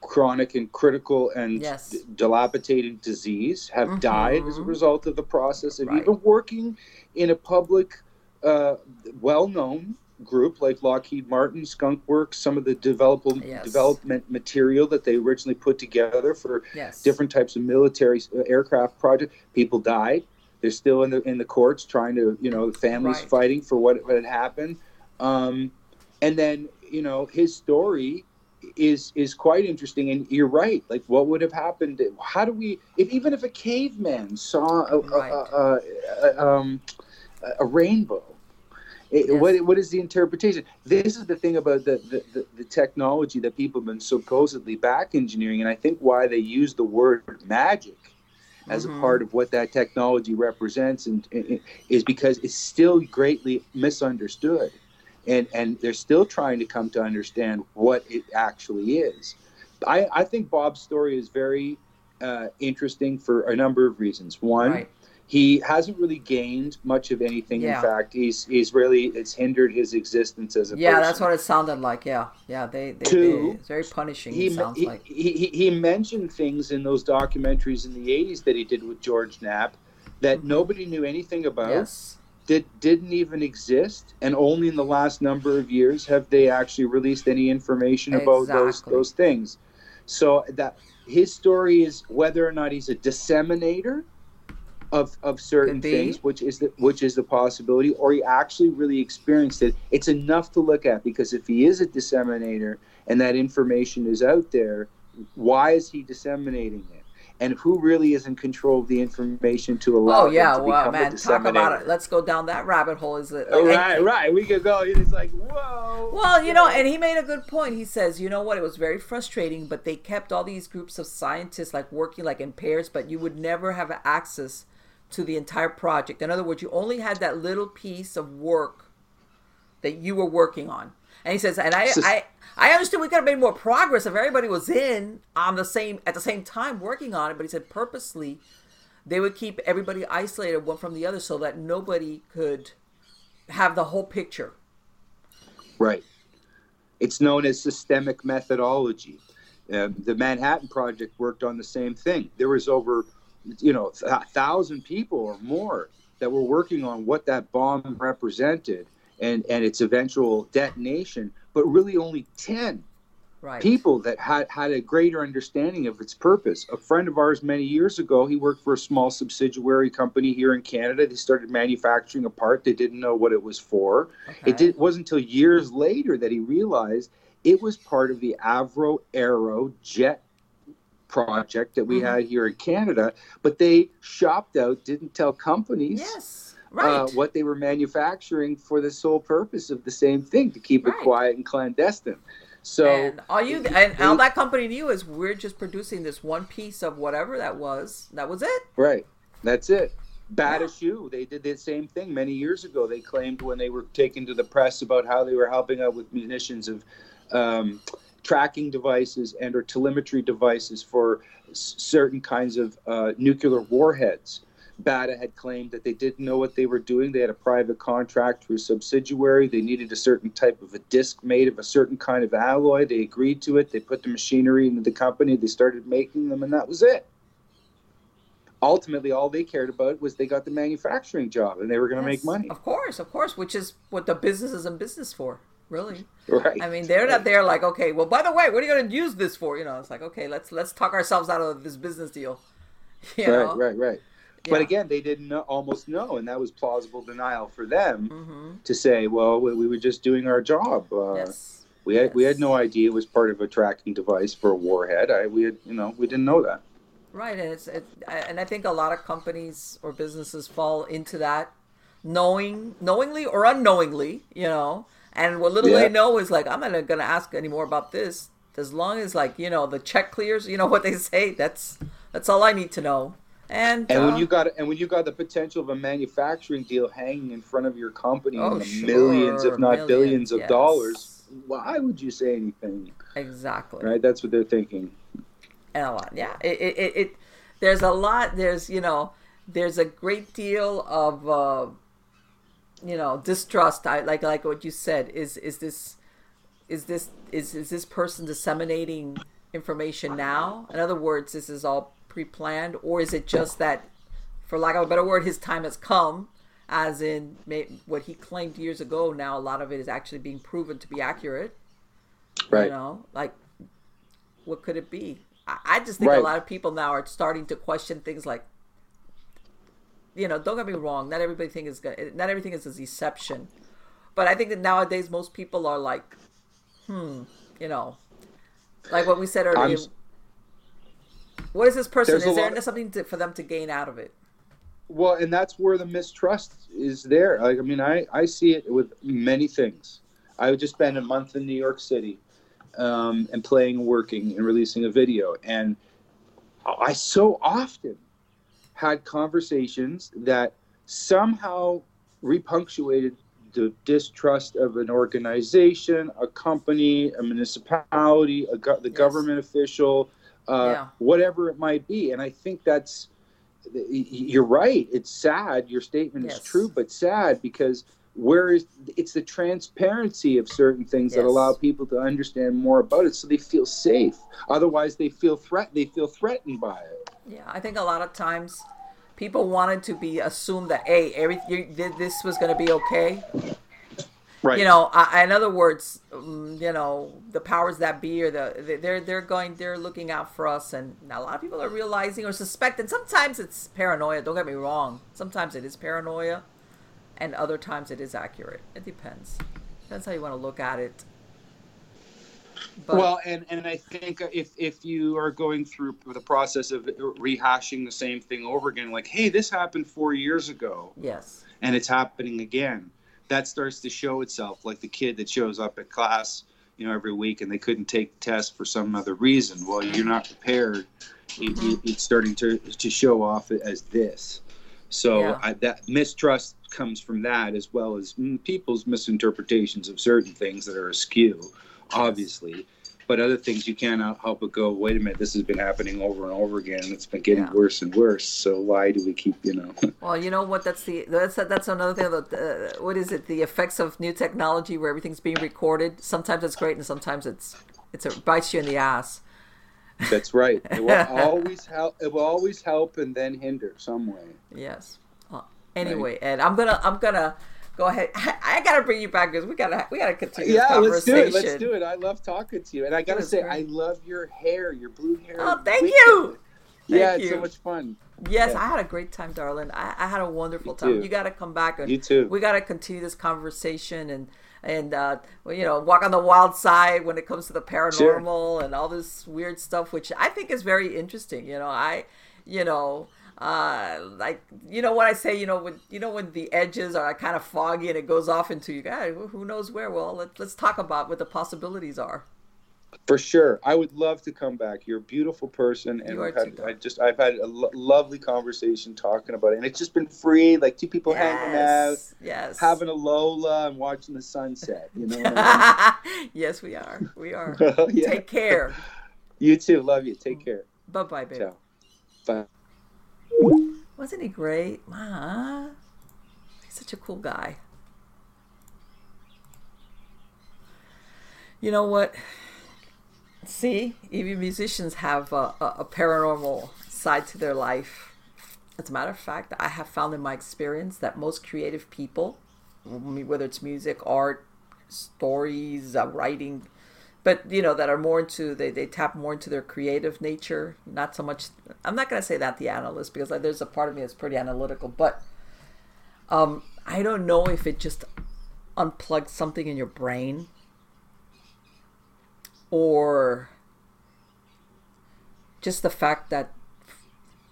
chronic and critical and Yes. d- dilapidating disease, have Mhm. died as a result of the process of Right. even working in a public, uh, well-known group like Lockheed Martin, Skunk Works, some of the develop- Yes. development material that they originally put together for Yes. different types of military uh, aircraft projects. People died. They're still in the in the courts trying to, you know, families Right. fighting for what, what had happened. Um, and then, you know, his story is is quite interesting. And you're right. Like, what would have happened? How do we? If even if a caveman saw a, Right. a, a, a, um, a rainbow. It, Yes. what, what is the interpretation? This is the thing about the, the, the, the technology that people have been supposedly back engineering, and I think why they use the word magic as Mhm. a part of what that technology represents, and, and- is because it's still greatly misunderstood, and and they're still trying to come to understand what it actually is. I, I think Bob's story is very uh, interesting for a number of reasons. One, Right. he hasn't really gained much of anything. Yeah. In fact, he's he's really it's hindered his existence as a Yeah, person. that's what it sounded like. Yeah, yeah. They, they, Two, they it's very punishing. he, it sounds he, like. he, he, he mentioned things in those documentaries in the 80s that he did with George Knapp that nobody knew anything about, Yes. That didn't even exist, and only in the last number of years have they actually released any information about those Exactly. those things. So that his story is whether or not he's a disseminator of of certain things, which is the which is the possibility, or he actually really experienced it. It's enough to look at because if he is a disseminator and that information is out there, why is he disseminating it? And who really is in control of the information to allow Oh yeah, him to well, become a man, talk about it. Let's go down that rabbit hole. Is it? And- right, right. We could go. It's like, whoa. Well, you know, and he made a good point. He says, you know what, it was very frustrating, but they kept all these groups of scientists like working like in pairs, but you would never have access to the entire project. In other words, you only had that little piece of work that you were working on. And he says, and I, So- I, I understood we could have made more progress if everybody was in on the same at the same time working on it. But he said purposely, they would keep everybody isolated one from the other so that nobody could have the whole picture. Right. It's known as systemic methodology. Um, the Manhattan Project worked on the same thing. There was over, you know, a thousand people or more that were working on what that bomb represented and and its eventual detonation, but really only ten Right. people that had had a greater understanding of its purpose. A friend of ours many years ago, he worked for a small subsidiary company here in Canada. They started manufacturing a part they didn't know what it was for. Okay. It did, wasn't until years later that he realized it was part of the Avro Arrow jet project that we Mhm. had here in Canada, but they shopped out, didn't tell companies Yes. Right. uh, what they were manufacturing for the sole purpose of the same thing to keep Right. it quiet and clandestine. So and all you and all that company knew is we're just producing this one piece of whatever that was. That was it. Right. That's it. Bata Yeah. Shoe, they did the same thing many years ago. They claimed when they were taken to the press about how they were helping out with munitions of um, tracking devices and or telemetry devices for s- certain kinds of uh, nuclear warheads. Bata had claimed that they didn't know what they were doing. They had a private contract through a subsidiary. They needed a certain type of a disc made of a certain kind of alloy. They agreed to it. They put the machinery into the company. They started making them, and that was it ultimately all they cared about was they got the manufacturing job and they were going to Yes, make money Of course, of course, which is what the business is in business for, really. right I mean, they're not there like, okay, well, by the way, what are you going to use this for? You know, it's like, okay, let's let's talk ourselves out of this business deal. You know? right right right But again, they didn't know, almost know, and that was plausible denial for them Mm-hmm. to say, "Well, we, we were just doing our job. Uh, yes. We had we had no idea it was part of a tracking device for a warhead. I we had you know we didn't know that. Right, and it's it, and I think a lot of companies or businesses fall into that, knowing knowingly or unknowingly, you know. And what little Yeah. they know is like, I'm not gonna ask any more about this. As long as like you know the check clears, you know what they say. That's that's all I need to know. And And uh, when you got and when you got the potential of a manufacturing deal hanging in front of your company Oh, sure, millions, if not millions, billions of yes. dollars, why would you say anything? exactly Right? That's what they're thinking. and a lot. Yeah, it, it, it, it there's a lot. There's you know there's a great deal of uh, you know distrust. I like like what you said. Is is this is this is is this person disseminating information now? In other words, this is all pre-planned, or is it just that, for lack of a better word, his time has come? As in, may, what he claimed years ago. Now a lot of it is actually being proven to be accurate. Right. You know, like what could it be? I, I just think Right. a lot of people now are starting to question things like, you know, don't get me wrong. Not everybody think is good. Not everything is a deception, but I think that nowadays most people are like, hmm, you know, like what we said I'm earlier. s- What is this person? There's Is there something to, for them to gain out of it? Well, and that's where the mistrust is there. Like, I mean, I, I see it with many things. I would just spent a month in New York City um, and playing, working, and releasing a video. And I so often had conversations that somehow repunctuated the distrust of an organization, a company, a municipality, a go- the Yes. government official, uh, Yeah. whatever it might be. And I think that's you're right. It's sad. Your statement Yes. is true, but sad because where is it's the transparency of certain things that allow people to understand more about it, so they feel safe. Otherwise, they feel threat. They feel threatened by it. Yeah, I think a lot of times people wanted to be assumed that hey, every you, this was going to be okay. Right. you know I, in other words um, you know the powers that be or the they're they're going they're looking out for us. And a lot of people are realizing or suspecting sometimes it's paranoia don't get me wrong. Sometimes it is paranoia and other times it is accurate. It depends. Depends how you want to look at it. But well, and, and I think if if you are going through the process of rehashing the same thing over again, like, hey, this happened four years ago, yes. And it's happening again, that starts to show itself. Like the kid that shows up at class, you know, every week, and they couldn't take the test for some other reason. Well, you're not prepared. It, it, it's starting to to show off as this. So Yeah. I, that mistrust comes from that, as well as mm, people's misinterpretations of certain things that are askew, obviously. But other things you can't help but go, wait a minute, this has been happening over and over again. and It's been getting Yeah. worse and worse. So why do we keep, you know? Well, you know what? That's the that's that's another thing. That, uh, what is it? The effects of new technology, where everything's being recorded. Sometimes it's great, and sometimes it's it's it bites you in the ass. That's right. It will always help. It will always help and then hinder some way. Yes. Uh, anyway, Ed, I'm gonna I'm gonna go ahead. I, I gotta bring you back because we gotta we gotta continue this Yeah, let's do conversation. it. Let's do it. I love talking to you, and I gotta say, great. I love your hair, your blue hair. Oh, thank Wicked. you. yeah, Thank it's so much fun. Yes, Yeah. I had a great time, darling. I, I had a wonderful You time. too. You got to come back and You too. we got to continue this conversation and and uh, you know walk on the wild side when it comes to the paranormal and all this weird stuff, which I think is very interesting. You know, I you know. Uh, like you know what I say, you know when you know when the edges are kind of foggy and it goes off into you guys, who knows where? Well, let's let's talk about what the possibilities are. For sure, I would love to come back. You're a beautiful person, and You are we've had, I just I've had a lo- lovely conversation talking about it, and it's just been free, like two people hanging out, Yes, yes. having a Lola, and watching the sunset. You know. I yes, we are. We are. mean? yeah. Take care. You too. Love you. Take care. Bye bye, baby. Ciao. Bye. Wasn't he great? Ma. He's such a cool guy. You know what? See, even musicians have a, a, a paranormal side to their life. As a matter of fact, I have found in my experience that most creative people, whether it's music, art, stories, uh, writing, but you know that are more into they, they tap more into their creative nature. Not so much i'm not going to say that the analyst because there's a part of me that's pretty analytical but um, i don't know if it just unplugs something in your brain or just the fact that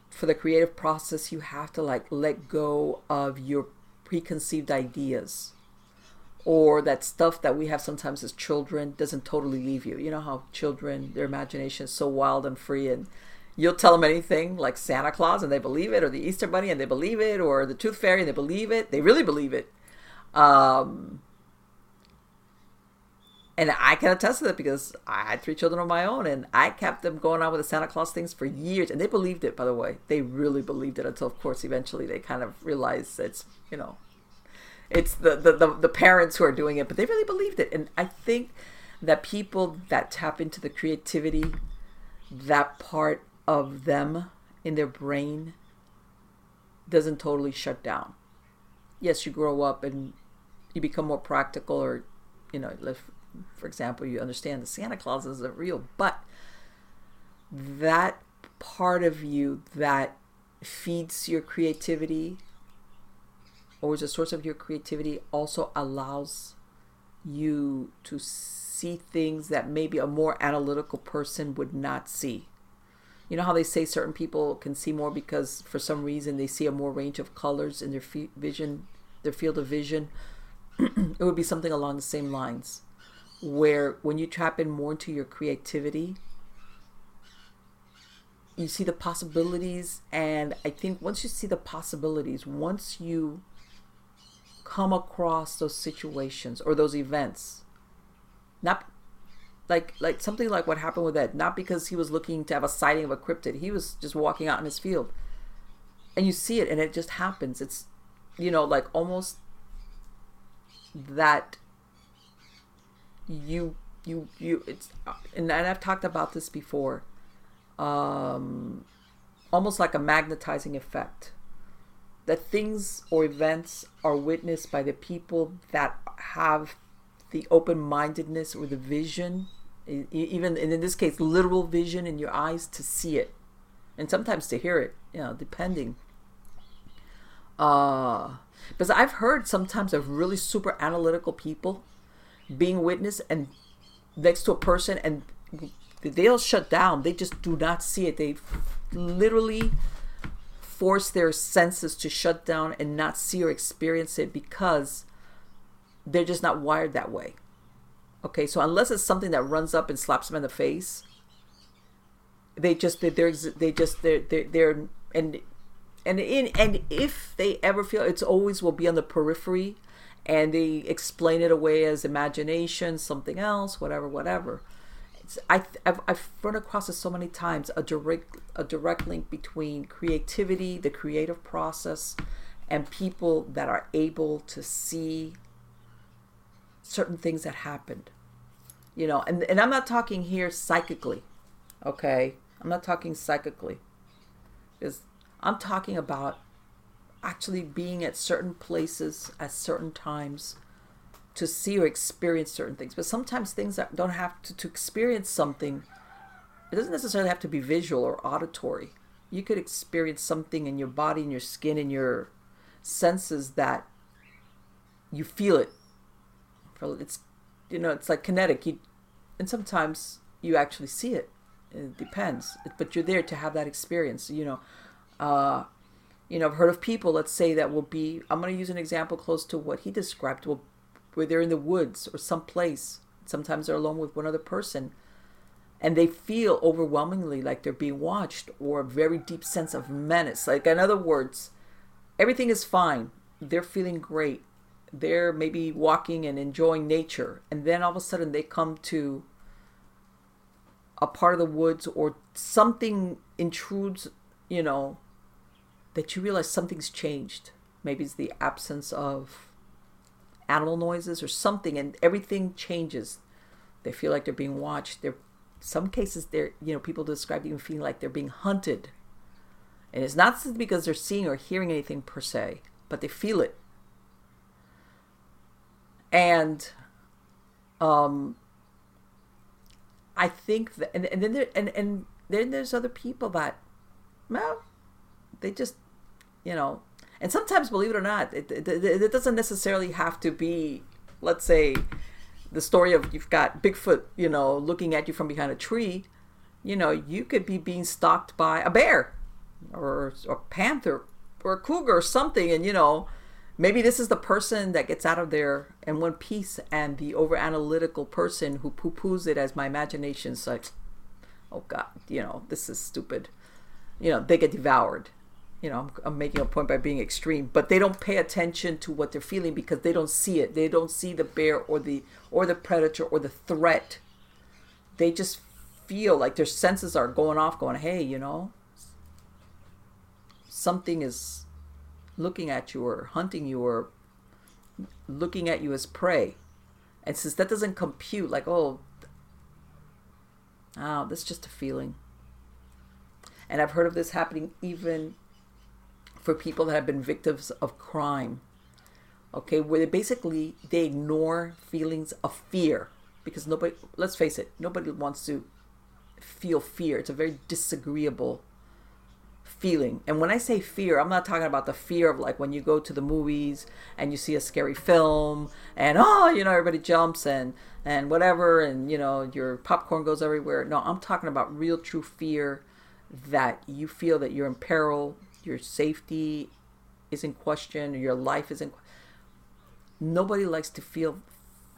for the creative process you have to like let go of your preconceived ideas or that stuff that we have sometimes as children doesn't totally leave you. You know how children, their imagination is so wild and free, and you'll tell them anything like Santa Claus and they believe it, or the Easter Bunny and they believe it, or the Tooth Fairy and they believe it. They really believe it. Um, and I can attest to that because I had three children of my own and I kept them going on with the Santa Claus things for years. And they believed it, by the way. They really believed it until, of course, eventually they kind of realized it's, you know, it's the, the, the, the parents who are doing it, but they really believed it. And I think that people that tap into the creativity, that part of them in their brain doesn't totally shut down. Yes, you grow up and you become more practical, or, you know, for example, you understand that Santa Claus isn't real, but that part of you that feeds your creativity or is a source of your creativity also allows you to see things that maybe a more analytical person would not see. You know how they say certain people can see more because for some reason they see a more range of colors in their vision, their field of vision. it would be something along the same lines where when you tap in more into your creativity, you see the possibilities and I think once you see the possibilities, once you come across those situations or those events. Not like like something like what happened with Ed. Not because he was looking to have a sighting of a cryptid. He was just walking out in his field. And you see it and it just happens. It's you know like almost that you you you it's and, and I've talked about this before um almost like a magnetizing effect that things or events are witnessed by the people that have the open mindedness or the vision, even and in this case, literal vision in your eyes to see it, and sometimes to hear it, you know, depending. Uh, because I've heard sometimes of really super analytical people being witnessed and next to a person and they'll shut down. They just do not see it. They literally force their senses to shut down and not see or experience it because they're just not wired that way. Okay, so unless it's something that runs up and slaps them in the face, they just they're, they just they're they're, they're and and in and if they ever feel it's always will be on the periphery and they explain it away as imagination something else whatever whatever I, I've, I've run across it so many times a direct a direct link between creativity, the creative process, and people that are able to see certain things that happened. You know, and, and I'm not talking here psychically, okay? I'm not talking psychically. Because I'm talking about actually being at certain places at certain times to see or experience certain things. But sometimes things that don't have to, to experience something, it doesn't necessarily have to be visual or auditory. You could experience something in your body, in your skin, in your senses that you feel it. It's you know it's like kinetic. You and sometimes you actually see it. It depends, but you're there to have that experience. You know, uh, you know, I've heard of people. Let's say that will be. I'm going to use an example close to what he described. Will where they're in the woods or someplace. Sometimes they're alone with one other person and they feel overwhelmingly like they're being watched or a very deep sense of menace. Like, in other words, everything is fine. They're feeling great. They're maybe walking and enjoying nature. And then all of a sudden they come to a part of the woods or something intrudes, you know, that you realize something's changed. Maybe it's the absence of animal noises or something, and everything changes. They feel like they're being watched. They're some cases they're you know people describe even feeling like they're being hunted, and it's not because they're seeing or hearing anything per se, but they feel it. And um, I think that, and, and then there, and, and then there's other people that, well, they just, you know, and sometimes, believe it or not, it, it, it doesn't necessarily have to be, let's say, the story of you've got Bigfoot, you know, looking at you from behind a tree. You know, you could be being stalked by a bear or, or panther or a cougar or something, and you know, maybe this is the person that gets out of there in one piece, and the over analytical person who poo poos it as my imagination's like, oh God, you know, this is stupid. You know, they get devoured. You know, I'm, I'm making a point by being extreme, but they don't pay attention to what they're feeling because they don't see it. They don't see the bear or the or the predator or the threat. They just feel like their senses are going off, going, "Hey, you know, something is looking at you or hunting you or looking at you as prey. And since that doesn't compute, like, oh, oh, that's just a feeling. And I've heard of this happening even for people that have been victims of crime. Okay, where they basically they ignore feelings of fear because nobody let's face it, nobody wants to feel fear. It's a very disagreeable feeling. And when I say fear, I'm not talking about the fear of like when you go to the movies and you see a scary film and oh, you know, everybody jumps and and whatever and you know, your popcorn goes everywhere. No, I'm talking about real true fear that you feel that you're in peril, your safety is in question, your life is in Nobody likes to feel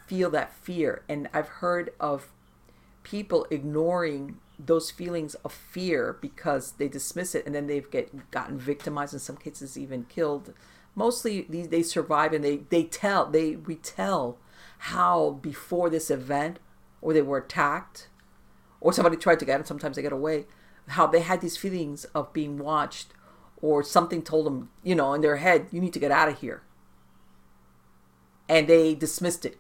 feel that fear. And I've heard of people ignoring those feelings of fear because they dismiss it and then they've get gotten victimized in some cases even killed. Mostly these they survive and they they tell they retell how before this event or they were attacked or somebody tried to get them sometimes they get away how they had these feelings of being watched or something told them you know in their head you need to get out of here and they dismissed it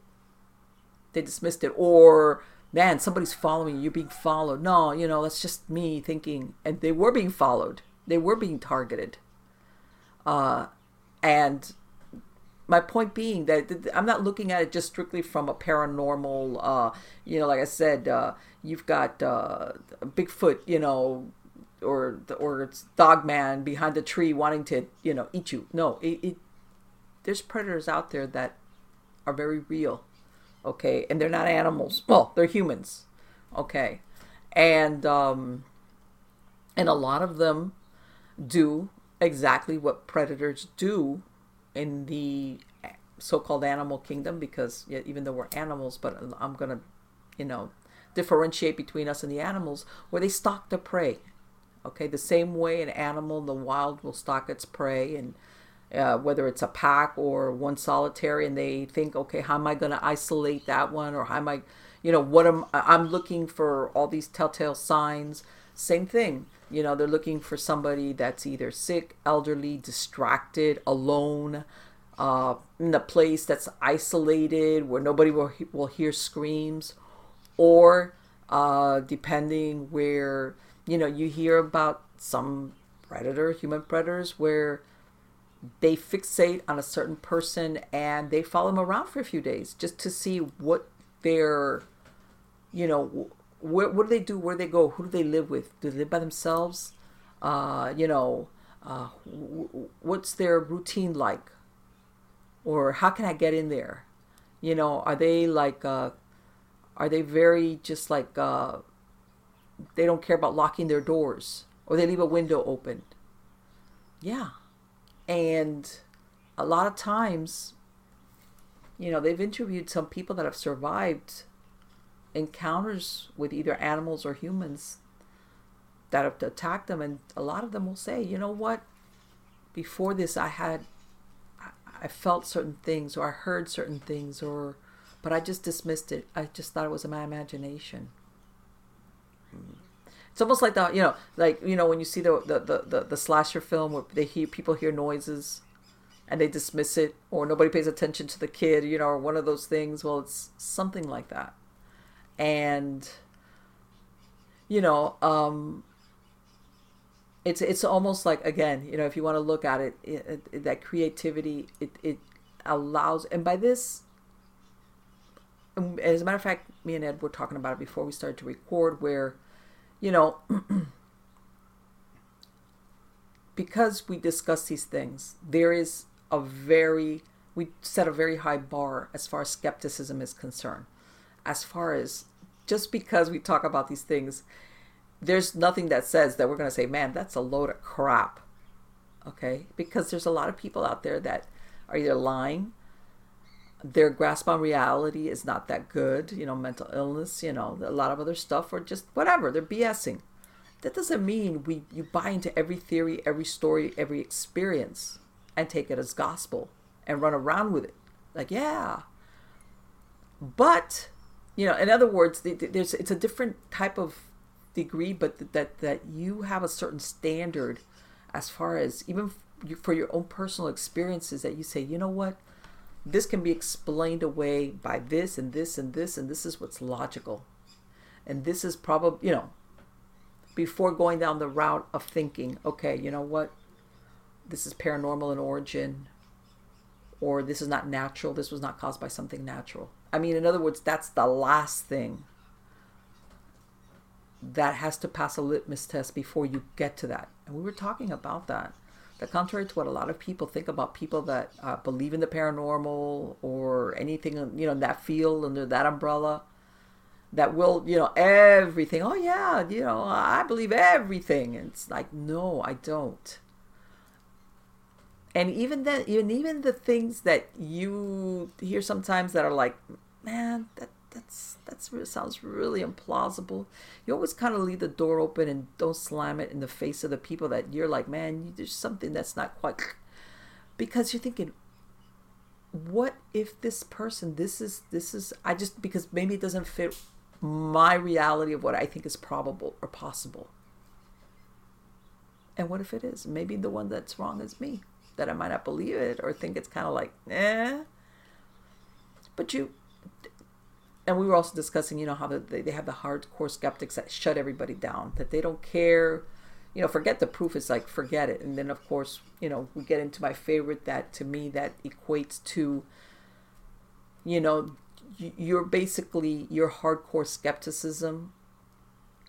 they dismissed it or man, somebody's following you, you're being followed. No, you know, that's just me thinking. And they were being followed, they were being targeted. Uh, and my point being that I'm not looking at it just strictly from a paranormal, uh, you know, like I said, uh, you've got uh, Bigfoot, you know, or or it's Dogman behind the tree wanting to, you know, eat you. No, it, it there's predators out there that are very real okay? And they're not animals. Well they're humans okay? And um and a lot of them do exactly what predators do in the so-called animal kingdom because yeah, even though we're animals but i'm gonna you know differentiate between us and the animals where they stalk the prey okay the same way an animal in the wild will stalk its prey and uh, whether it's a pack or one solitary, and they think, okay, how am I going to isolate that one, or how am I, you know, what am I'm looking for all these telltale signs. Same thing, you know, they're looking for somebody that's either sick, elderly, distracted, alone, uh, in a place that's isolated where nobody will will hear screams, or uh, depending where you know you hear about some predator, human predators, where they fixate on a certain person and they follow them around for a few days just to see what their you know what do they do? Where they go? Who do they live with? Do they live by themselves? Uh, you know uh, what's their routine like? Or how can i get in there? You know are they like uh, are they very just like uh, they don't care about locking their doors or they leave a window open yeah and a lot of times, you know, they've interviewed some people that have survived encounters with either animals or humans that have attacked them. And a lot of them will say, you know what? Before this, I had, I felt certain things or I heard certain things or, but I just dismissed it. I just thought it was my imagination. It's almost like the you know like you know when you see the the the, the, the slasher film where they hear people hear noises and they dismiss it or nobody pays attention to the kid you know or one of those things. Well it's something like that. And you know um it's it's almost like again you know if you want to look at it, it, it that creativity it, it allows and by this as a matter of fact, me and Ed were talking about it before we started to record, where, you know, because we discuss these things, there is a very, we set a very high bar as far as skepticism is concerned. As far as just because we talk about these things, there's nothing that says that we're going to say, man, that's a load of crap. Okay? Because there's a lot of people out there that are either lying, their grasp on reality is not that good, you know, mental illness, you know, a lot of other stuff, or just whatever, they're BSing that doesn't mean we you buy into every theory, every story, every experience and take it as gospel and run around with it. Like, yeah. But, you know, in other words, there's it's a different type of degree, but that that you have a certain standard as far as even for your own personal experiences that you say, you know what, this can be explained away by this and this and this and this is what's logical, and this is probably you know before going down the route of thinking, okay, you know what? This is paranormal in origin, or this is not natural. This was not caused by something natural. I mean, in other words, that's the last thing that has to pass a litmus test before you get to that. And we were talking about that. That contrary to what a lot of people think about people that uh, believe in the paranormal or anything, you know, in that field under that umbrella, that will, you know, everything. Oh yeah, you know, I believe everything. And it's like, no, I don't. And even then, even even the things that you hear sometimes that are like, man, that that's that's sounds really implausible. You always kind of leave the door open and don't slam it in the face of the people that you're like, man, there's something that's not quite, because you're thinking, what if this person, this is this is I just because maybe it doesn't fit my reality of what I think is probable or possible. And what if it is? Maybe the one that's wrong is me, that I might not believe it or think it's kind of like, eh. But you, and we were also discussing, you know, how they, they have the hardcore skeptics that shut everybody down, that they don't care, you know, forget the proof. It's like, forget it. And then, of course, you know, we get into my favorite that to me that equates to, you know, you're basically your hardcore skepticism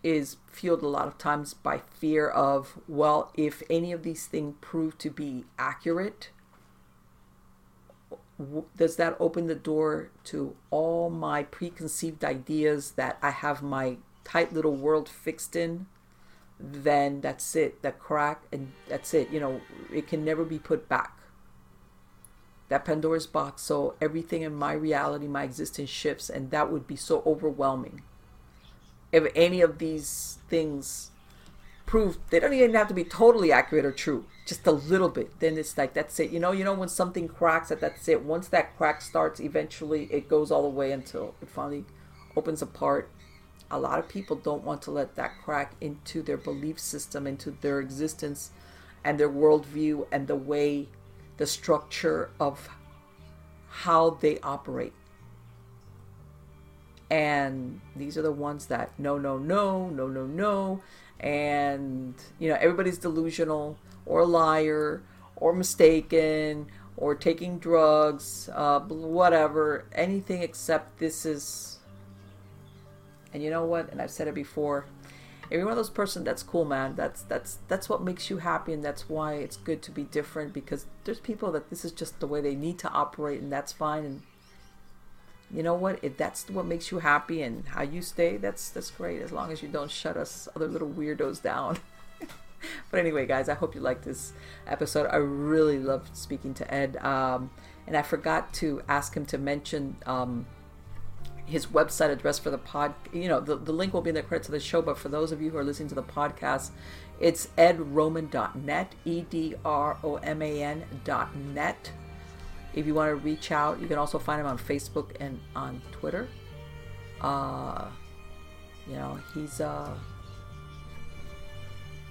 is fueled a lot of times by fear of well if any of these things prove to be accurate does that open the door to all my preconceived ideas that i have my tight little world fixed in then that's it that crack and that's it you know it can never be put back that Pandora's box so everything in my reality, my existence shifts, and that would be so overwhelming. If any of these things prove they don't even have to be totally accurate or true, just a little bit, then it's like that's it. You know, you know when something cracks that that's it. Once that crack starts, eventually it goes all the way until it finally opens apart. A lot of people don't want to let that crack into their belief system, into their existence and their worldview and the way the structure of how they operate. And these are the ones that no, no, no, no, no, no. And, you know, everybody's delusional or a liar or mistaken or taking drugs, uh, whatever, anything except this is. And you know what? And I've said it before if you're one of those person that's cool man that's that's that's what makes you happy and that's why it's good to be different because there's people that this is just the way they need to operate and that's fine and you know what if that's what makes you happy and how you stay that's that's great as long as you don't shut us other little weirdos down but anyway guys i hope you like this episode i really loved speaking to ed um, and i forgot to ask him to mention um, his website address for the pod. You know, the, the link will be in the credits of the show, but for those of you who are listening to the podcast, it's edroman.net, E D R O M A N.net. If you want to reach out, you can also find him on Facebook and on Twitter. Uh, you know, he's uh,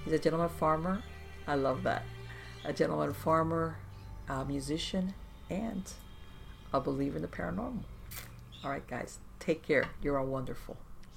he's a gentleman farmer. I love that. A gentleman farmer, a musician, and a believer in the paranormal. All right, guys. Take care. You're all wonderful.